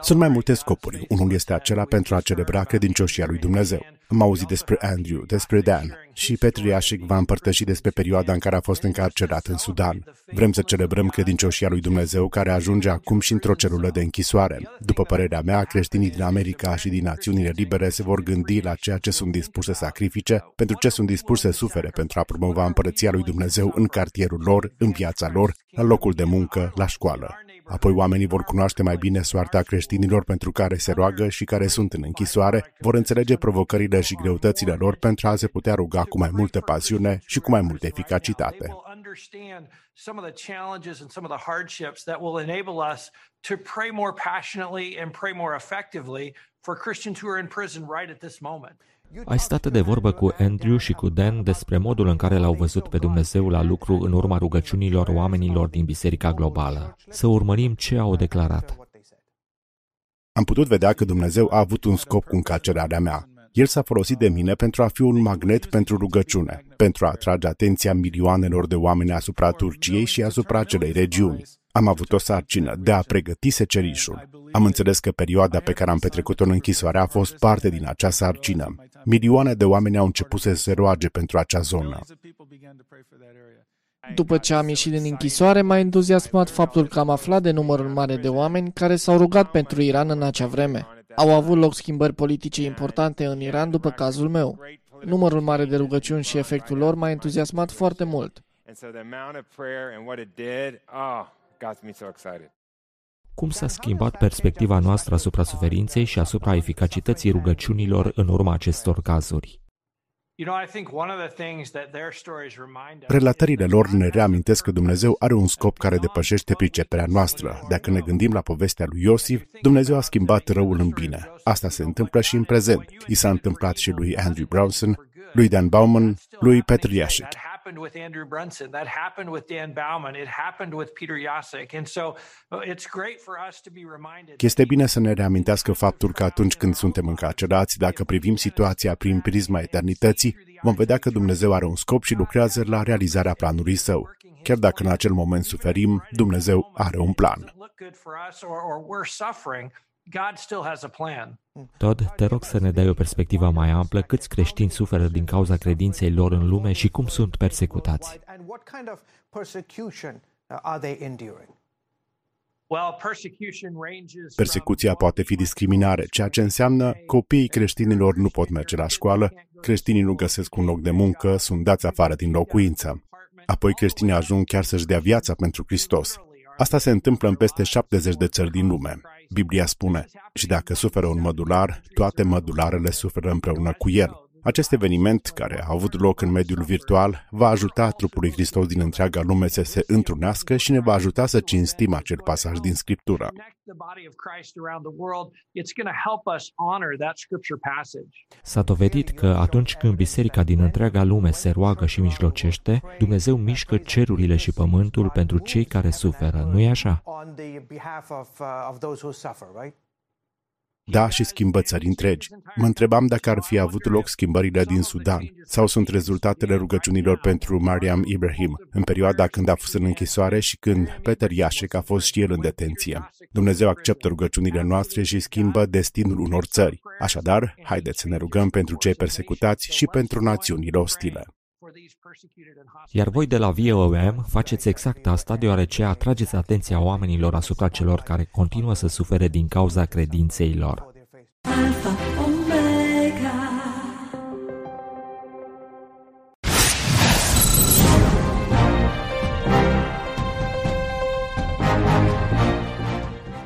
Sunt mai multe scopuri. Unul este acela pentru a celebra credincioșia lui Dumnezeu. Am auzit despre Andrew, despre Dan și Petriașic va împărtăși despre perioada în care a fost încarcerat în Sudan. Vrem să celebrăm credincioșia lui Dumnezeu care ajunge acum și într-o celulă de închisoare. După părerea mea, creștinii din America și din națiunile libere se vor gândi la ceea ce sunt dispuși să sacrifice, pentru ce sunt dispuși să sufere pentru a promova împărăția lui Dumnezeu în cartierul lor, în viața lor, la locul de muncă, la școală. Apoi oamenii vor cunoaște mai bine soarta creștinilor pentru care se roagă și care sunt în închisoare, vor înțelege provocările și greutățile lor pentru a se putea ruga cu mai multă pasiune și cu mai multă eficacitate. some of the challenges and some of the hardships that will enable us to pray more passionately and pray more effectively for Christians who are in prison right at this moment. Ai stat de vorbă cu Andrew și cu Dan despre modul în care l-au văzut pe Dumnezeu la lucru în urma rugăciunilor oamenilor din Biserica Globală. Să urmărim ce au declarat. Am putut vedea că Dumnezeu a avut un scop cu încarcerarea mea. El s-a folosit de mine pentru a fi un magnet pentru rugăciune, pentru a atrage atenția milioanelor de oameni asupra Turciei și asupra acelei regiuni. Am avut o sarcină de a pregăti secerișul. Am înțeles că perioada pe care am petrecut-o în închisoare a fost parte din acea sarcină. Milioane de oameni au început să se roage pentru acea zonă. După ce am ieșit din închisoare, m-a entuziasmat faptul că am aflat de numărul mare de oameni care s-au rugat pentru Iran în acea vreme. Au avut loc schimbări politice importante în Iran după cazul meu. Numărul mare de rugăciuni și efectul lor m-a entuziasmat foarte mult. Cum s-a schimbat perspectiva noastră asupra suferinței și asupra eficacității rugăciunilor în urma acestor cazuri? Relatările lor ne reamintesc că Dumnezeu are un scop care depășește priceperea noastră. Dacă ne gândim la povestea lui Iosif, Dumnezeu a schimbat răul în bine. Asta se întâmplă și în prezent. I s-a întâmplat și lui Andrew Brownson, lui Dan Bauman, lui Petr Iasik happened with Andrew Brunson. That happened with Dan Bauman. It happened with Peter Jasek. And so uh, it's great for us to be reminded. Este bine să ne reamintească faptul că atunci când suntem încarcerați, dacă privim situația prin prisma eternității, vom vedea că Dumnezeu are un scop și lucrează la realizarea planului său. Chiar dacă în acel moment suferim, Dumnezeu are un plan. God still has a plan. Todd, te rog să ne dai o perspectivă mai amplă câți creștini suferă din cauza credinței lor în lume și cum sunt persecutați. Persecuția poate fi discriminare, ceea ce înseamnă copiii creștinilor nu pot merge la școală, creștinii nu găsesc un loc de muncă, sunt dați afară din locuință. Apoi creștinii ajung chiar să-și dea viața pentru Hristos. Asta se întâmplă în peste 70 de țări din lume. Biblia spune, și dacă suferă un mădular, toate mădularele suferă împreună cu el. Acest eveniment, care a avut loc în mediul virtual, va ajuta trupul lui Hristos din întreaga lume să se întrunească și ne va ajuta să cinstim acel pasaj din Scriptură. S-a dovedit că atunci când biserica din întreaga lume se roagă și mijlocește, Dumnezeu mișcă cerurile și pământul pentru cei care suferă, nu-i așa? Da și schimbă țări întregi. Mă întrebam dacă ar fi avut loc schimbările din Sudan sau sunt rezultatele rugăciunilor pentru Mariam Ibrahim în perioada când a fost în închisoare și când Peter Iașec a fost și el în detenție. Dumnezeu acceptă rugăciunile noastre și schimbă destinul unor țări. Așadar, haideți să ne rugăm pentru cei persecutați și pentru națiunile ostile. Iar voi de la VOM faceți exact asta deoarece atrageți atenția oamenilor asupra celor care continuă să sufere din cauza credinței lor. Alpha, Omega.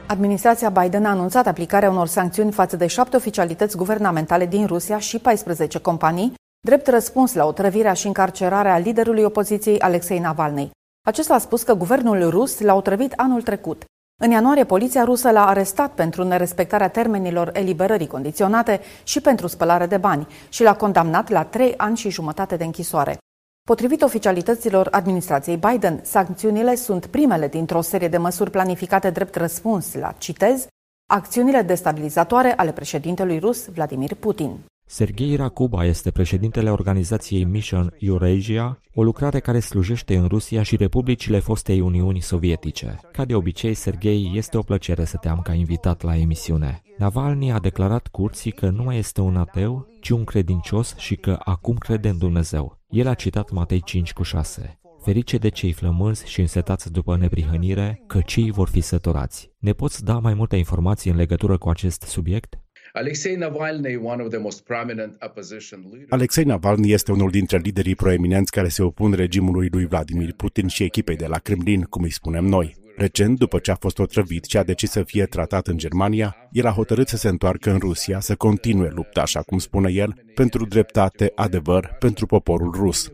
Administrația Biden a anunțat aplicarea unor sancțiuni față de șapte oficialități guvernamentale din Rusia și 14 companii drept răspuns la otrăvirea și încarcerarea liderului opoziției Alexei Navalny. Acesta a spus că guvernul rus l-a otrăvit anul trecut. În ianuarie, poliția rusă l-a arestat pentru nerespectarea termenilor eliberării condiționate și pentru spălare de bani și l-a condamnat la trei ani și jumătate de închisoare. Potrivit oficialităților administrației Biden, sancțiunile sunt primele dintr-o serie de măsuri planificate drept răspuns la, citez, acțiunile destabilizatoare ale președintelui rus Vladimir Putin. Sergei Rakuba este președintele organizației Mission Eurasia, o lucrare care slujește în Rusia și republicile fostei Uniuni Sovietice. Ca de obicei, Sergei, este o plăcere să te am ca invitat la emisiune. Navalny a declarat curții că nu mai este un ateu, ci un credincios și că acum crede în Dumnezeu. El a citat Matei 5 cu 6. Ferice de cei flămânzi și însetați după neprihănire, că cei vor fi săturați. Ne poți da mai multe informații în legătură cu acest subiect? Alexei Navalny, one of the most prominent opposition leaders. Alexei Navalny este unul dintre liderii proeminenți care se opun regimului lui Vladimir Putin și echipei de la Kremlin, cum îi spunem noi. Recent, după ce a fost otrăvit și a decis să fie tratat în Germania, el a hotărât să se întoarcă în Rusia, să continue lupta, așa cum spune el, pentru dreptate, adevăr, pentru poporul rus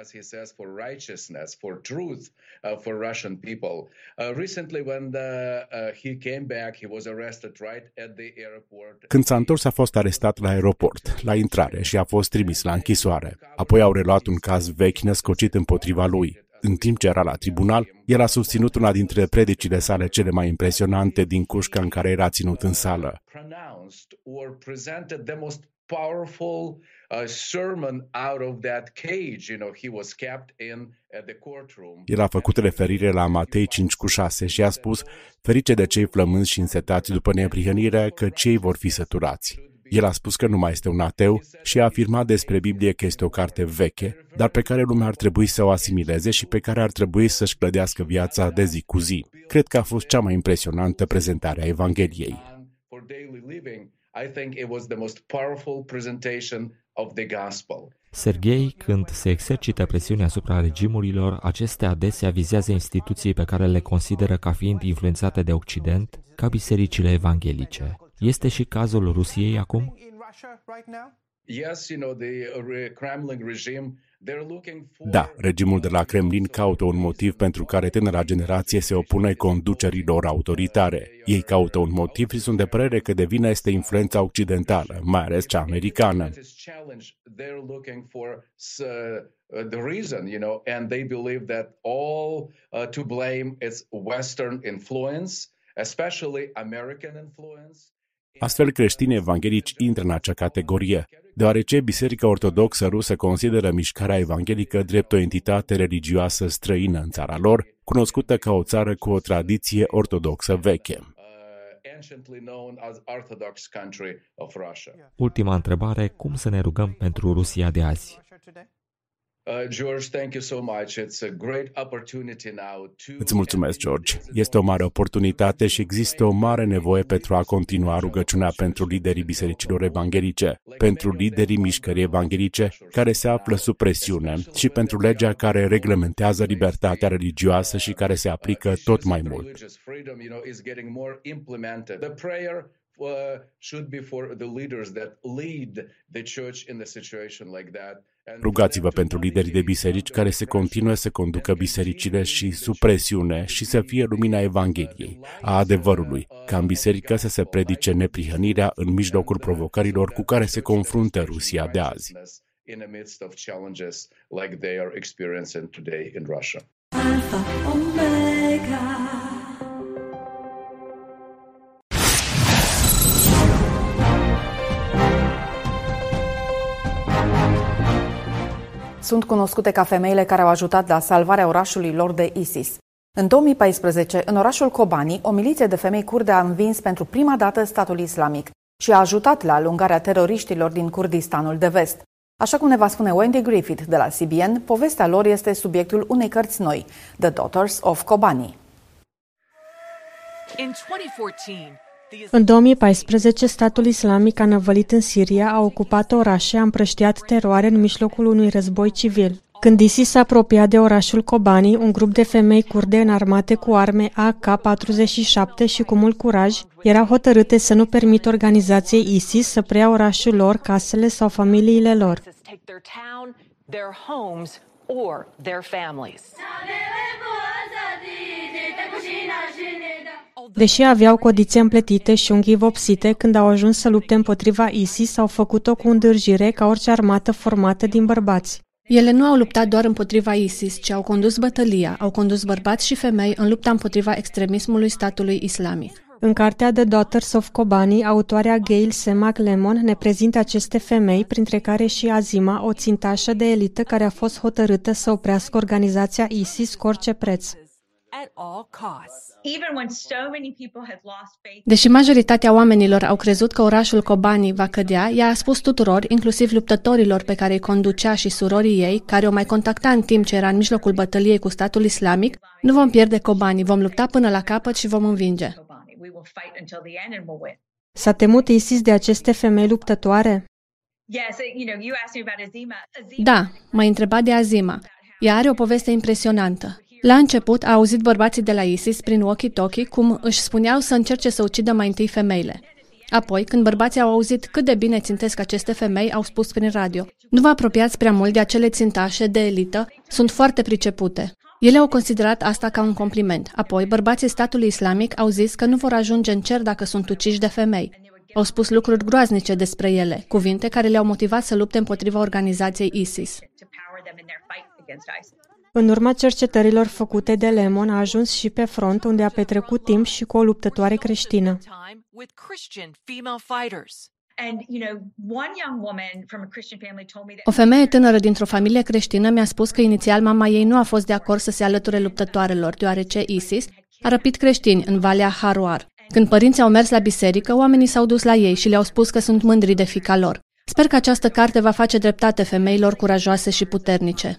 as he says, for righteousness, for truth uh, for Russian people. Uh, recently, when the, uh, he came back, he was arrested right at the airport. Când s-a întors, a fost arestat la aeroport, la intrare și a fost trimis la închisoare. Apoi au reluat un caz vechi născocit împotriva lui. În timp ce era la tribunal, el a susținut una dintre predicile sale cele mai impresionante din cușca în care era ținut în sală powerful uh, sermon out of that cage, you know, he was kept in at the courtroom. El a făcut referire la Matei 5 cu 6 și a spus, ferice de cei flămânzi și însetați după neprihănire, că cei vor fi săturați. El a spus că nu mai este un ateu și a afirmat despre Biblie că este o carte veche, dar pe care lumea ar trebui să o asimileze și pe care ar trebui să-și clădească viața de zi cu zi. Cred că a fost cea mai impresionantă prezentare a Evangheliei. For daily living, I think it was the most powerful presentation of the gospel. Serghei, când se exercită presiunea asupra regimurilor, acestea adesea vizează instituții pe care le consideră ca fiind influențate de Occident, ca bisericile evanghelice. Este și cazul Rusiei acum? Yes, you know, the uh, Kremlin regime Da, regimul de la Kremlin caută un motiv pentru care tânăra generație se opune conducerilor autoritare. Ei caută un motiv și sunt de părere că de vină este influența occidentală, mai ales cea americană. the reason, you know, and they believe that all uh, to blame is Western influence, especially American influence. Astfel, creștinii evanghelici intră în acea categorie, deoarece Biserica Ortodoxă Rusă consideră mișcarea evanghelică drept o entitate religioasă străină în țara lor, cunoscută ca o țară cu o tradiție ortodoxă veche. Ultima întrebare, cum să ne rugăm pentru Rusia de azi? Îți mulțumesc, George. Este o mare oportunitate și există o mare nevoie pentru a continua rugăciunea pentru liderii bisericilor evanghelice, pentru liderii mișcării evanghelice care se află sub presiune și pentru legea care reglementează libertatea religioasă și care se aplică tot mai mult. should be for the leaders that lead the church in a situation like that. Rugați-vă pentru liderii de biserici care se continuă să conducă bisericile și sub presiune și să fie lumina Evangheliei, a adevărului, ca în biserică să se predice neprihănirea în mijlocul provocărilor cu care se confruntă Rusia de azi. Alpha, Omega. Sunt cunoscute ca femeile care au ajutat la salvarea orașului lor de ISIS. În 2014, în orașul Kobani, o miliție de femei kurde a învins pentru prima dată statul islamic și a ajutat la alungarea teroriștilor din Kurdistanul de vest. Așa cum ne va spune Wendy Griffith de la CBN, povestea lor este subiectul unei cărți noi, The Daughters of Kobani. In 2014, în 2014, statul islamic a năvălit în Siria, a ocupat orașe, a împrăștiat teroare în mijlocul unui război civil. Când ISIS s-a apropiat de orașul Kobani, un grup de femei kurde înarmate cu arme AK-47 și cu mult curaj erau hotărâte să nu permită organizației ISIS să preia orașul lor, casele sau familiile lor. Deși aveau codițe împletite și unghii vopsite, când au ajuns să lupte împotriva ISIS, au făcut-o cu îndârjire ca orice armată formată din bărbați. Ele nu au luptat doar împotriva ISIS, ci au condus bătălia, au condus bărbați și femei în lupta împotriva extremismului statului islamic. În cartea The Daughters of Kobani, autoarea Gail Semak Lemon ne prezintă aceste femei, printre care și Azima, o țintașă de elită care a fost hotărâtă să oprească organizația ISIS cu orice preț. Deși majoritatea oamenilor au crezut că orașul Kobani va cădea, ea a spus tuturor, inclusiv luptătorilor pe care îi conducea și surorii ei, care o mai contacta în timp ce era în mijlocul bătăliei cu statul islamic, nu vom pierde Kobani, vom lupta până la capăt și vom învinge. S-a temut ISIS de aceste femei luptătoare? Da, m-a întrebat de Azima. Ea are o poveste impresionantă. La început a auzit bărbații de la ISIS prin walkie-talkie cum își spuneau să încerce să ucidă mai întâi femeile. Apoi, când bărbații au auzit cât de bine țintesc aceste femei, au spus prin radio, nu vă apropiați prea mult de acele țintașe de elită, sunt foarte pricepute. Ele au considerat asta ca un compliment. Apoi, bărbații statului islamic au zis că nu vor ajunge în cer dacă sunt uciși de femei. Au spus lucruri groaznice despre ele, cuvinte care le-au motivat să lupte împotriva organizației ISIS. În urma cercetărilor făcute de Lemon, a ajuns și pe front, unde a petrecut timp și cu o luptătoare creștină. O femeie tânără dintr-o familie creștină mi-a spus că inițial mama ei nu a fost de acord să se alăture luptătoarelor, deoarece ISIS a răpit creștini în Valea Haruar. Când părinții au mers la biserică, oamenii s-au dus la ei și le-au spus că sunt mândri de fica lor. Sper că această carte va face dreptate femeilor curajoase și puternice.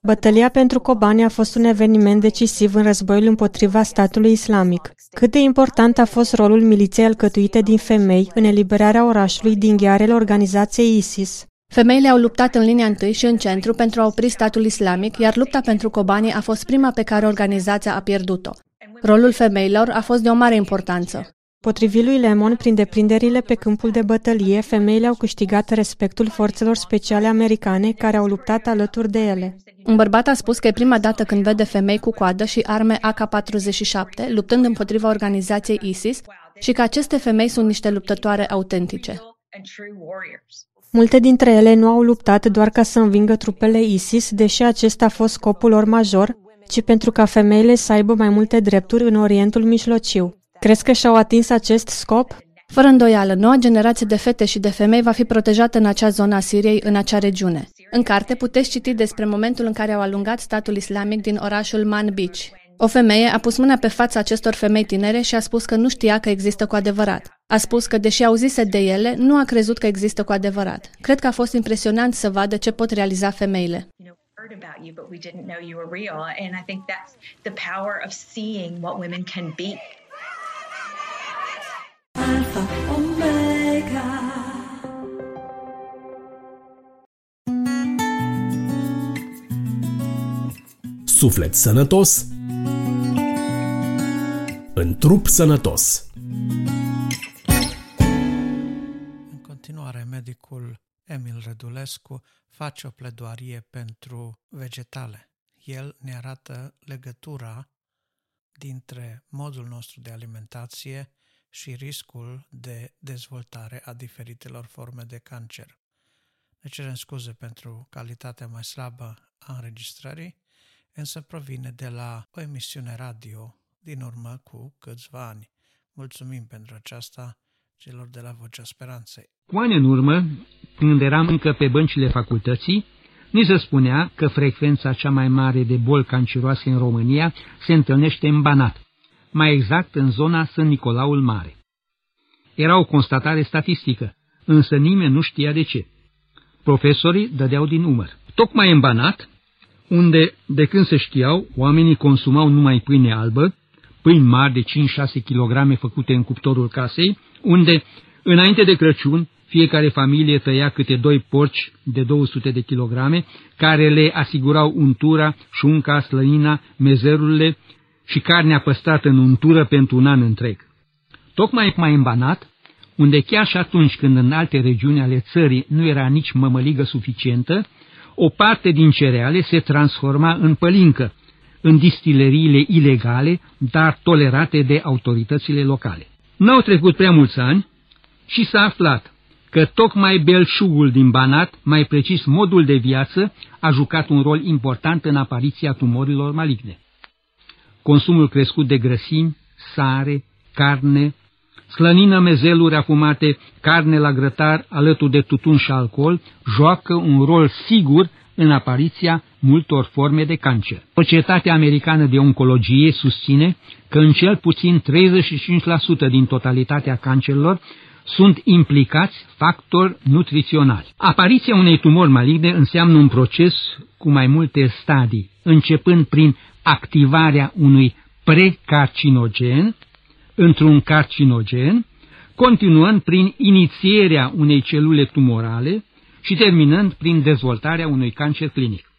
Bătălia pentru Kobani a fost un eveniment decisiv în războiul împotriva statului islamic. Cât de important a fost rolul miliției alcătuite din femei în eliberarea orașului din ghearele organizației ISIS? Femeile au luptat în linia întâi și în centru pentru a opri statul islamic, iar lupta pentru Kobani a fost prima pe care organizația a pierdut-o. Rolul femeilor a fost de o mare importanță. Potrivit lui Lemon, prin deprinderile pe câmpul de bătălie, femeile au câștigat respectul forțelor speciale americane care au luptat alături de ele. Un bărbat a spus că e prima dată când vede femei cu coadă și arme AK-47 luptând împotriva organizației ISIS și că aceste femei sunt niște luptătoare autentice. Multe dintre ele nu au luptat doar ca să învingă trupele ISIS, deși acesta a fost scopul lor major, ci pentru ca femeile să aibă mai multe drepturi în Orientul Mijlociu. Crezi că și-au atins acest scop? Fără îndoială, noua generație de fete și de femei va fi protejată în acea zonă a Siriei, în acea regiune. În carte puteți citi despre momentul în care au alungat statul islamic din orașul Man Beach. O femeie a pus mâna pe fața acestor femei tinere și a spus că nu știa că există cu adevărat. A spus că, deși auzise de ele, nu a crezut că există cu adevărat. Cred că a fost impresionant să vadă ce pot realiza femeile. about you, but we didn't know you were real. And I think that's the power of seeing what women can be. Alpha Omega. Suflet sănătos în trup sănătos. În continuare, medicul Emil Redulescu face o pledoarie pentru vegetale. El ne arată legătura dintre modul nostru de alimentație și riscul de dezvoltare a diferitelor forme de cancer. Ne cerem scuze pentru calitatea mai slabă a înregistrării, însă provine de la o emisiune radio din urmă cu câțiva ani. Mulțumim pentru aceasta celor de la Vocea Speranței. Cu ani în urmă, când eram încă pe băncile facultății, ni se spunea că frecvența cea mai mare de boli canceroase în România se întâlnește în Banat, mai exact în zona Sân Nicolaul Mare. Era o constatare statistică, însă nimeni nu știa de ce. Profesorii dădeau din umăr. Tocmai în Banat, unde, de când se știau, oamenii consumau numai pâine albă, pâini mari de 5-6 kg făcute în cuptorul casei, unde, înainte de Crăciun, fiecare familie tăia câte doi porci de 200 de kilograme, care le asigurau untura, șunca, slăina, mezerurile și carnea păstrată în untură pentru un an întreg. Tocmai mai în Banat, unde chiar și atunci când în alte regiuni ale țării nu era nici mămăligă suficientă, o parte din cereale se transforma în pălincă, în distileriile ilegale, dar tolerate de autoritățile locale. N-au trecut prea mulți ani și s-a aflat că tocmai belșugul din Banat, mai precis modul de viață, a jucat un rol important în apariția tumorilor maligne. Consumul crescut de grăsimi, sare, carne, slănină, mezeluri afumate, carne la grătar alături de tutun și alcool, joacă un rol sigur în apariția multor forme de cancer. Societatea Americană de Oncologie susține că în cel puțin 35% din totalitatea cancerelor sunt implicați factori nutriționali. Apariția unei tumori maligne înseamnă un proces cu mai multe stadii, începând prin activarea unui precarcinogen într-un carcinogen, continuând prin inițierea unei celule tumorale și terminând prin dezvoltarea unui cancer clinic.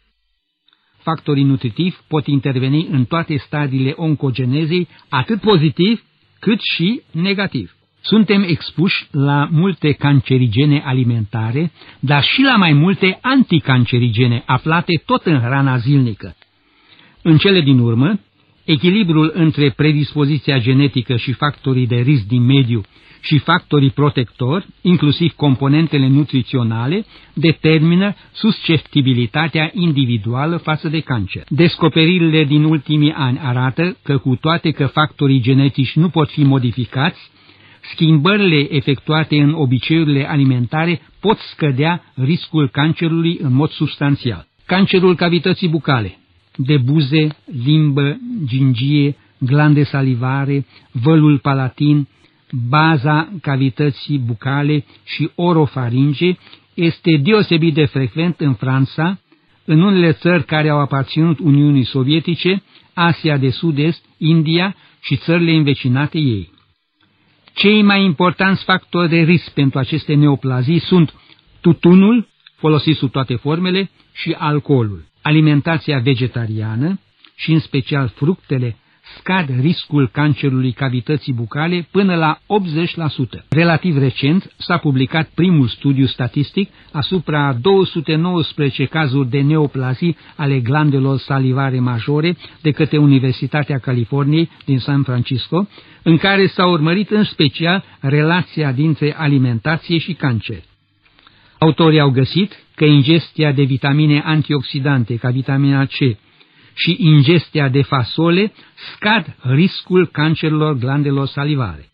Factorii nutritivi pot interveni în toate stadiile oncogenezei, atât pozitiv cât și negativ. Suntem expuși la multe cancerigene alimentare, dar și la mai multe anticancerigene aflate tot în hrana zilnică. În cele din urmă, echilibrul între predispoziția genetică și factorii de risc din mediu și factorii protectori, inclusiv componentele nutriționale, determină susceptibilitatea individuală față de cancer. Descoperirile din ultimii ani arată că cu toate că factorii genetici nu pot fi modificați, schimbările efectuate în obiceiurile alimentare pot scădea riscul cancerului în mod substanțial. Cancerul cavității bucale, de buze, limbă, gingie, glande salivare, vălul palatin, baza cavității bucale și orofaringe este deosebit de frecvent în Franța, în unele țări care au aparținut Uniunii Sovietice, Asia de Sud-Est, India și țările învecinate ei. Cei mai importanți factori de risc pentru aceste neoplazii sunt tutunul, folosit sub toate formele, și alcoolul. Alimentația vegetariană și în special fructele scad riscul cancerului cavității bucale până la 80%. Relativ recent s-a publicat primul studiu statistic asupra 219 cazuri de neoplazii ale glandelor salivare majore de către Universitatea Californiei din San Francisco, în care s-a urmărit în special relația dintre alimentație și cancer. Autorii au găsit că ingestia de vitamine antioxidante ca vitamina C, și ingestia de fasole scad riscul cancerilor glandelor salivare.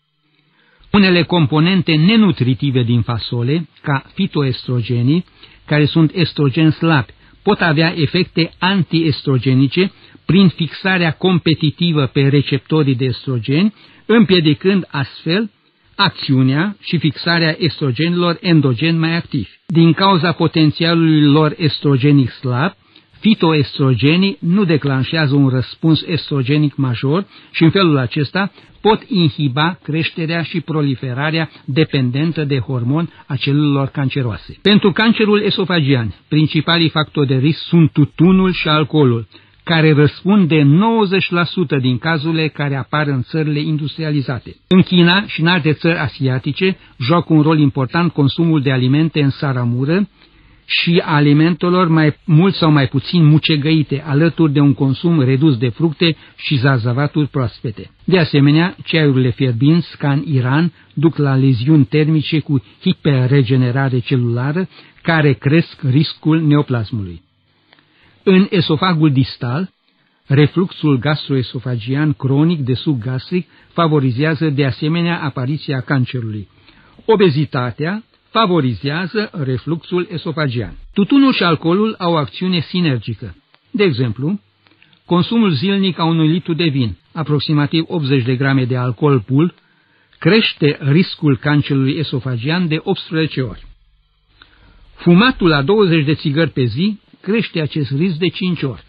Unele componente nenutritive din fasole, ca fitoestrogenii, care sunt estrogen slabi, pot avea efecte antiestrogenice prin fixarea competitivă pe receptorii de estrogeni, împiedicând astfel acțiunea și fixarea estrogenilor endogeni mai activi. Din cauza potențialului lor estrogenic slab, fitoestrogenii nu declanșează un răspuns estrogenic major și în felul acesta pot inhiba creșterea și proliferarea dependentă de hormon a celulelor canceroase. Pentru cancerul esofagian, principalii factori de risc sunt tutunul și alcoolul, care răspund de 90% din cazurile care apar în țările industrializate. În China și în alte țări asiatice joacă un rol important consumul de alimente în saramură, și alimentelor mai mult sau mai puțin mucegăite, alături de un consum redus de fructe și zarzavaturi proaspete. De asemenea, ceaiurile fierbinți, ca în Iran, duc la leziuni termice cu hiperregenerare celulară, care cresc riscul neoplasmului. În esofagul distal, refluxul gastroesofagian cronic de sub gastric favorizează de asemenea apariția cancerului. Obezitatea favorizează refluxul esofagian. Tutunul și alcoolul au o acțiune sinergică. De exemplu, consumul zilnic a unui litru de vin, aproximativ 80 de grame de alcool pur, crește riscul cancerului esofagian de 18 ori. Fumatul la 20 de țigări pe zi crește acest risc de 5 ori.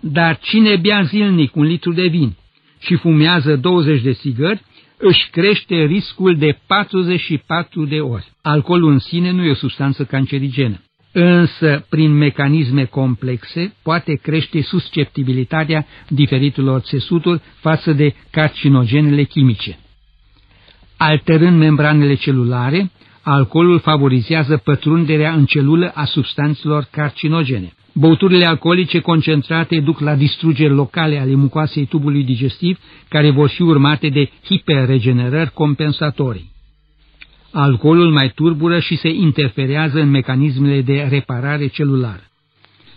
Dar cine bea zilnic un litru de vin și fumează 20 de țigări, își crește riscul de 44 de ori. Alcoolul în sine nu e o substanță cancerigenă, însă prin mecanisme complexe poate crește susceptibilitatea diferitelor țesuturi față de carcinogenele chimice. Alterând membranele celulare, alcoolul favorizează pătrunderea în celulă a substanțelor carcinogene. Băuturile alcoolice concentrate duc la distrugeri locale ale mucoasei tubului digestiv, care vor fi urmate de hiperregenerări compensatorii. Alcoolul mai turbură și se interferează în mecanismele de reparare celulară.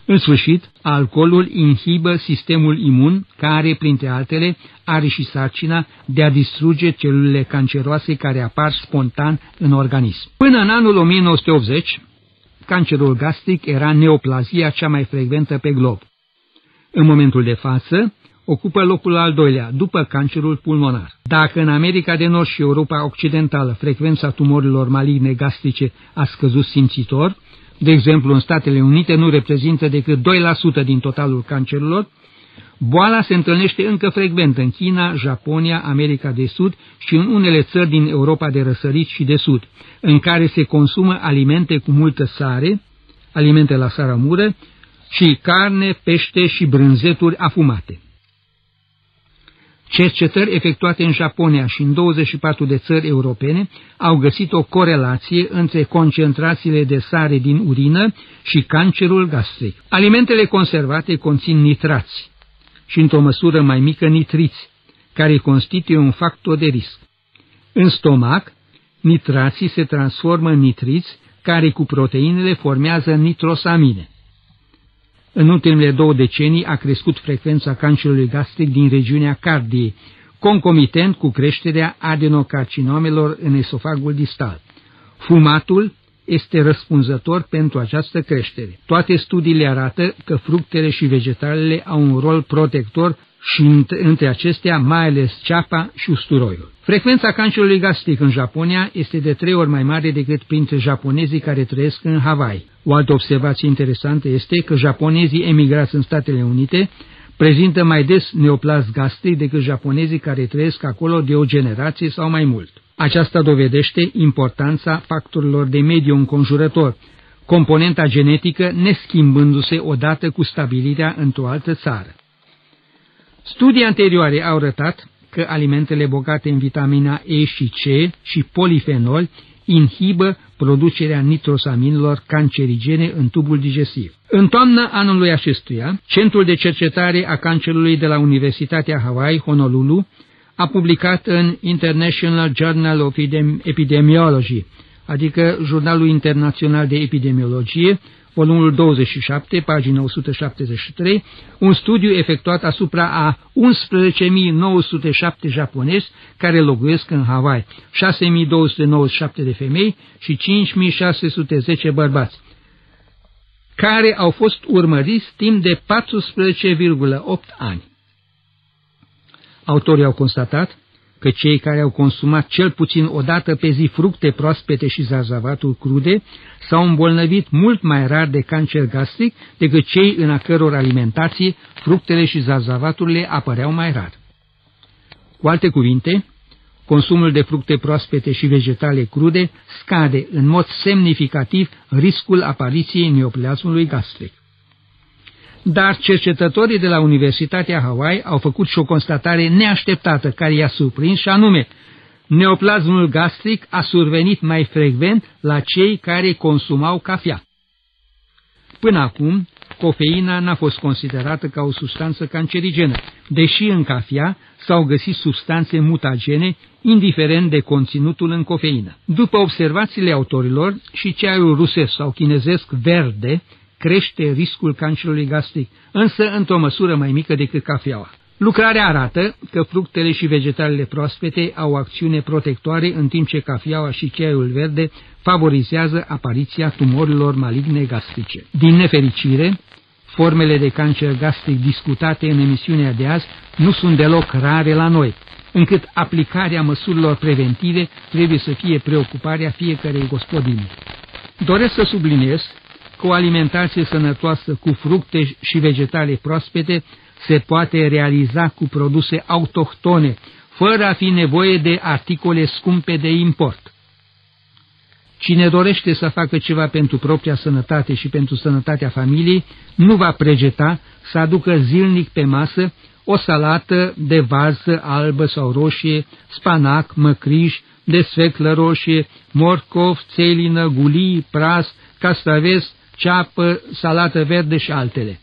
În sfârșit, alcoolul inhibă sistemul imun, care, printre altele, are și sarcina de a distruge celulele canceroase care apar spontan în organism. Până în anul 1980, cancerul gastric era neoplazia cea mai frecventă pe glob. În momentul de față, ocupă locul al doilea, după cancerul pulmonar. Dacă în America de Nord și Europa Occidentală frecvența tumorilor maligne gastrice a scăzut simțitor, de exemplu în Statele Unite nu reprezintă decât 2% din totalul cancerilor, Boala se întâlnește încă frecvent în China, Japonia, America de Sud și în unele țări din Europa de răsărit și de sud, în care se consumă alimente cu multă sare, alimente la saramură, și carne, pește și brânzeturi afumate. Cercetări efectuate în Japonia și în 24 de țări europene au găsit o corelație între concentrațiile de sare din urină și cancerul gastric. Alimentele conservate conțin nitrați, și într-o măsură mai mică nitriți, care constituie un factor de risc. În stomac, nitrații se transformă în nitriți, care cu proteinele formează nitrosamine. În ultimele două decenii a crescut frecvența cancerului gastric din regiunea cardiei, concomitent cu creșterea adenocarcinomelor în esofagul distal. Fumatul este răspunzător pentru această creștere. Toate studiile arată că fructele și vegetalele au un rol protector și între acestea mai ales ceapa și usturoiul. Frecvența cancerului gastric în Japonia este de trei ori mai mare decât printre japonezii care trăiesc în Hawaii. O altă observație interesantă este că japonezii emigrați în Statele Unite prezintă mai des neoplas gastric decât japonezii care trăiesc acolo de o generație sau mai mult. Aceasta dovedește importanța factorilor de mediu înconjurător, componenta genetică neschimbându-se odată cu stabilirea într-o altă țară. Studii anterioare au arătat că alimentele bogate în vitamina E și C și polifenol inhibă producerea nitrosaminilor cancerigene în tubul digestiv. În toamna anului acestuia, Centrul de Cercetare a Cancerului de la Universitatea Hawaii, Honolulu, a publicat în International Journal of Epidemiology, adică Jurnalul Internațional de Epidemiologie, volumul 27, pagina 173, un studiu efectuat asupra a 11.907 japonezi care locuiesc în Hawaii, 6.297 de femei și 5.610 bărbați, care au fost urmăriți timp de 14,8 ani. Autorii au constatat că cei care au consumat cel puțin o dată pe zi fructe proaspete și zarzavaturi crude s-au îmbolnăvit mult mai rar de cancer gastric decât cei în a căror alimentație fructele și zarzavaturile apăreau mai rar. Cu alte cuvinte, consumul de fructe proaspete și vegetale crude scade în mod semnificativ riscul apariției neoplasmului gastric. Dar cercetătorii de la Universitatea Hawaii au făcut și o constatare neașteptată care i-a surprins și anume, neoplasmul gastric a survenit mai frecvent la cei care consumau cafea. Până acum, cofeina n-a fost considerată ca o substanță cancerigenă, deși în cafea s-au găsit substanțe mutagene, indiferent de conținutul în cofeină. După observațiile autorilor, și ceaiul rusesc sau chinezesc verde crește riscul cancerului gastric, însă într-o măsură mai mică decât cafeaua. Lucrarea arată că fructele și vegetalele proaspete au acțiune protectoare, în timp ce cafeaua și cheiul verde favorizează apariția tumorilor maligne gastrice. Din nefericire, formele de cancer gastric discutate în emisiunea de azi nu sunt deloc rare la noi, încât aplicarea măsurilor preventive trebuie să fie preocuparea fiecărei gospodini. Doresc să subliniez că o alimentație sănătoasă cu fructe și vegetale proaspete se poate realiza cu produse autohtone, fără a fi nevoie de articole scumpe de import. Cine dorește să facă ceva pentru propria sănătate și pentru sănătatea familiei, nu va pregeta să aducă zilnic pe masă o salată de varză albă sau roșie, spanac, măcriș, desfeclă roșie, morcov, țelină, gulii, pras, castraveți, ceapă, salată verde și altele.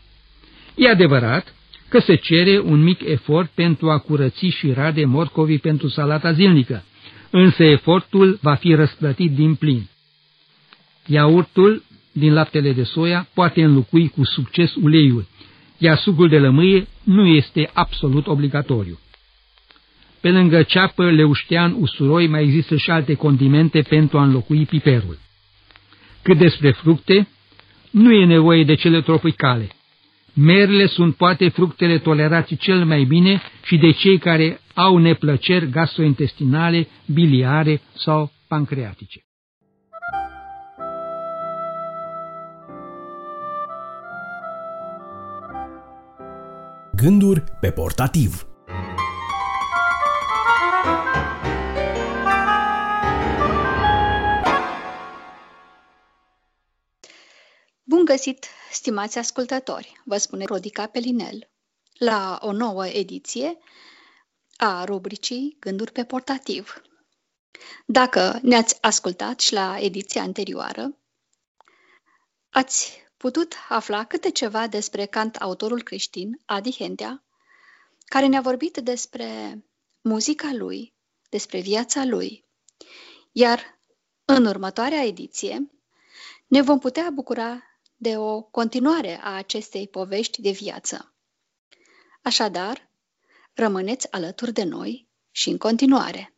E adevărat că se cere un mic efort pentru a curăți și rade morcovii pentru salata zilnică, însă efortul va fi răsplătit din plin. Iaurtul din laptele de soia poate înlocui cu succes uleiul, iar sucul de lămâie nu este absolut obligatoriu. Pe lângă ceapă, leuștean, usturoi, mai există și alte condimente pentru a înlocui piperul. Cât despre fructe, nu e nevoie de cele tropicale. Merele sunt poate fructele tolerate cel mai bine și de cei care au neplăceri gastrointestinale, biliare sau pancreatice. Gânduri pe portativ găsit, stimați ascultători, vă spune Rodica Pelinel, la o nouă ediție a rubricii Gânduri pe portativ. Dacă ne-ați ascultat și la ediția anterioară, ați putut afla câte ceva despre cant autorul creștin Adi Hentea, care ne-a vorbit despre muzica lui, despre viața lui. Iar În următoarea ediție ne vom putea bucura de o continuare a acestei povești de viață. Așadar, rămâneți alături de noi și în continuare.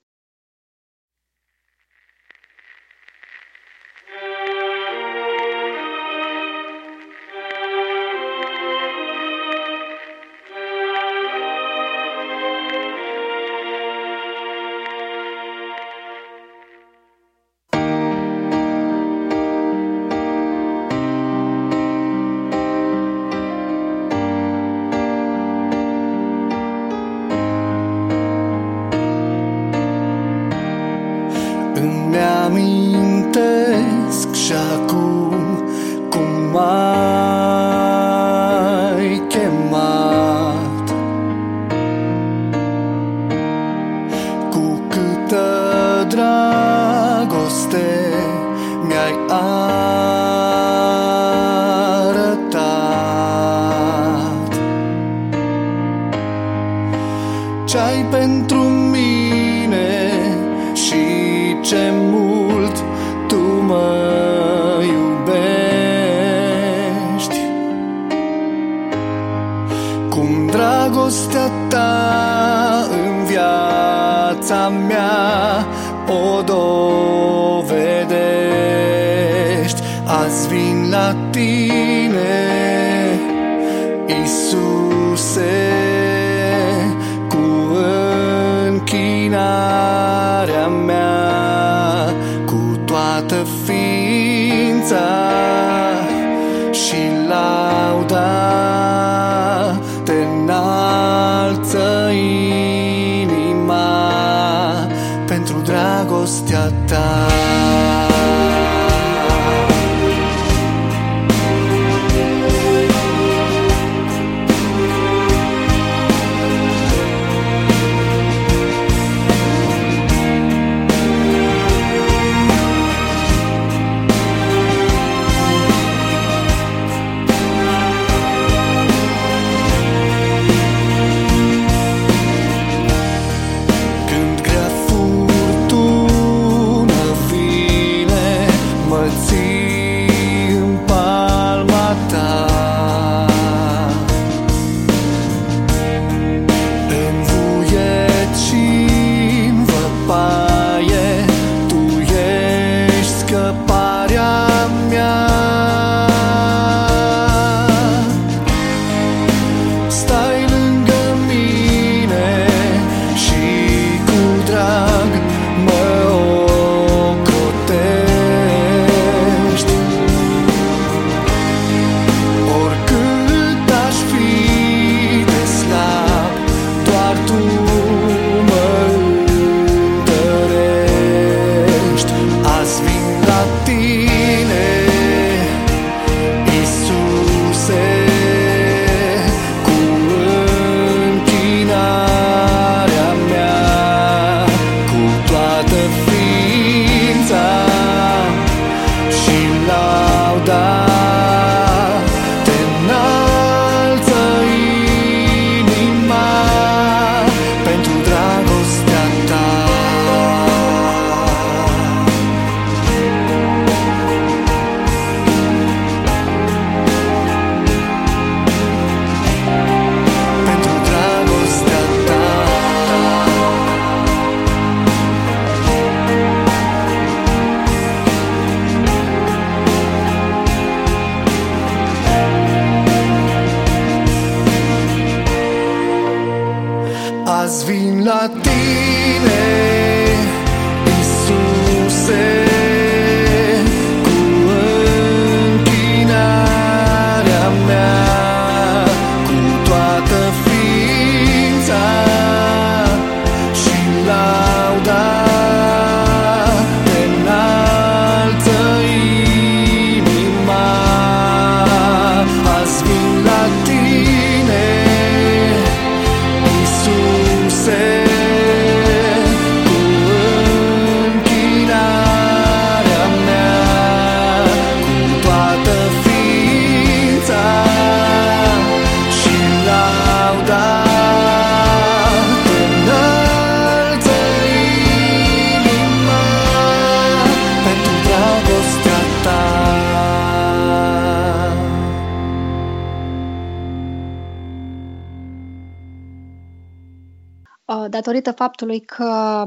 Faptului că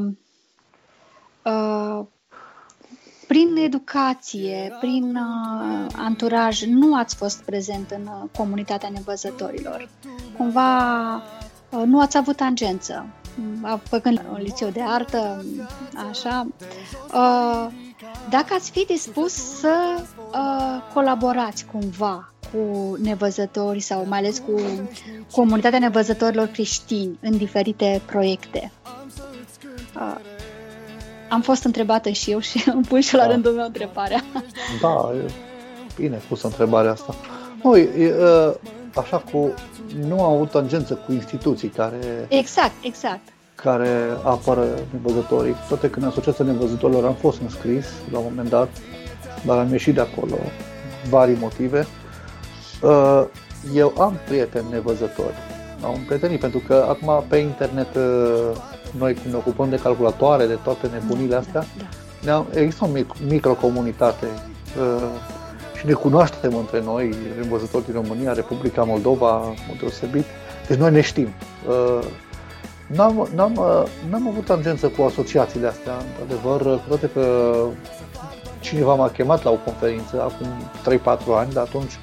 uh, prin educație, prin uh, anturaj, nu ați fost prezent în uh, comunitatea nevăzătorilor. Cumva uh, nu ați avut tangență. Uh, făcând un liceu de artă, așa. Uh, dacă ați fi dispus să uh, colaborați cumva cu nevăzători sau mai ales cu comunitatea nevăzătorilor creștini în diferite proiecte. Uh, am fost întrebată și eu și (laughs) îmi pun și la da. rândul meu întrebarea. Da, e bine pusă întrebarea asta. Nu, e, așa cu... Nu am avut tangență cu instituții care... Exact, exact. Care apără nevăzătorii. Toate când Asociația Nevăzătorilor am fost înscris la un moment dat, dar am ieșit de acolo vari motive. Uh, eu am prieteni nevăzători. Am prietenii pentru că acum pe internet uh, noi când ne ocupăm de calculatoare, de toate nebunile astea, da. există o mic, microcomunitate uh, și ne cunoaștem între noi, învățători din România, Republica Moldova, mult deosebit, deci noi ne știm. N-am, n-am, n-am avut tangență cu asociațiile astea, într-adevăr, cu toate că cineva m-a chemat la o conferință acum 3-4 ani, dar atunci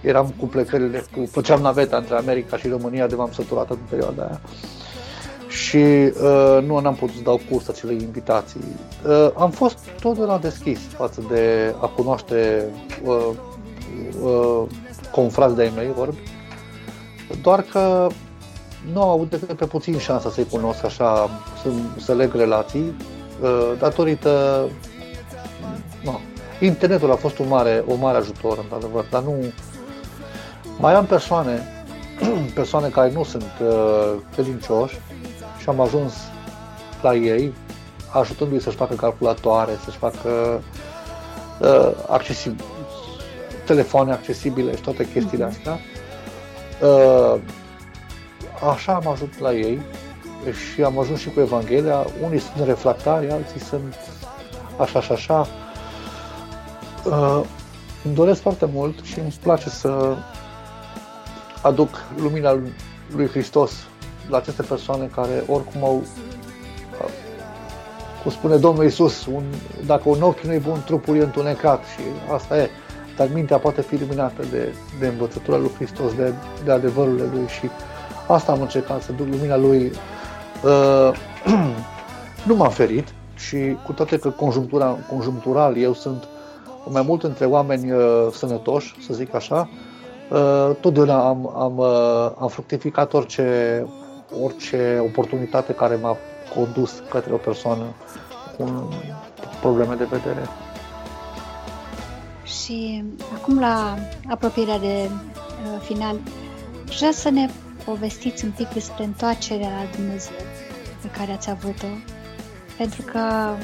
eram cu plecările, cu, făceam naveta între America și România de m-am săturat în perioada aia și uh, nu am putut să dau curs acele invitații. Uh, am fost totdeauna deschis față de a cunoaște uh, uh, confrați de-ai mei vorbi, doar că nu am avut decât pe puțin șansa să-i cunosc așa, să, să leg relații, uh, datorită no, internetul a fost un mare, un mare ajutor, într-adevăr, dar nu, mai am persoane, (clears throat) persoane care nu sunt uh, credincioși și am ajuns la ei ajutându-i să-și facă calculatoare, să-și facă uh, accesib- telefoane accesibile și toate chestiile mhm. astea. Uh, așa am ajuns la ei și am ajuns și cu Evanghelia. Unii sunt refractari, alții sunt așa și așa. Uh, îmi doresc foarte mult și îmi place să aduc lumina lui Hristos la aceste persoane care oricum au, cum spune Domnul Iisus, un, dacă un ochi nu e bun, trupul e întunecat și asta e. Dar mintea poate fi luminată de, de învățătura lui Hristos, de, de adevărurile lui și asta am încercat să duc lumina lui. Uh, (clears throat) nu m-am ferit și cu toate că conjunctura, conjunctural eu sunt mai mult între oameni uh, sănătoși, să zic așa, Uh, totdeauna am, am, uh, am fructificat orice, orice oportunitate care m-a condus către o persoană cu probleme de vedere. Și acum la apropierea de uh, final, vreau să ne povestiți un pic despre întoarcerea la Dumnezeu pe care ați avut-o, pentru că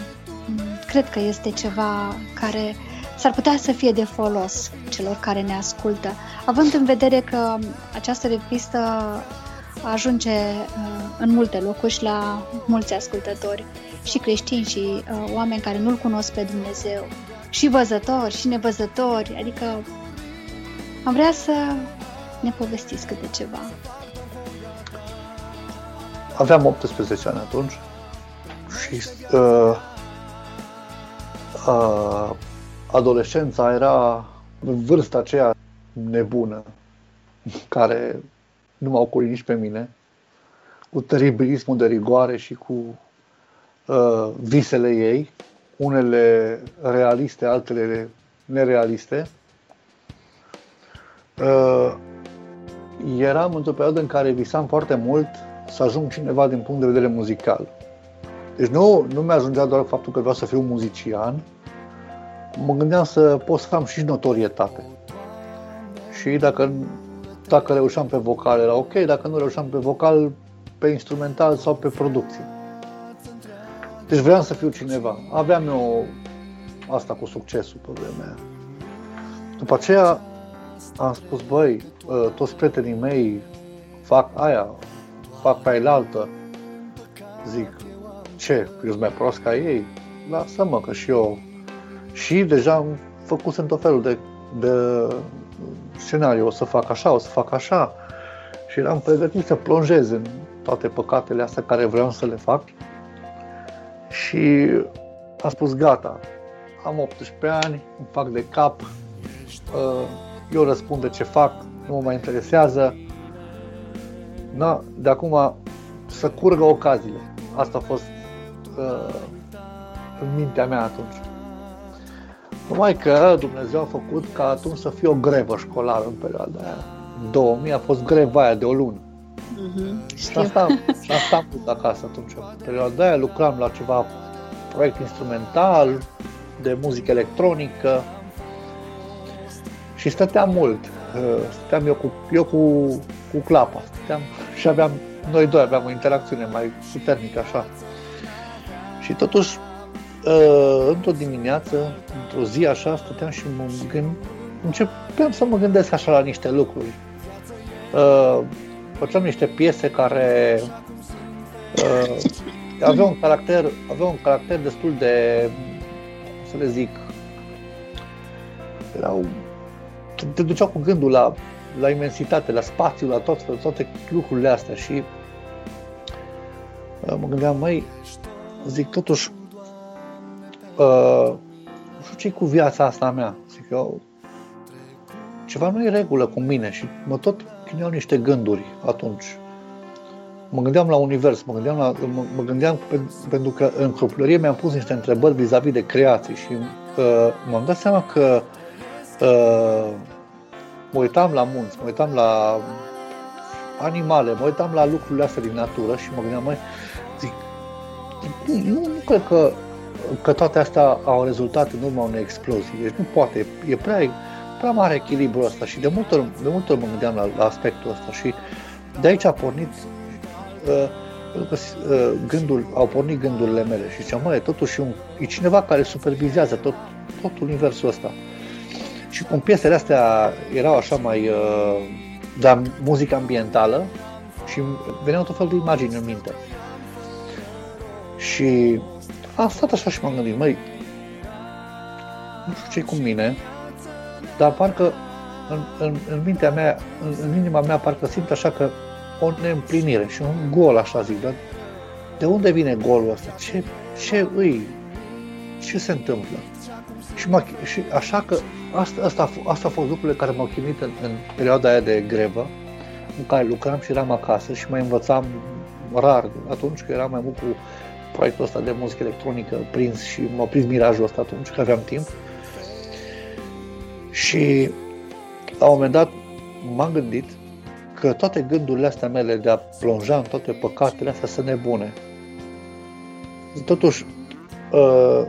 mm, cred că este ceva care s-ar putea să fie de folos celor care ne ascultă, având în vedere că această revistă ajunge uh, în multe locuri și la mulți ascultători, și creștini și uh, oameni care nu-L cunosc pe Dumnezeu, și văzători și nevăzători, adică am vrea să ne povestiți câte ceva. Aveam 18 ani atunci și uh, uh, adolescența era vârsta aceea nebună care nu m-au ocurit nici pe mine, cu teribilismul de rigoare și cu uh, visele ei, unele realiste, altele nerealiste. Uh, eram într-o perioadă în care visam foarte mult să ajung cineva din punct de vedere muzical. Deci nu, nu mi-ajungea doar faptul că vreau să fiu muzician, mă gândeam să pot să am și notorietate. Și dacă, dacă reușeam pe vocal era ok, dacă nu reușeam pe vocal, pe instrumental sau pe producție. Deci vreau să fiu cineva. Aveam eu asta cu succesul pe vremea După aceea am spus, băi, ă, toți prietenii mei fac aia, fac pe altă. Zic, ce, eu sunt mai prost ca ei? Lasă-mă că și eu și deja am făcut tot felul de, de scenariu, o să fac așa, o să fac așa. Și eram pregătit să plonjez în toate păcatele astea care vreau să le fac și am spus gata, am 18 ani, îmi fac de cap, uh, eu răspund de ce fac, nu mă mai interesează. Da, de acum să curgă ocaziile. Asta a fost uh, în mintea mea atunci. Numai că Dumnezeu a făcut ca atunci să fie o grevă școlară în perioada aia. 2000 a fost greva aia de o lună. Mm-hmm, și asta, și asta am pus acasă atunci. În perioada aia lucram la ceva proiect instrumental, de muzică electronică și stăteam mult. Uh, stăteam eu cu, eu cu, cu clapa, stăteam și aveam, noi doi aveam o interacțiune mai puternică așa. Și totuși, uh, într-o dimineață, într-o zi așa, stăteam și mă gând, începeam să mă gândesc așa la niște lucruri. Uh, făceam niște piese care aveau un caracter, aveau un caracter destul de, să le zic, erau, te duceau cu gândul la, la imensitate, la spațiu, la tot, toate lucrurile astea și uh, mă gândeam, mai zic, totuși, uh, nu știu ce cu viața asta a mea. Zic eu, ceva nu e regulă cu mine și mă tot chineau niște gânduri atunci mă gândeam la univers, mă gândeam, la, mă, mă gândeam pe, pentru că în copilărie mi-am pus niște întrebări vis-a-vis de creație și uh, m-am dat seama că uh, mă uitam la munți, mă uitam la animale, mă uitam la lucrurile astea din natură și mă gândeam, mai zic, nu, nu cred că, că toate astea au rezultat în urma unei explozii. Deci nu poate, e prea, prea mare echilibru ăsta și de multe ori, de multe ori mă gândeam la, la aspectul ăsta și de aici a pornit pentru că uh, gândul, au pornit gândurile mele și ziceam, măi, totuși un, e cineva care supervizează tot, tot universul ăsta. Și cum piesele astea erau așa mai uh, de muzică ambientală și veneau tot felul de imagini în minte. Și am stat așa și m-am gândit, măi, nu știu ce cu mine, dar parcă în, în, în mintea mea, în, în inima mea, parcă simt așa că o neîmplinire și un gol, așa zic, dar de unde vine golul ăsta? Ce, ce îi? Ce se întâmplă? Și, mă, și așa că asta, asta, asta a fost lucrurile care m-au chinuit în, în perioada aia de grevă, în care lucram și eram acasă și mai învățam rar, atunci că eram mai mult cu proiectul ăsta de muzică electronică prins și m-a prins mirajul ăsta atunci că aveam timp. Și la un moment dat m-am gândit că toate gândurile astea mele de a plonja în toate păcatele astea sunt nebune. Totuși, uh,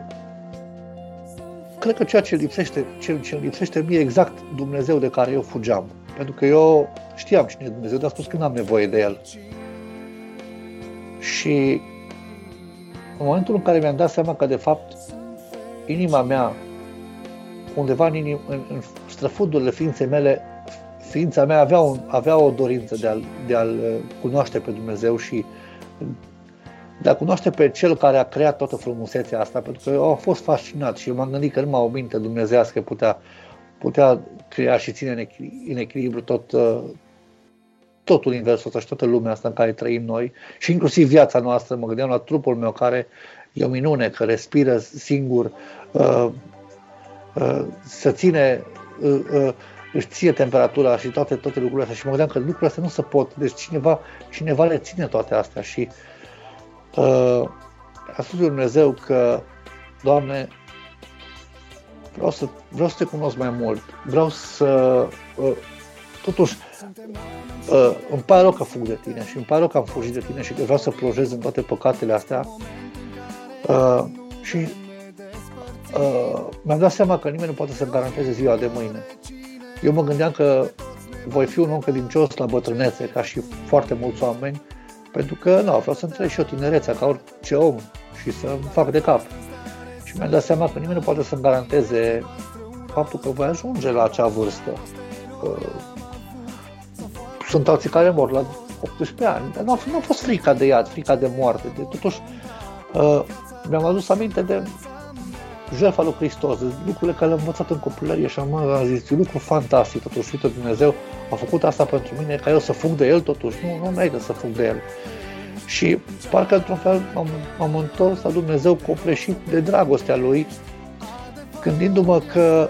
cred că ceea ce lipsește, ce, ce lipsește mie exact Dumnezeu de care eu fugeam. Pentru că eu știam cine e Dumnezeu, dar a spus că n-am nevoie de El. Și în momentul în care mi-am dat seama că, de fapt, inima mea, undeva în, inim, în, în străfundurile ființei mele, ființa mea avea, un, avea o dorință de a-l, de a uh, cunoaște pe Dumnezeu și de a cunoaște pe Cel care a creat toată frumusețea asta, pentru că eu am fost fascinat și eu m-am gândit că numai o minte dumnezească putea, putea crea și ține în echilibru tot, uh, tot universul ăsta și toată lumea asta în care trăim noi și inclusiv viața noastră. Mă gândeam la trupul meu care e o minune, că respiră singur, uh, uh, să ține uh, uh, își ție temperatura și toate, toate lucrurile astea și mă gândeam că lucrurile astea nu se pot, deci cineva, cineva le ține toate astea și uh, a spus Dumnezeu că, Doamne, vreau să, vreau să te cunosc mai mult, vreau să, uh, totuși, uh, îmi pare rău că fug de tine și îmi pare rău că am fugit de tine și că vreau să projez în toate păcatele astea uh, și uh, mi-am dat seama că nimeni nu poate să garanteze ziua de mâine. Eu mă gândeam că voi fi un om credincios la bătrânețe, ca și foarte mulți oameni, pentru că, nu, vreau să întreb și eu tinerețea ca orice om și să mă fac de cap. Și mi-am dat seama că nimeni nu poate să-mi garanteze faptul că voi ajunge la acea vârstă. Sunt alții care mor la 18 ani, dar nu a, nu a fost frica de iad, frica de moarte. De, totuși, uh, mi-am adus aminte de jertfa lui Hristos, lucrurile care le-am învățat în copilărie și am, am zis, e lucru fantastic, totuși, uite, Dumnezeu a făcut asta pentru mine, ca eu să fug de El, totuși, nu, nu merită să fug de El. Și parcă, într-un fel, m-am, m-am întors la Dumnezeu copleșit de dragostea Lui, gândindu-mă că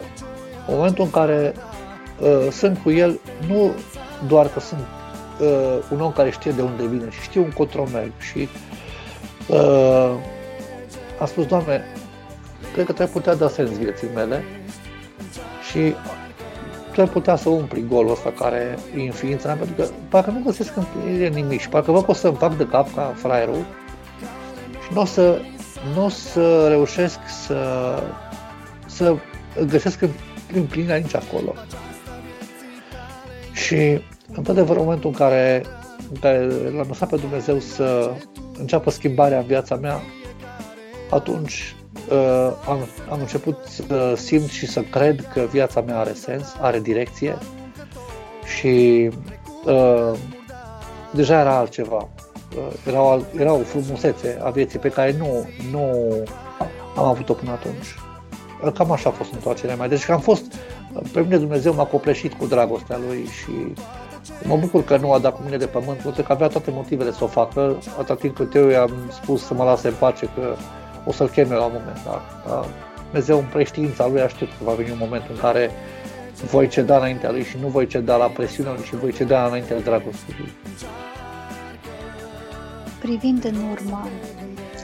în momentul în care uh, sunt cu El, nu doar că sunt uh, un om care știe de unde vine și știu un control și uh, a spus, Doamne, cred că trebuie putea da sens vieții mele și trebuie putea să umpli golul ăsta care e în ființa mea, pentru că parcă nu găsesc împlinire nimic și parcă văd că o să îmi de cap ca fraierul și nu o să, nu o să reușesc să, să găsesc împlinirea nici acolo. Și, într-adevăr, în momentul în care, în care l-am lăsat pe Dumnezeu să înceapă schimbarea în viața mea, atunci uh, am, am început să simt și să cred că viața mea are sens, are direcție și uh, deja era altceva. Uh, era, o, era o frumusețe a vieții pe care nu, nu am avut-o până atunci. Uh, cam așa a fost întoarcerea mea. Deci că am fost, pe mine Dumnezeu m-a copleșit cu dragostea Lui și mă bucur că nu a dat cu mine de pământ, pentru că avea toate motivele să o facă, atâta timp cât eu i-am spus să mă lase în pace, că o să-l cheme la un moment dat. Da? Dumnezeu în preștiința lui aștept că va veni un moment în care voi ceda înaintea lui și nu voi ceda la presiunea lui și voi ceda înaintea dragostei lui. Privind în urmă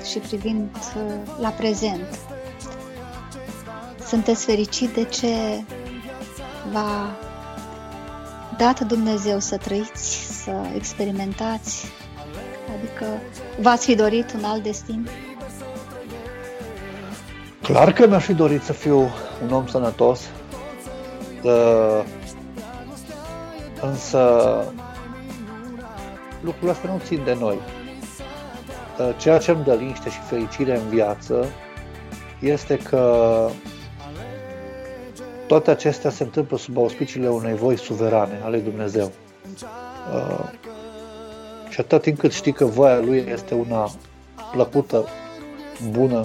și privind uh, la prezent, sunteți fericit de ce v-a dat Dumnezeu să trăiți, să experimentați? Adică v-ați fi dorit un alt destin? Clar că mi-aș fi dorit să fiu un om sănătos, uh, însă lucrurile astea nu țin de noi. Uh, ceea ce îmi dă liniște și fericire în viață este că toate acestea se întâmplă sub auspiciile unei voi suverane ale Dumnezeu. Uh, și atât timp cât știi că voia Lui este una plăcută, bună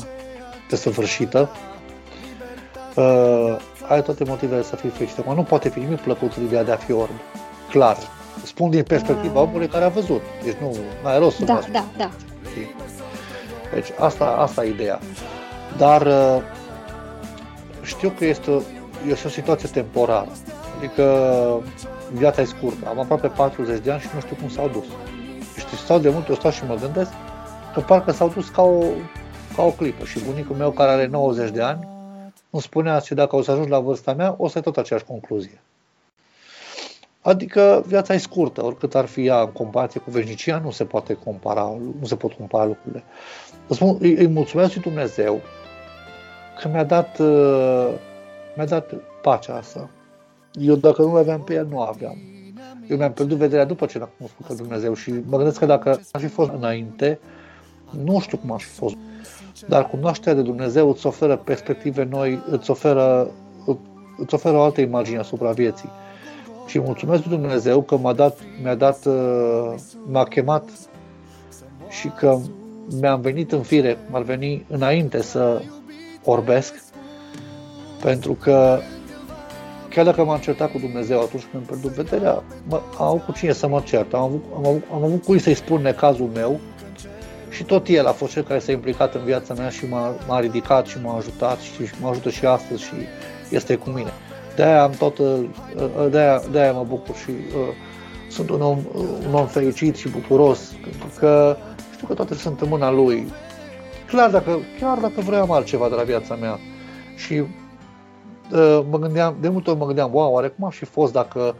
desăvârșită, uh, ai toate motivele să fii fericit. Mă, nu poate fi nimic plăcut în ideea de a fi orb. Clar. Spun din perspectiva omului care a văzut. Deci nu ai rost să Da, da, da. Deci asta, asta e ideea. Dar uh, știu că este o, este o situație temporară. Adică viața e scurtă. Am aproape 40 de ani și nu știu cum s-au dus. Și stau de multe, o stau și mă gândesc că parcă s-au dus ca o, ca o clipă. Și bunicul meu, care are 90 de ani, îmi spunea că dacă o să ajungi la vârsta mea, o să ai tot aceeași concluzie. Adică viața e scurtă, oricât ar fi ea în comparație cu veșnicia, nu se poate compara, nu se pot compara lucrurile. Spun, îi, îi mulțumesc lui Dumnezeu că mi-a dat, uh, mi-a dat pacea asta. Eu dacă nu aveam pe el, nu aveam. Eu mi-am pierdut vederea după ce l-am cunoscut pe Dumnezeu și mă gândesc că dacă aș fi fost înainte, nu știu cum aș fi fost. Dar cunoașterea de Dumnezeu îți oferă perspective noi, îți oferă, îți oferă o altă imagine asupra vieții. Și mulțumesc lui Dumnezeu că m-a dat, mi-a dat, uh, m-a chemat și că mi-am venit în fire, m-ar veni înainte să orbesc, pentru că chiar dacă m-am certat cu Dumnezeu atunci când am pierdut vederea, mă, am avut cu cine să mă cert, am avut, am avut, am avut cui să-i spun necazul meu și tot el a fost cel care s-a implicat în viața mea și m-a, m-a ridicat și m-a ajutat și mă ajută și astăzi și este cu mine. De-aia am tot, uh, uh, de-aia, de-aia mă bucur și uh, sunt un om, un om fericit și bucuros, pentru că știu că toate sunt în mâna lui. Clar dacă, chiar dacă vreau altceva de la viața mea și uh, mă gândeam, de multe ori mă gândeam, wow, oare cum aș fi fost dacă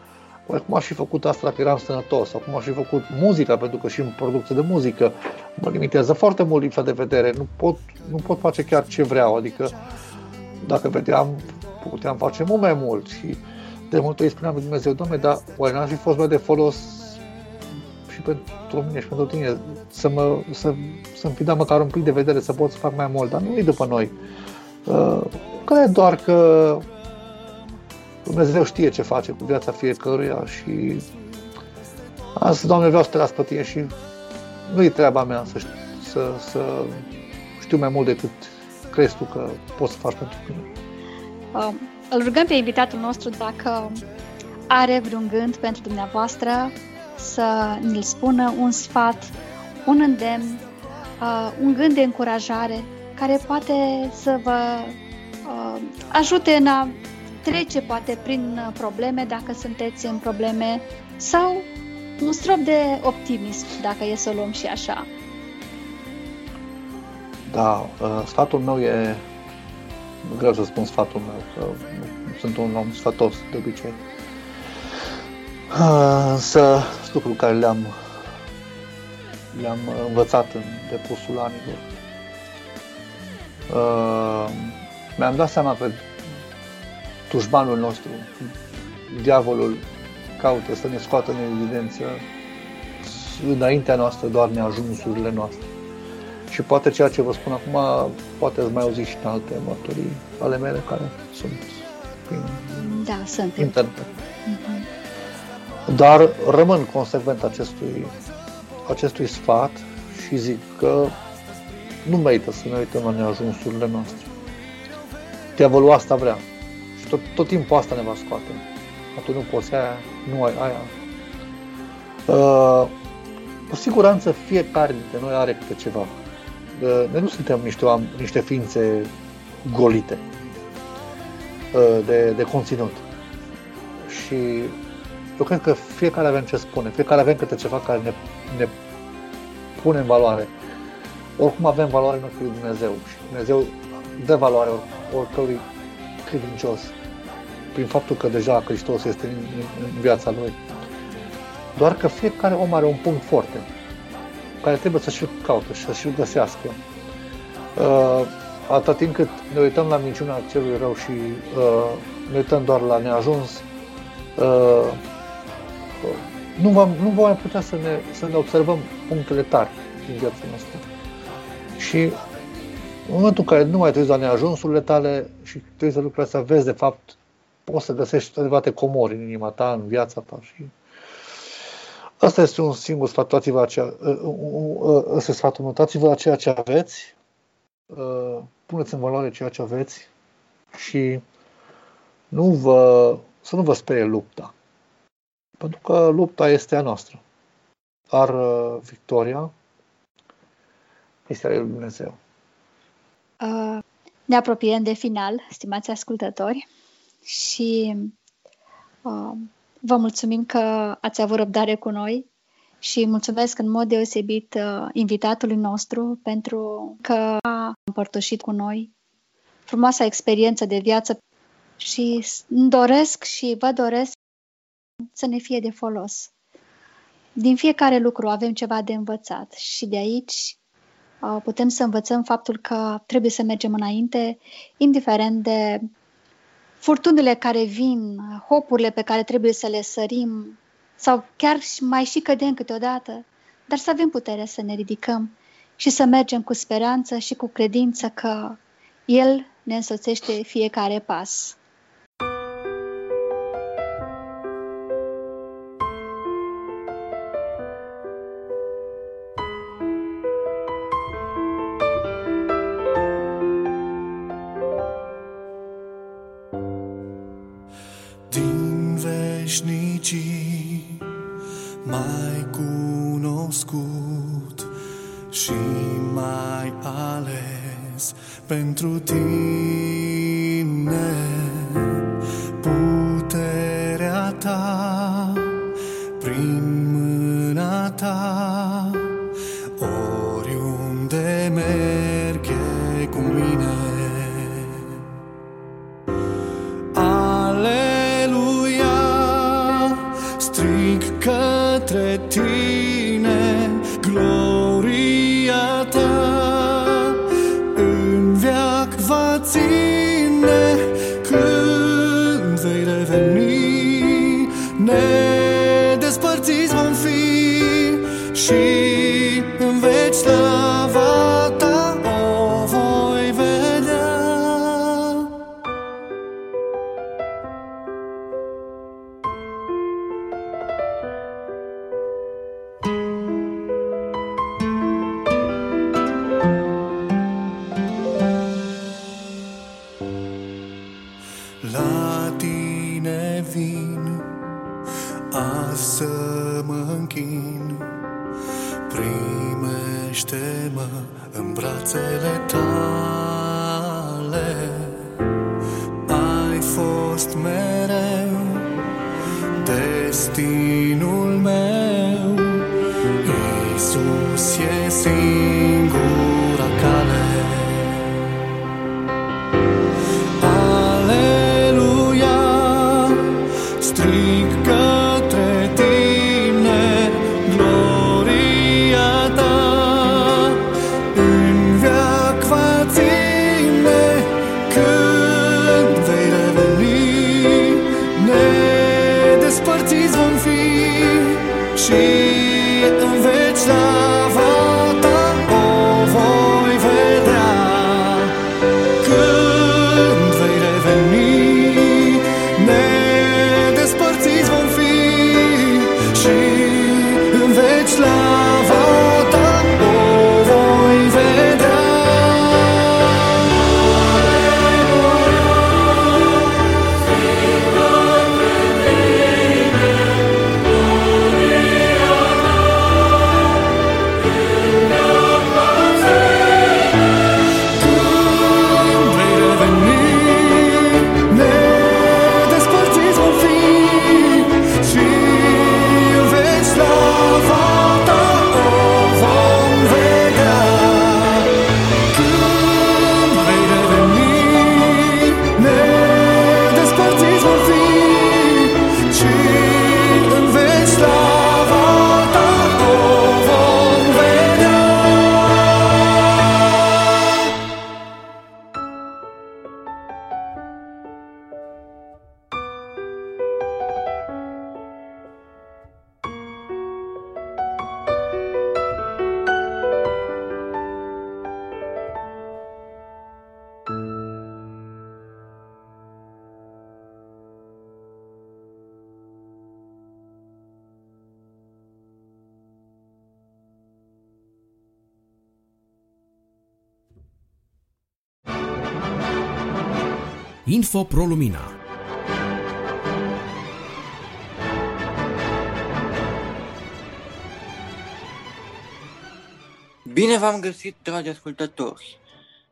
Oare cum aș fi făcut asta dacă eram sănătos? Sau cum aș fi făcut muzica, pentru că și în producție de muzică mă limitează foarte mult lipsa de vedere. Nu pot, nu pot face chiar ce vreau. Adică dacă vedeam, puteam face mult mai mult. Și de multe ori spuneam lui Dumnezeu, Doamne, dar oare n-ar fi fost mai de folos și pentru mine și pentru tine să mă, să, să-mi fi dat măcar un pic de vedere, să pot să fac mai mult, dar nu e după noi. Uh, cred doar că Dumnezeu știe ce face cu viața fiecăruia și azi, Doamne, vreau să te las pe tine și nu e treaba mea să, să, să știu mai mult decât crezi tu că poți să faci pentru mine? Uh, îl rugăm pe invitatul nostru dacă are vreun gând pentru dumneavoastră să ne-l spună un sfat, un îndemn, uh, un gând de încurajare care poate să vă uh, ajute în a trece poate prin probleme dacă sunteți în probleme sau un strop de optimism dacă e să o luăm și așa. Da, uh, sfatul meu e greu să spun sfatul meu, că sunt un om sfatos de obicei. Uh, însă lucrul care le-am le-am învățat în depusul anilor. Uh, mi-am dat seama că tușbanul nostru, diavolul, caută să ne scoată în evidență înaintea noastră doar neajunsurile noastre. Și poate ceea ce vă spun acum, poate ați mai auzit și în alte mărturii ale mele care sunt prin da, sunt. internet. Uh-huh. Dar rămân consecvent acestui, acestui sfat și zic că nu merită să ne uităm la neajunsurile noastre. Diavolul asta vrea. Și tot, tot timpul asta ne va scoate. Atunci nu poți aia, nu ai aia. Uh, cu siguranță fiecare dintre noi are câte ceva. Uh, noi nu suntem niște, niște ființe golite uh, de, de conținut. Și eu cred că fiecare avem ce spune, fiecare avem câte ceva care ne, ne pune în valoare. Oricum avem valoare în ochii lui Dumnezeu și Dumnezeu dă valoare oricărui credincios prin faptul că deja Hristos este în, în viața lui. Doar că fiecare om are un punct foarte care trebuie să și-l caute și să-și-l găsească. Uh, atât timp cât ne uităm la minciuna celui rău și uh, ne uităm doar la neajuns, uh, nu vom, nu vom mai putea să ne, să ne observăm punctele tari din viața noastră. Și în momentul în care nu mai trebuie la neajunsurile tale și trebuie să lucrezi să vezi de fapt, poți să găsești adevărate comori în inima ta, în viața ta și Asta este un singur sfat, uitați-vă aceea, ăsta sfatul, uitați-vă la ceea ce aveți, puneți în valoare ceea ce aveți și nu vă, să nu vă sperie lupta. Pentru că lupta este a noastră. Dar uh, victoria este a lui Dumnezeu. Uh, ne apropiem de final, stimați ascultători, și uh, vă mulțumim că ați avut răbdare cu noi și mulțumesc în mod deosebit uh, invitatului nostru pentru că a împărtășit cu noi frumoasa experiență de viață și îmi doresc și vă doresc să ne fie de folos. Din fiecare lucru avem ceva de învățat și de aici uh, putem să învățăm faptul că trebuie să mergem înainte, indiferent de furtunile care vin, hopurile pe care trebuie să le sărim sau chiar mai și cădem câteodată, dar să avem putere să ne ridicăm și să mergem cu speranță și cu credință că El ne însoțește fiecare pas. Pentru tine Lumina Bine v-am găsit, dragi ascultători!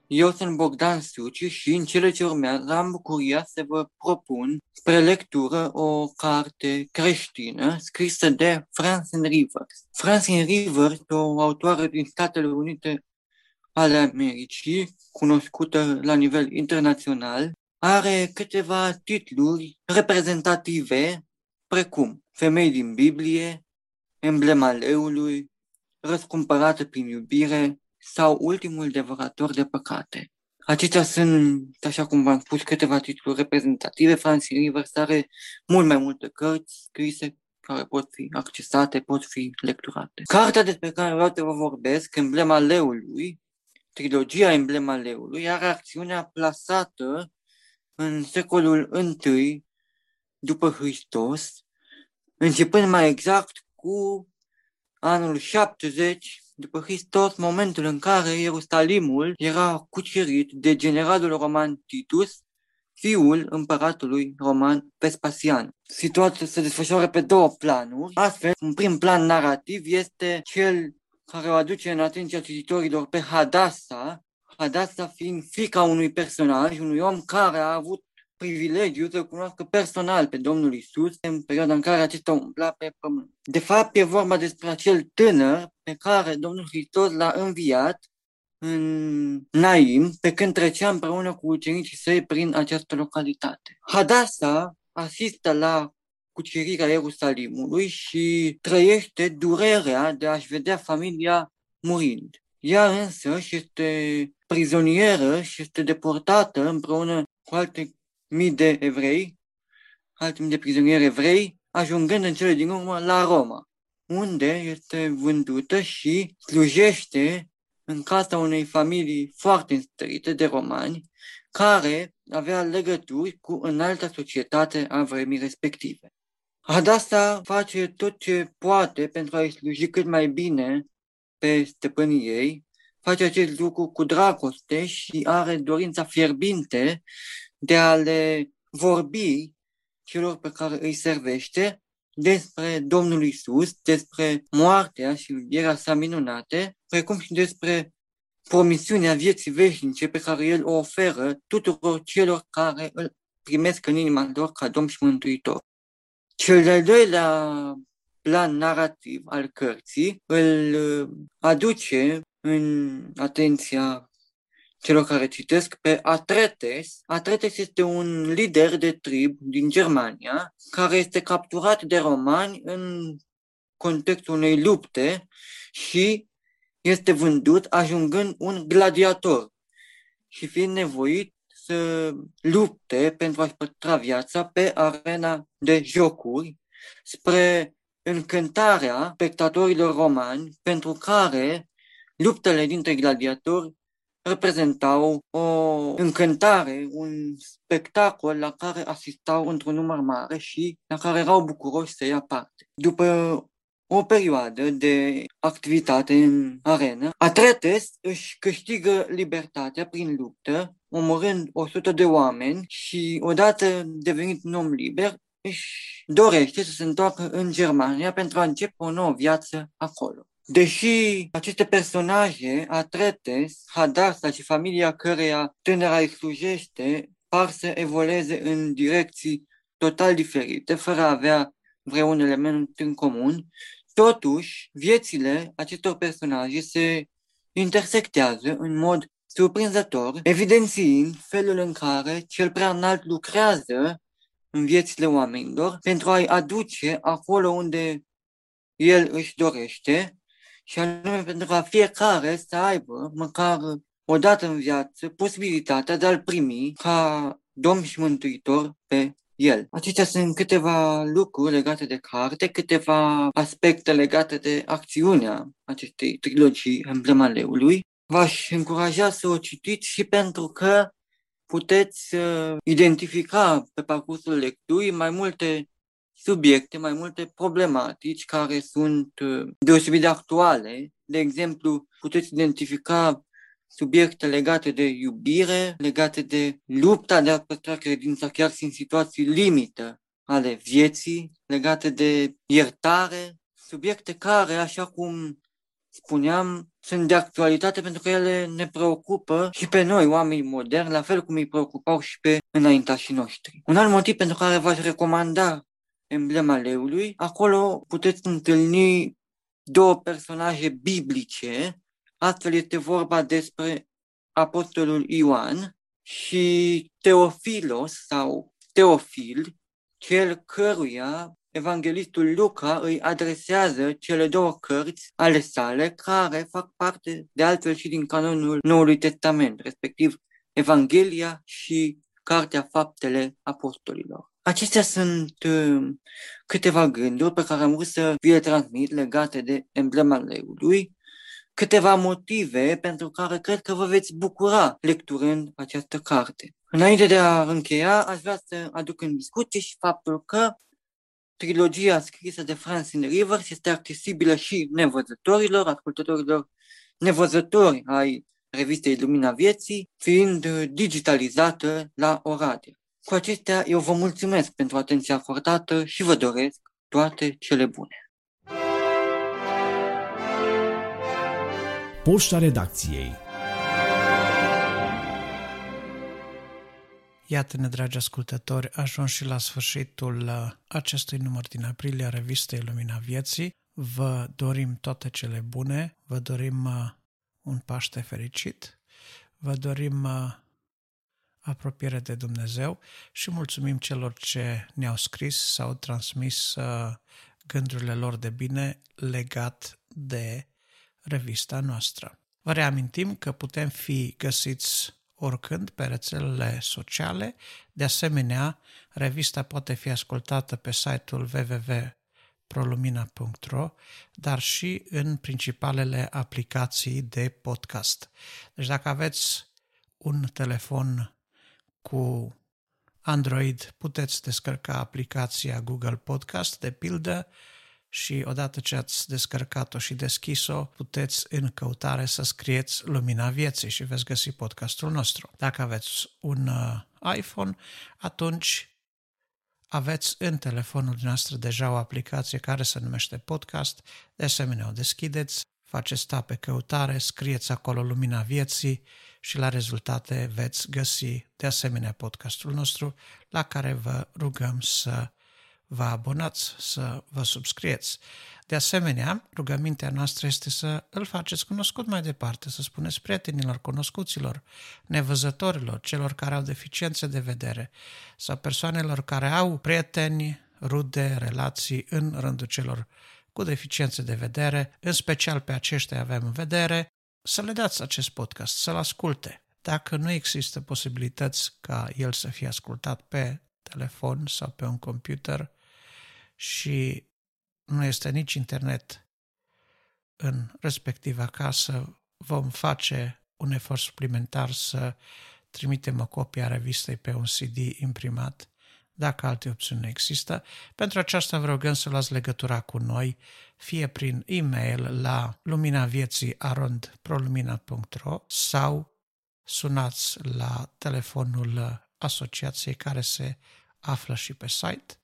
Eu sunt Bogdan Suci și în cele ce urmează am bucuria să vă propun spre lectură o carte creștină scrisă de Francine Rivers. Francine Rivers, o autoare din Statele Unite ale Americii, cunoscută la nivel internațional, are câteva titluri reprezentative, precum Femei din Biblie, Emblema leului, Răscumpărată prin iubire sau Ultimul devorator de păcate. Acestea sunt, așa cum v-am spus, câteva titluri reprezentative. Francine Rivers are mult mai multe cărți scrise care pot fi accesate, pot fi lecturate. Cartea despre care vreau să vă vorbesc, Emblema leului, trilogia Emblema leului, are acțiunea plasată în secolul I după Hristos, începând mai exact cu anul 70 după Hristos, momentul în care Ierusalimul era cucerit de generalul roman Titus, fiul împăratului roman Vespasian. Situația se desfășoară pe două planuri. Astfel, un prim plan narrativ este cel care o aduce în atenția cititorilor pe Hadassa, Hadassa fiind fica unui personaj, unui om care a avut privilegiu să cunoască personal pe Domnul Isus în perioada în care acesta umbla pe pământ. De fapt, e vorba despre acel tânăr pe care Domnul Hristos l-a înviat în Naim, pe când trecea împreună cu ucenicii săi prin această localitate. Hadasa asistă la cucerirea Ierusalimului și trăiește durerea de a-și vedea familia murind. Ea însă și este prizonieră și este deportată împreună cu alte mii de evrei, alte mii de prizonieri evrei, ajungând în cele din urmă la Roma, unde este vândută și slujește în casa unei familii foarte înstărite de romani, care avea legături cu înalta societate a vremii respective. Hadasa face tot ce poate pentru a-i sluji cât mai bine pe stăpânii ei, face acest lucru cu dragoste și are dorința fierbinte de a le vorbi celor pe care îi servește despre Domnul Isus, despre moartea și învierea sa minunate, precum și despre promisiunea vieții veșnice pe care El o oferă tuturor celor care îl primesc în inima lor ca Domn și Mântuitor. Cel de-al doilea plan narrativ al cărții îl aduce în atenția celor care citesc pe Atretes. Atretes este un lider de trib din Germania care este capturat de romani în contextul unei lupte și este vândut ajungând un gladiator și fiind nevoit să lupte pentru a-și păstra viața pe arena de jocuri spre încântarea spectatorilor romani pentru care luptele dintre gladiatori reprezentau o încântare, un spectacol la care asistau într-un număr mare și la care erau bucuroși să ia parte. După o perioadă de activitate în arenă, Atretes își câștigă libertatea prin luptă, omorând 100 de oameni și odată devenit un om liber, își dorește să se întoarcă în Germania pentru a începe o nouă viață acolo. Deși aceste personaje, Atretes, Hadassah și familia căreia tânăra îi slujește, par să evolueze în direcții total diferite, fără a avea vreun element în comun, totuși, viețile acestor personaje se intersectează în mod surprinzător, evidențiind felul în care cel prea înalt lucrează în viețile oamenilor pentru a-i aduce acolo unde el își dorește și anume pentru ca fiecare să aibă, măcar o dată în viață, posibilitatea de a-L primi ca Domn și Mântuitor pe el. Acestea sunt câteva lucruri legate de carte, câteva aspecte legate de acțiunea acestei trilogii Emblema Leului. V-aș încuraja să o citiți și pentru că puteți uh, identifica pe parcursul lecturii mai multe subiecte, mai multe problematici care sunt uh, deosebit de actuale. De exemplu, puteți identifica subiecte legate de iubire, legate de lupta de a păstra credința chiar și în situații limită ale vieții, legate de iertare, subiecte care, așa cum spuneam, sunt de actualitate pentru că ele ne preocupă și pe noi, oamenii moderni, la fel cum îi preocupau și pe înaintașii noștri. Un alt motiv pentru care v-aș recomanda emblema leului, acolo puteți întâlni două personaje biblice, astfel este vorba despre apostolul Ioan și Teofilos sau Teofil, cel căruia evanghelistul Luca îi adresează cele două cărți ale sale care fac parte de altfel și din canonul Noului Testament, respectiv Evanghelia și Cartea Faptele Apostolilor. Acestea sunt uh, câteva gânduri pe care am vrut să vi le transmit legate de emblema leului, câteva motive pentru care cred că vă veți bucura lecturând această carte. Înainte de a încheia, aș vrea să aduc în discuție și faptul că trilogia scrisă de Francine Rivers este accesibilă și nevăzătorilor, ascultătorilor nevăzători ai revistei Lumina Vieții, fiind digitalizată la Oradea. Cu acestea, eu vă mulțumesc pentru atenția acordată și vă doresc toate cele bune. Poșta redacției Iată-ne, dragi ascultători, ajuns și la sfârșitul uh, acestui număr din aprilie a revistei Lumina Vieții. Vă dorim toate cele bune, vă dorim uh, un Paște fericit, vă dorim uh, apropiere de Dumnezeu și mulțumim celor ce ne-au scris sau transmis gândurile lor de bine legat de revista noastră. Vă reamintim că putem fi găsiți oricând pe rețelele sociale. De asemenea, revista poate fi ascultată pe site-ul www.prolumina.ro, dar și în principalele aplicații de podcast. Deci dacă aveți un telefon cu Android, puteți descărca aplicația Google Podcast, de pildă, și odată ce ați descărcat-o și deschis-o, puteți în căutare să scrieți Lumina Vieții și veți găsi podcastul nostru. Dacă aveți un uh, iPhone, atunci Aveți în telefonul noastră deja o aplicație care se numește podcast, de asemenea o deschideți, faceți ta pe căutare, scrieți acolo Lumina Vieții și la rezultate veți găsi de asemenea podcastul nostru la care vă rugăm să vă abonați, să vă subscrieți. De asemenea, rugămintea noastră este să îl faceți cunoscut mai departe, să spuneți prietenilor, cunoscuților, nevăzătorilor, celor care au deficiențe de vedere sau persoanelor care au prieteni, rude, relații în rândul celor cu deficiențe de vedere, în special pe aceștia avem în vedere, să le dați acest podcast, să-l asculte. Dacă nu există posibilități ca el să fie ascultat pe telefon sau pe un computer și nu este nici internet în respectiva casă, vom face un efort suplimentar să trimitem o copie a revistei pe un CD imprimat, dacă alte opțiuni nu există. Pentru aceasta vă rugăm să luați legătura cu noi, fie prin e-mail la luminavieții.arondprolumina.ro sau sunați la telefonul asociației care se află și pe site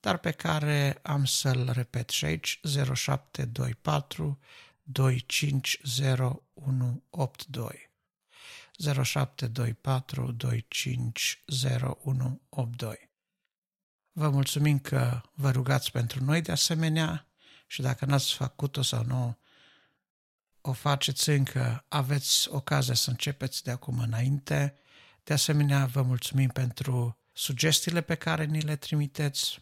dar pe care am să-l repet și aici, 0724 250182. 0724 250182. Vă mulțumim că vă rugați pentru noi de asemenea și dacă n-ați făcut-o sau nu o faceți încă, aveți ocazia să începeți de acum înainte. De asemenea, vă mulțumim pentru sugestiile pe care ni le trimiteți,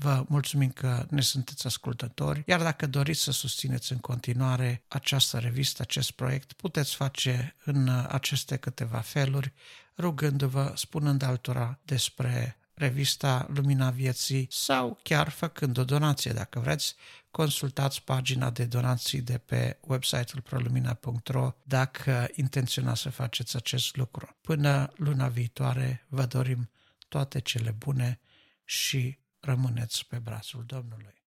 Vă mulțumim că ne sunteți ascultători, iar dacă doriți să susțineți în continuare această revistă, acest proiect, puteți face în aceste câteva feluri, rugându-vă, spunând altora despre revista Lumina Vieții sau chiar făcând o donație. Dacă vreți, consultați pagina de donații de pe website-ul prolumina.ro dacă intenționați să faceți acest lucru. Până luna viitoare vă dorim toate cele bune și rămâneți pe brațul Domnului.